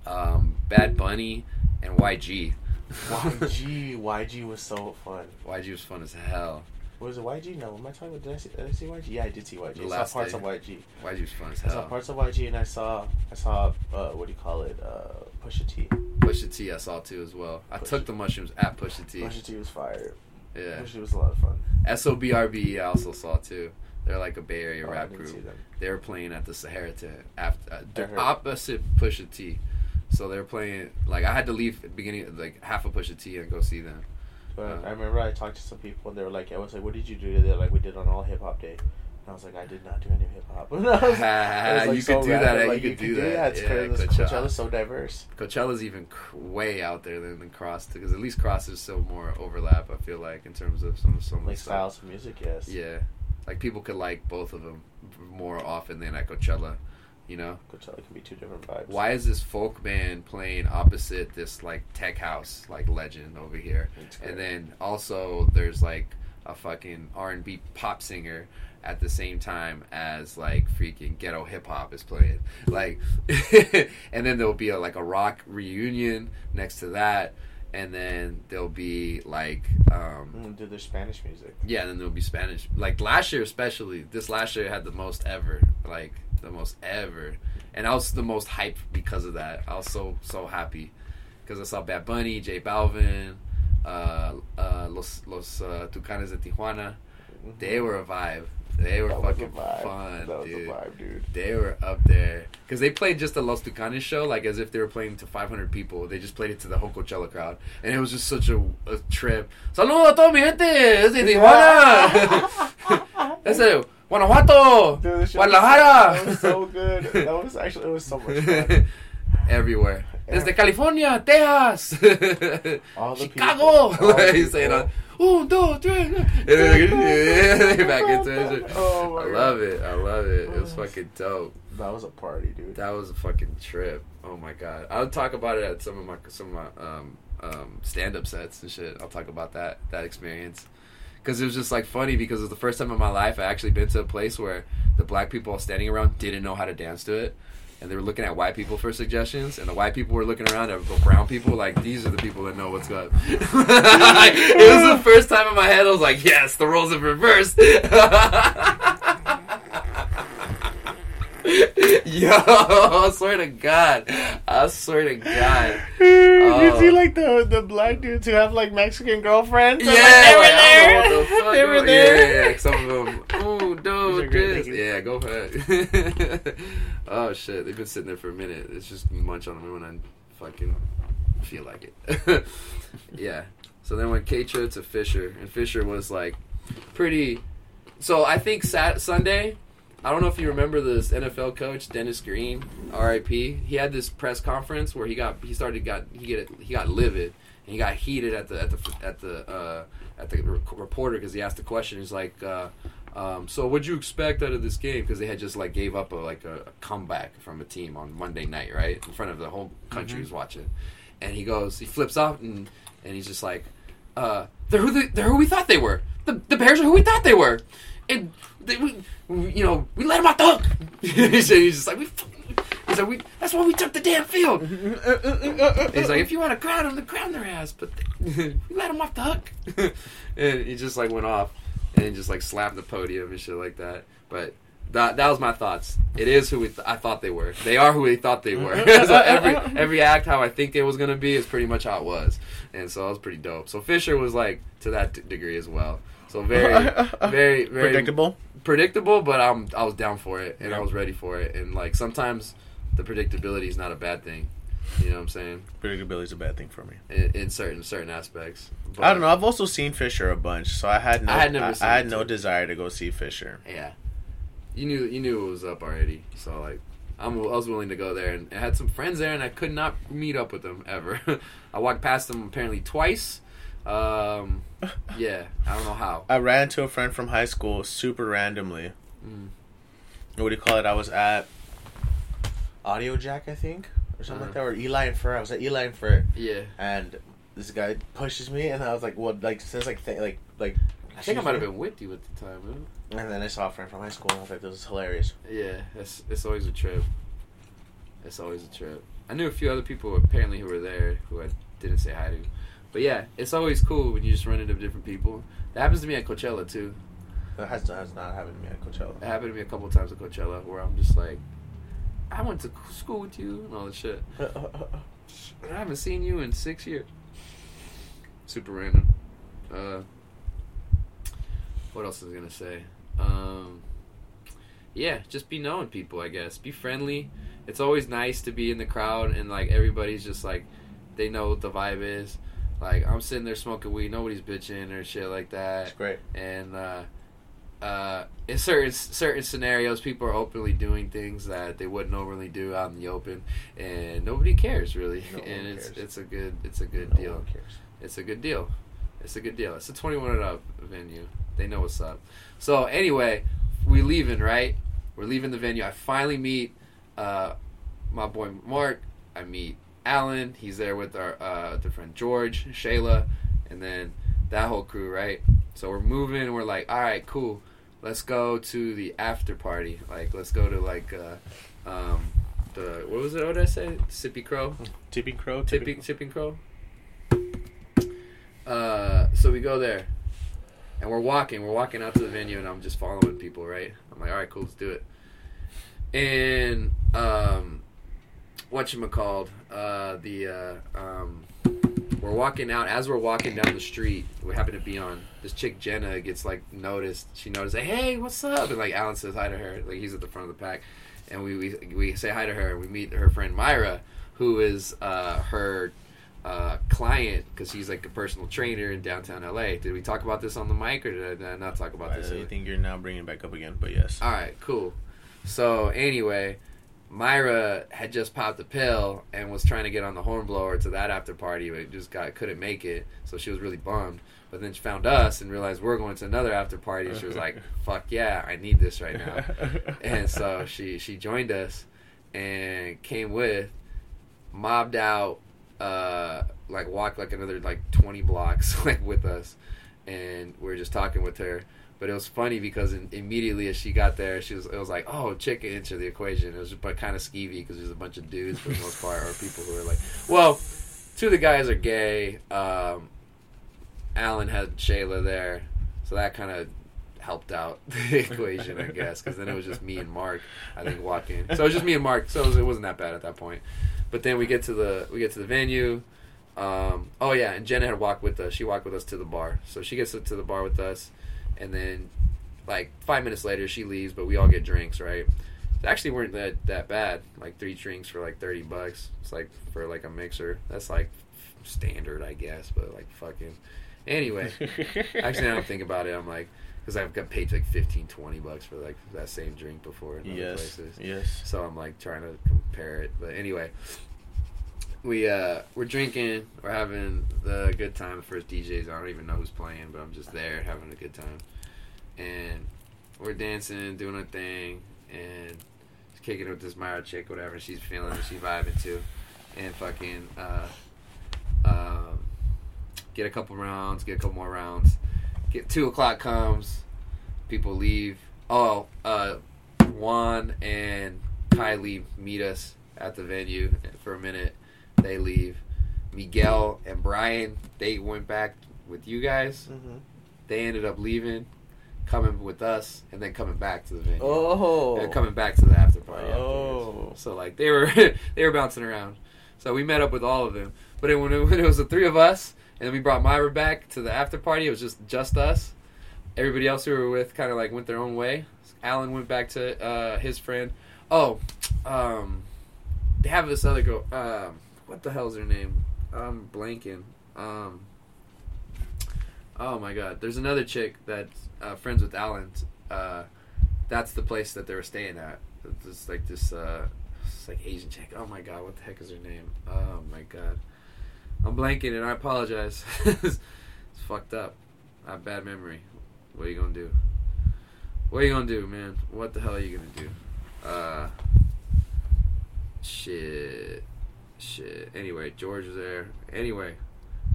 um Bad Bunny and YG. YG. YG was so fun. YG was fun as hell. Was it YG? No, am I talking about? Did I see, did I see YG? Yeah, I did see YG. The I last saw parts day. of YG. YG was fun as hell. I saw parts of YG, and I saw I saw uh, what do you call it? Uh, Pusha T. Pusha T I saw too as well. I Pusha- took the mushrooms at Pusha T. Pusha T was fire. Yeah. Pusha T was a lot of fun. SOBRB I also saw too. They're like a Bay Area Oh, I rap group. them. They were playing at the Sahara tent after uh, the opposite Pusha T. So they're playing like I had to leave beginning like half a Pusha T and go see them. But. I remember I talked to some people, and they were like, "I was like, what did you do?" They're like, "We did on all hip hop day." And I was like, "I did not do any hip hop." And I was- it was, like, You so could do that, random, you could do that, It's yeah, crazy. Coachella. Coachella's so diverse. Coachella's even way out there than, than CRSSD because at least CRSSD is still more overlap. I feel like in terms of some some of the Like styles of music, yes. Yeah, like people could like both of them more often than at Coachella. You know, Coachella can be two different vibes. why is this folk band playing opposite this like tech house like legend over here? And then also there's like a fucking R and B pop singer at the same time as like freaking ghetto hip hop is playing. Like, and then there'll be a, like a rock reunion next to that, and then there'll be like um, do their Spanish music. yeah, and then there'll be Spanish. Like last year, especially this last year had the most ever, like the most ever, and I was the most hyped because of that. I was so so happy because I saw Bad Bunny, J Balvin, uh, uh, Los Los uh, Tucanes de Tijuana. They were a vibe. They were That fucking vibe. fun, That was dude. a vibe, dude. They were up there because they played just the Los Tucanes show, like as if they were playing to 500 people. They just played it to the whole Coachella crowd, and it was just such a, a trip. Saludos a toda mi gente, es de Tijuana, es de Guanajuato, Dude, Guadalajara. That was so good. That was actually it was so much fun. everywhere. Desde California, Texas, All the Chicago. the He's saying, uh, un, dos, tres. yeah, back into it. Oh I God. love it. I love it. It was fucking dope. That was a party, dude. That was a fucking trip. Oh my god. I'll talk about it at some of my some of my um, um, stand up sets and shit. I'll talk about that that experience because it was just like funny because it was the first time in my life I actually been to a place where the black people standing around didn't know how to dance to it. And they were looking at white people for suggestions, and the white people were looking around at the brown people like these are the people that know what's up. It was the first time in my head I was like, yes, the roles have reversed. Yo, I swear to God. I swear to God. you Oh. see, like the the black dudes who have like Mexican girlfriends. Yeah, like, they were like, I don't know there. what the fuck they were there. Yeah, like some of them. Oh, These no, are great this. Yeah, go ahead. oh shit, they've been sitting there for a minute. It's just munch on them when I fucking feel like it. yeah. So then went Keitra to Fisher, and Fisher was like pretty. So I think Sat- Sunday. I don't know if you remember this NFL coach Dennis Green, R.I.P. He had this press conference where he got he started got he get he got livid and he got heated at the at the at the uh, at the re- reporter because he asked the question. He's like, uh, um, "So what'd you expect out of this game?" Because they had just like gave up a like a, a comeback from a team on Monday night, right in front of the whole country was watching, and he goes, he flips off and and he's just like, uh, "They're who they, they're who we thought they were. The the Bears are who we thought they were." And they, we, we, you know, we let them off the hook. he's just like, we, he's like, we, that's why we took the damn field. He's like, if you want to ground them, then ground their ass, but we let them off the hook. and he just like went off and just like slapped the podium and shit like that. But that that was my thoughts. It is who th- I thought they were. They are who we thought they were. so every every act how I think it was gonna be is pretty much how it was, and so that was pretty dope. So Fisher was like to that degree as well. So very very very Predictable. predictable, but I'm I was down for it and I was ready for it. And like sometimes the predictability is not a bad thing. You know what I'm saying? Predictability is a bad thing for me. In, in certain certain aspects. But, I don't know. I've also seen Fisher a bunch, so I had no. I I, had never seen I had no too. desire to go see Fisher. Yeah. You knew you knew it was up already. So like I'm, I was willing to go there and I had some friends there and I could not meet up with them ever. I walked past them apparently twice. Um, yeah, I don't know how. I ran into a friend from high school super randomly. Mm. What do you call it? I was at Audiojack, I think, or something like that, or Eli and Fur. I was at Eli and Fur, Yeah. and this guy pushes me, and I was like, "What?" Like says like th- like like. I think I might have been with you at the time. And then I saw a friend from high school, and I was like, "This is hilarious." Yeah, it's it's always a trip. It's always a trip. I knew a few other people apparently who were there who I didn't say hi to, but yeah, it's always cool when you just run into different people. That happens to me at Coachella too. That has, has not happened to me at Coachella. It happened to me a couple times at Coachella where I'm just like, I went to school with you and all that shit. I haven't seen you in six years. Super random. Uh, what else was I gonna say? Um, yeah, just be knowing people. I guess be friendly. It's always nice to be in the crowd and like everybody's just like they know what the vibe is. Like I'm sitting there smoking weed, nobody's bitching or shit like that It's great. and uh, uh, in certain certain scenarios, people are openly doing things that they wouldn't normally do out in the open, and nobody cares really. No and it's cares. it's a good it's a good No deal. one cares. It's a good deal. It's a good deal. It's a twenty one and up venue. They know what's up. So anyway, we leaving right. We're leaving the venue. I finally meet uh, my boy Mark. I meet Alan. He's there with our uh, the friend George, Shayla, and then that whole crew, right? So we're moving. and We're like, all right, cool. Let's go to the after party. Like, let's go to like uh, um, the what was it? What did I say? Sippy Crow. Tipping Crow. Tipping Tipping Crow. Uh, so we go there, and we're walking. We're walking out to the venue, and I'm just following people. Right? I'm like, all right, cool, let's do it. And um, what you called? Uh, the uh, um, we're walking out. As we're walking down the street, we happen to be on. This chick Jenna gets like noticed. She noticed, like, hey, what's up? And like Alan says hi to her. Like he's at the front of the pack, and we we, we say hi to her. and We meet her friend Myra, who is uh, her uh, client because she's like a personal trainer in downtown LA. Did we talk about this on the mic or did I, did I not talk about this? I think you're now bringing it back up again, but yes. All right, cool. So anyway, Myra had just popped a pill and was trying to get on the hornblower to that after party, but just got couldn't make it, so she was really bummed. But then she found us and realized we're going to another after party. And she was like, "Fuck yeah, I need this right now." and so she she joined us and came with, mobbed out, uh, like walked like another like twenty blocks like with us, and we're just talking with her. But it was funny because in, immediately as she got there, she was it was like, oh, chicken into the equation. It was but kind of skeevy because there's a bunch of dudes for the most part, or people who are like, well, two of the guys are gay. Um, Alan had Shayla there, so that kind of helped out the equation, I guess, because then it was just me and Mark. I think walking, so it was just me and Mark. So it, was, it wasn't that bad at that point. But then we get to the we get to the venue. Um, oh yeah, and Jenna had walked with us. She walked with us to the bar, so she gets to the bar with us, and then like five minutes later she leaves, but we all get drinks, right? They actually weren't that that bad. Like three drinks for like thirty bucks. It's like for like a mixer. That's like standard, I guess. But like fucking. Anyway, actually, I don't think about it. I'm like, because I've got paid like 15, 20 bucks for like that same drink before in other yes, places. yes. So I'm like trying to compare it. But anyway, we uh we're drinking, we're having the good time. The first DJs, I don't even know who's playing, but I'm just there having a good time. And we're dancing, doing our thing, and kicking it with this Myra chick, whatever. She's feeling she's vibing too. And fucking uh um get a couple rounds, get a couple more rounds. Get two o'clock comes, people leave. Oh, uh, Juan and Kylie meet us at the venue for a minute. They leave. Miguel and Brian, they went back with you guys. Mm-hmm. They ended up leaving, coming with us, and then coming back to the venue. Oh. And coming back to the after party. Oh. afterwards. So like they were they were bouncing around. So we met up with all of them. But it, when, it, when it was the three of us, and then we brought Myra back to the after party, it was just just us. Everybody else we were with kind of like went their own way. Alan went back to uh, his friend. Oh, um, they have this other girl. Um, what the hell's her name? I'm blanking. Um, oh my god, there's another chick that's uh, friends with Alan. Uh, that's the place that they were staying at. It's like this, uh, it's like Asian chick. Oh my god, what the heck is her name? Oh my god, I'm blanking and I apologize. it's fucked up. I have bad memory. What are you gonna do? What are you gonna do, man? What the hell are you gonna do? Uh, shit, shit. Anyway, George was there. Anyway,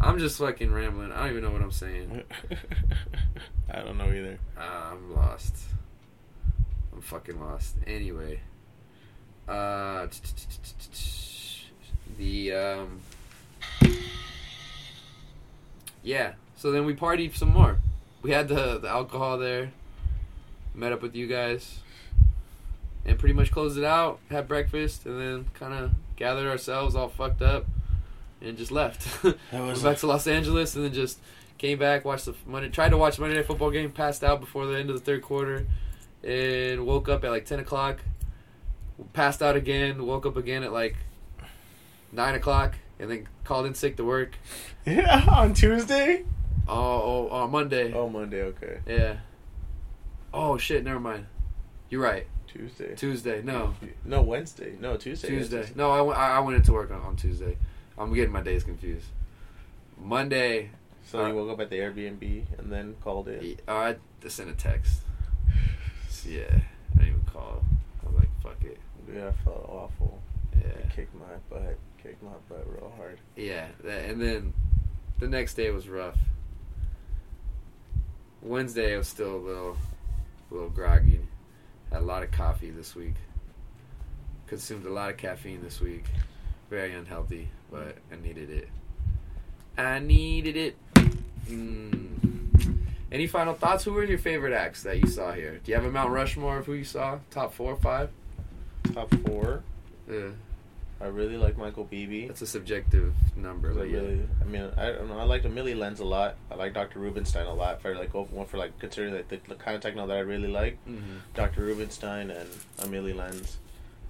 I'm just fucking rambling. I don't even know what I'm saying. I don't know either. Uh, I'm lost. I'm fucking lost. Anyway, uh, the um, yeah. So then we partied some more. We had the the alcohol there. Met up with you guys, and pretty much closed it out. Had breakfast, and then kind of gathered ourselves all fucked up, and just left. That Went was back to Los Angeles, and then just came back, watched the Monday, tried to watch the Monday Night Football game, passed out before the end of the third quarter, and woke up at like ten o'clock. Passed out again, woke up again at like nine o'clock, and then called in sick to work. yeah, on Tuesday. Oh, oh on Monday. Oh, Monday. Okay, Yeah. Oh shit! Never mind. You're right. Tuesday. Tuesday. No. No, Wednesday. No, Tuesday. Tuesday. No, I went, I went into work on, on Tuesday. I'm getting my days confused. Monday. So you woke up at the Airbnb and then called in. Uh, I just sent a text. Yeah, I didn't even call. I was like, fuck it. Yeah, I felt awful. Yeah. I kicked my butt. Kicked my butt real hard. Yeah, that, and then the next day was rough. Wednesday I was still a little, a little groggy. Had a lot of coffee this week. Consumed a lot of caffeine this week. Very unhealthy, but I needed it. I needed it. Mm. Any final thoughts? Who were your favorite acts that you saw here? Do you have a Mount Rushmore of who you saw? Top four, or five? Top four. Yeah, I really like Michael Bibi. that's a subjective number. I But yeah. really, I mean, I don't know. I like Millie Lenz a lot. I like Dr. Rubinstein a lot. I like one for like considering like the, the kind of techno that I really like, Mhm. Dr. Rubinstein and Amelie Lens,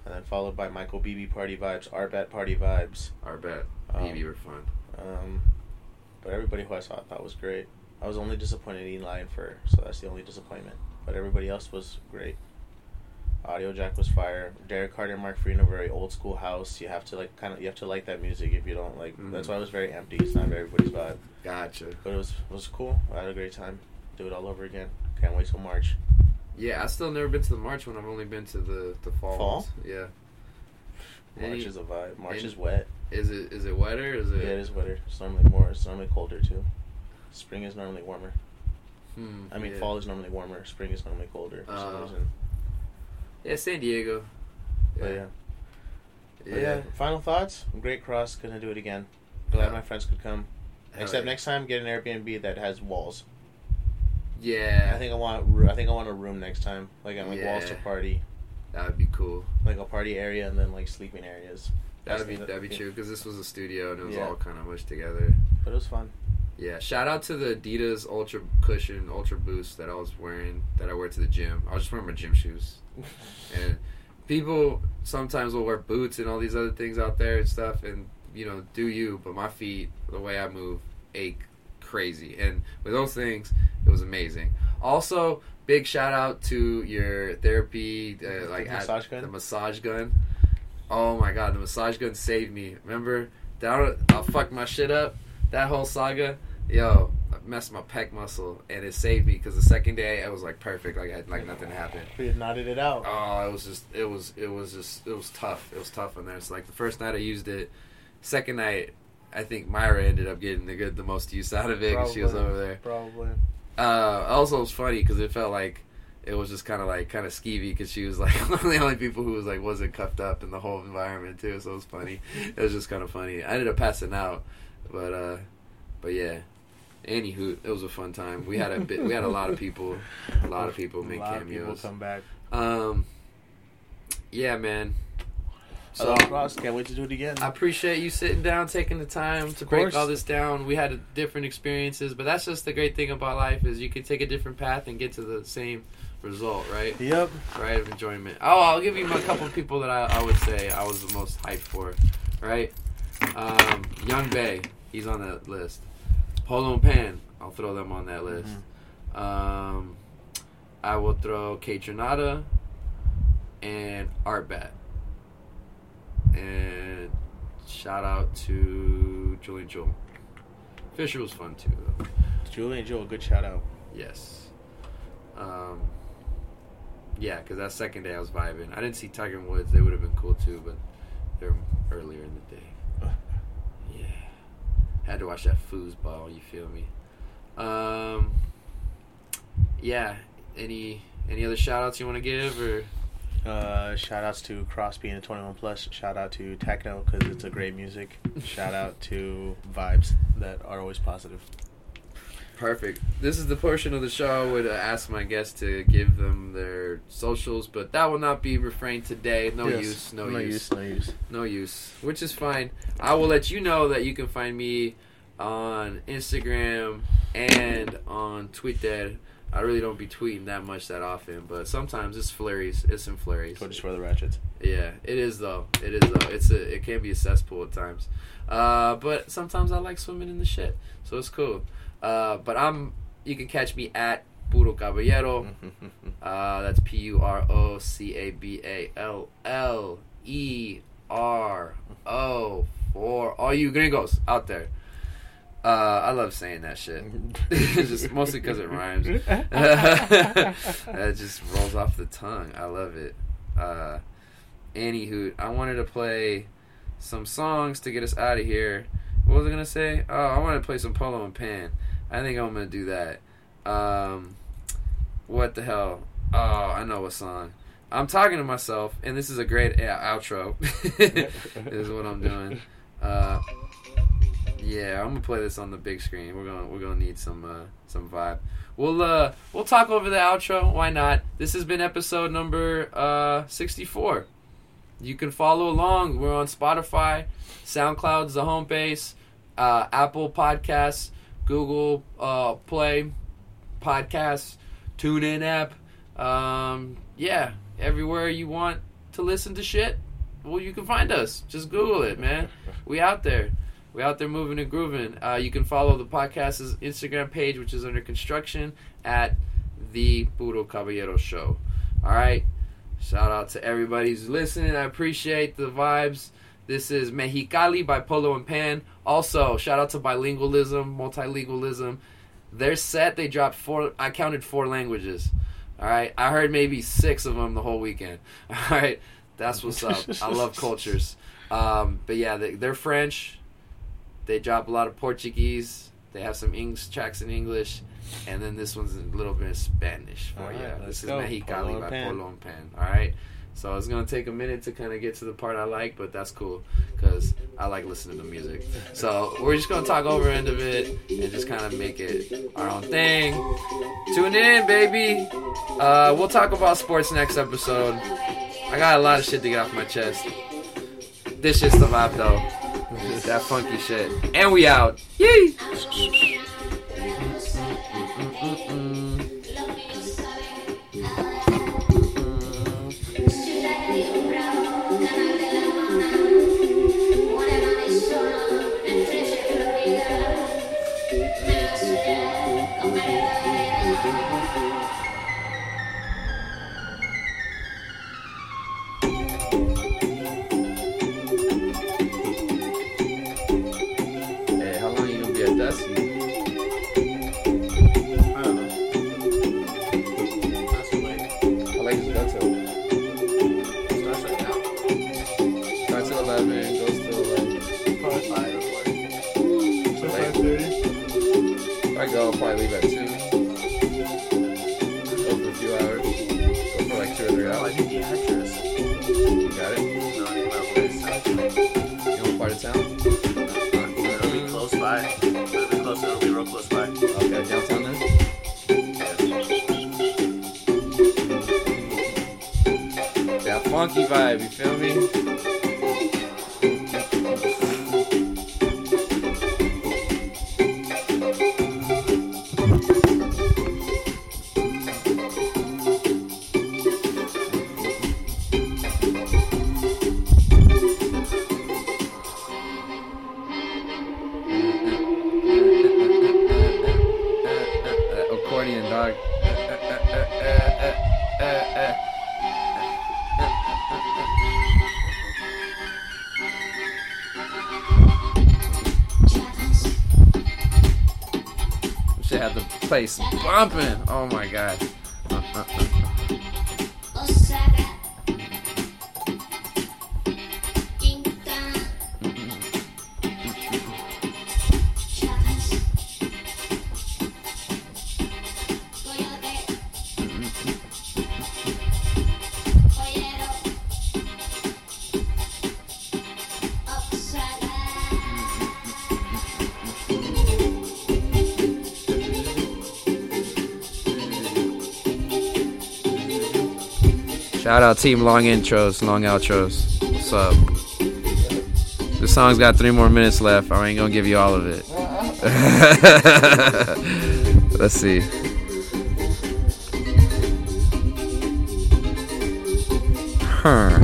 and then followed by Michael Bibi Party Vibes, Artbat Party Vibes. Our bet. Um, Bibi were fun. Um, but everybody who I saw I thought was great. I was only disappointed in Eli and Fur, so that's the only disappointment. But everybody else was great. Uh, Audiojack was fire. Derrick Carter and Mark Farina, very old school house. You have to like kind of you have to like that music if you don't like. Mhm. That's why it was very empty. It's not everybody's vibe, Gotcha. but it was it was cool. I had a great time. Do it all over again. Can't wait till March. Yeah, I still never been to the March one. I've only been to the the fall. Fall? ones. Yeah. March Any- is a vibe. March is wet. Is it is it wetter? Is it? Yeah, it is wetter. It's normally more. It's normally colder too. Spring is normally warmer. Hmm, I mean, yeah. fall is normally warmer. Spring is normally colder for some Oh. reason. Yeah, San Diego. But yeah. Yeah. But yeah. Final thoughts. Great CRSSD. Couldn't do it again. Glad Yeah. my friends could come. Hell Except yeah. next time, get an Airbnb that has walls. Yeah. I think I want. I think I want a room next time. Like on like walls to party, that would be cool. like a party area, and then like sleeping areas. That'd be that'd be true because this was a studio and it was Yeah. all kind of mushed together. But it was fun. Yeah, shout out to the Adidas Ultra Cushion Ultra Boost that I was wearing that I wear to the gym. I was just wearing my gym shoes, and people sometimes will wear boots and all these other things out there and stuff, and you know, do you? But my feet, the way I move, ache crazy, and with those things, it was amazing. Also, big shout out to your therapy, uh, like at- Massage gun? the massage gun. Oh my god, the massage gun saved me. Remember that I fucked my shit up. That whole saga, yo, I messed my pec muscle, and it saved me because the second day it was like perfect, like I like nothing happened. We had knotted it out. Oh, it was just, it was, it was just, it was tough. It was tough on there. It's like the first night I used it. Second night, I think Myra ended up getting the good, the most use out of it because she was over there. Probably. Uh, also, it was funny because it felt like it was just kind of like kind of skeevy because she was like one of the only people who was like wasn't cuffed up in the whole environment too. So it was funny. It was just kind of funny. I ended up passing out, but uh, but yeah. Anywho, it was a fun time. We had a bit. We had a lot of people. A lot of people make a lot of people come back. Um, yeah, man. So CRSSD. Can't wait to do it again. I appreciate you sitting down, taking the time to break all this down. We had different experiences, but that's just the great thing about life is you can take a different path and get to the same result, right? Yep. Right of enjoyment. Oh, I'll give you a couple of people that I, I would say I was the most hyped for, right? Um, Yung Bae, he's on that list. Polo and Pan, I'll throw them on that list. Um, I will throw Kaytranada and Artbat. And shout out to Julian Jeweil. Fisher was fun too, though. Julie and Joe, good shout out. Yes. Um, yeah, because that second day I was vibing. I didn't see Tiger Woods. They would have been cool too, but they're earlier in the day. Had to watch that foosball, you feel me? Um, yeah. Any any other shout outs you want to give or Uh, shout outs to CRSSD being a 21 plus. Shout out to Techno because it's a great music. shout out to Vibes that are always positive. Perfect. This is the portion of the show I would uh, ask my guests to give them their socials, but that will not be refrained today. No Yes. use. No, no use. use. No use. No use. Which is fine. I will let you know that you can find me on Instagram and on TweetDead. I really don't be tweeting that much that often, but sometimes it's flurries. It's some flurries. Go just for the ratchets. Yeah, it is though. It is though. It's a. It can be a cesspool at times, uh, but sometimes I like swimming in the shit, so it's cool. Uh, but I'm. You can catch me at Puro Caballero. Uh, that's P U R O C A B A L L E R O for all you gringos out there. Uh, I love saying that shit. just mostly because it rhymes. that just rolls off the tongue. I love it. Uh, anywho, I wanted to play some songs to get us out of here. What was I gonna say? Oh, I wanted to play some Polo and Pan. I think I'm gonna do that. Um, what the hell? Oh, I know a song. I'm talking to myself, and this is a great uh, outro. is what I'm doing. Uh, yeah, I'm gonna play this on the big screen. We're gonna we're gonna need some uh, some vibe. We'll uh we'll talk over the outro. Why not? This has been episode number uh 64. You can follow along. We're on Spotify, SoundCloud's the home base, uh, Apple Podcasts, Google uh, Play Podcasts, TuneIn app. Um, yeah, everywhere you want to listen to shit, well, you can find us. Just Google it, man. We out there. We out there moving and grooving. Uh, you can follow the podcast's Instagram page, which is under construction, at the Puro Caballero Show. All right. Shout out to everybody who's listening. I appreciate the vibes. This is Mexicali by Polo and Pan. Also, shout out to bilingualism, multilingualism. Their set, they dropped four. I counted four languages. All right, I heard maybe six of them the whole weekend. All right, that's what's up. I love cultures. Um, but yeah, they, they're French. They drop a lot of Portuguese. They have some English tracks in English, and then this one's a little bit of Spanish for All you. right, This is go. Mexicali Polo by Pan. Polo and Pan. All right. So it's gonna take a minute to kind of get to the part I like, but that's cool because I like listening to music. So we're just gonna talk over end of it and just kind of make it our own thing. Tune in, baby. Uh, we'll talk about sports next episode. I got a lot of shit to get off my chest. This shit's the vibe though. That funky shit. And we out. Yee! Bumping. Oh my god. Shout out team long intros, long outros. What's up? This song's got three more minutes left. I ain't gonna give you all of it. Let's see. Huh.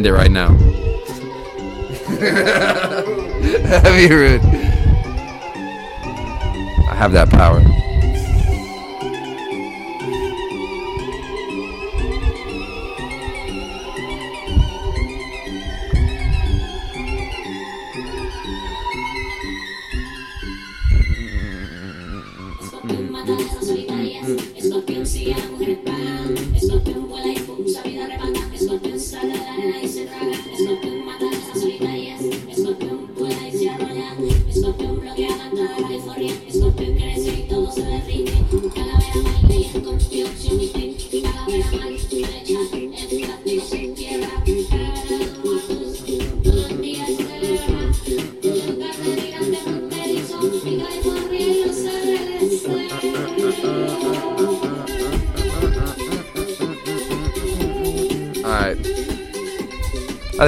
End it right now. Heavy rude. I have that power.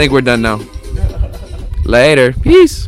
Think we're done now. Later. Peace.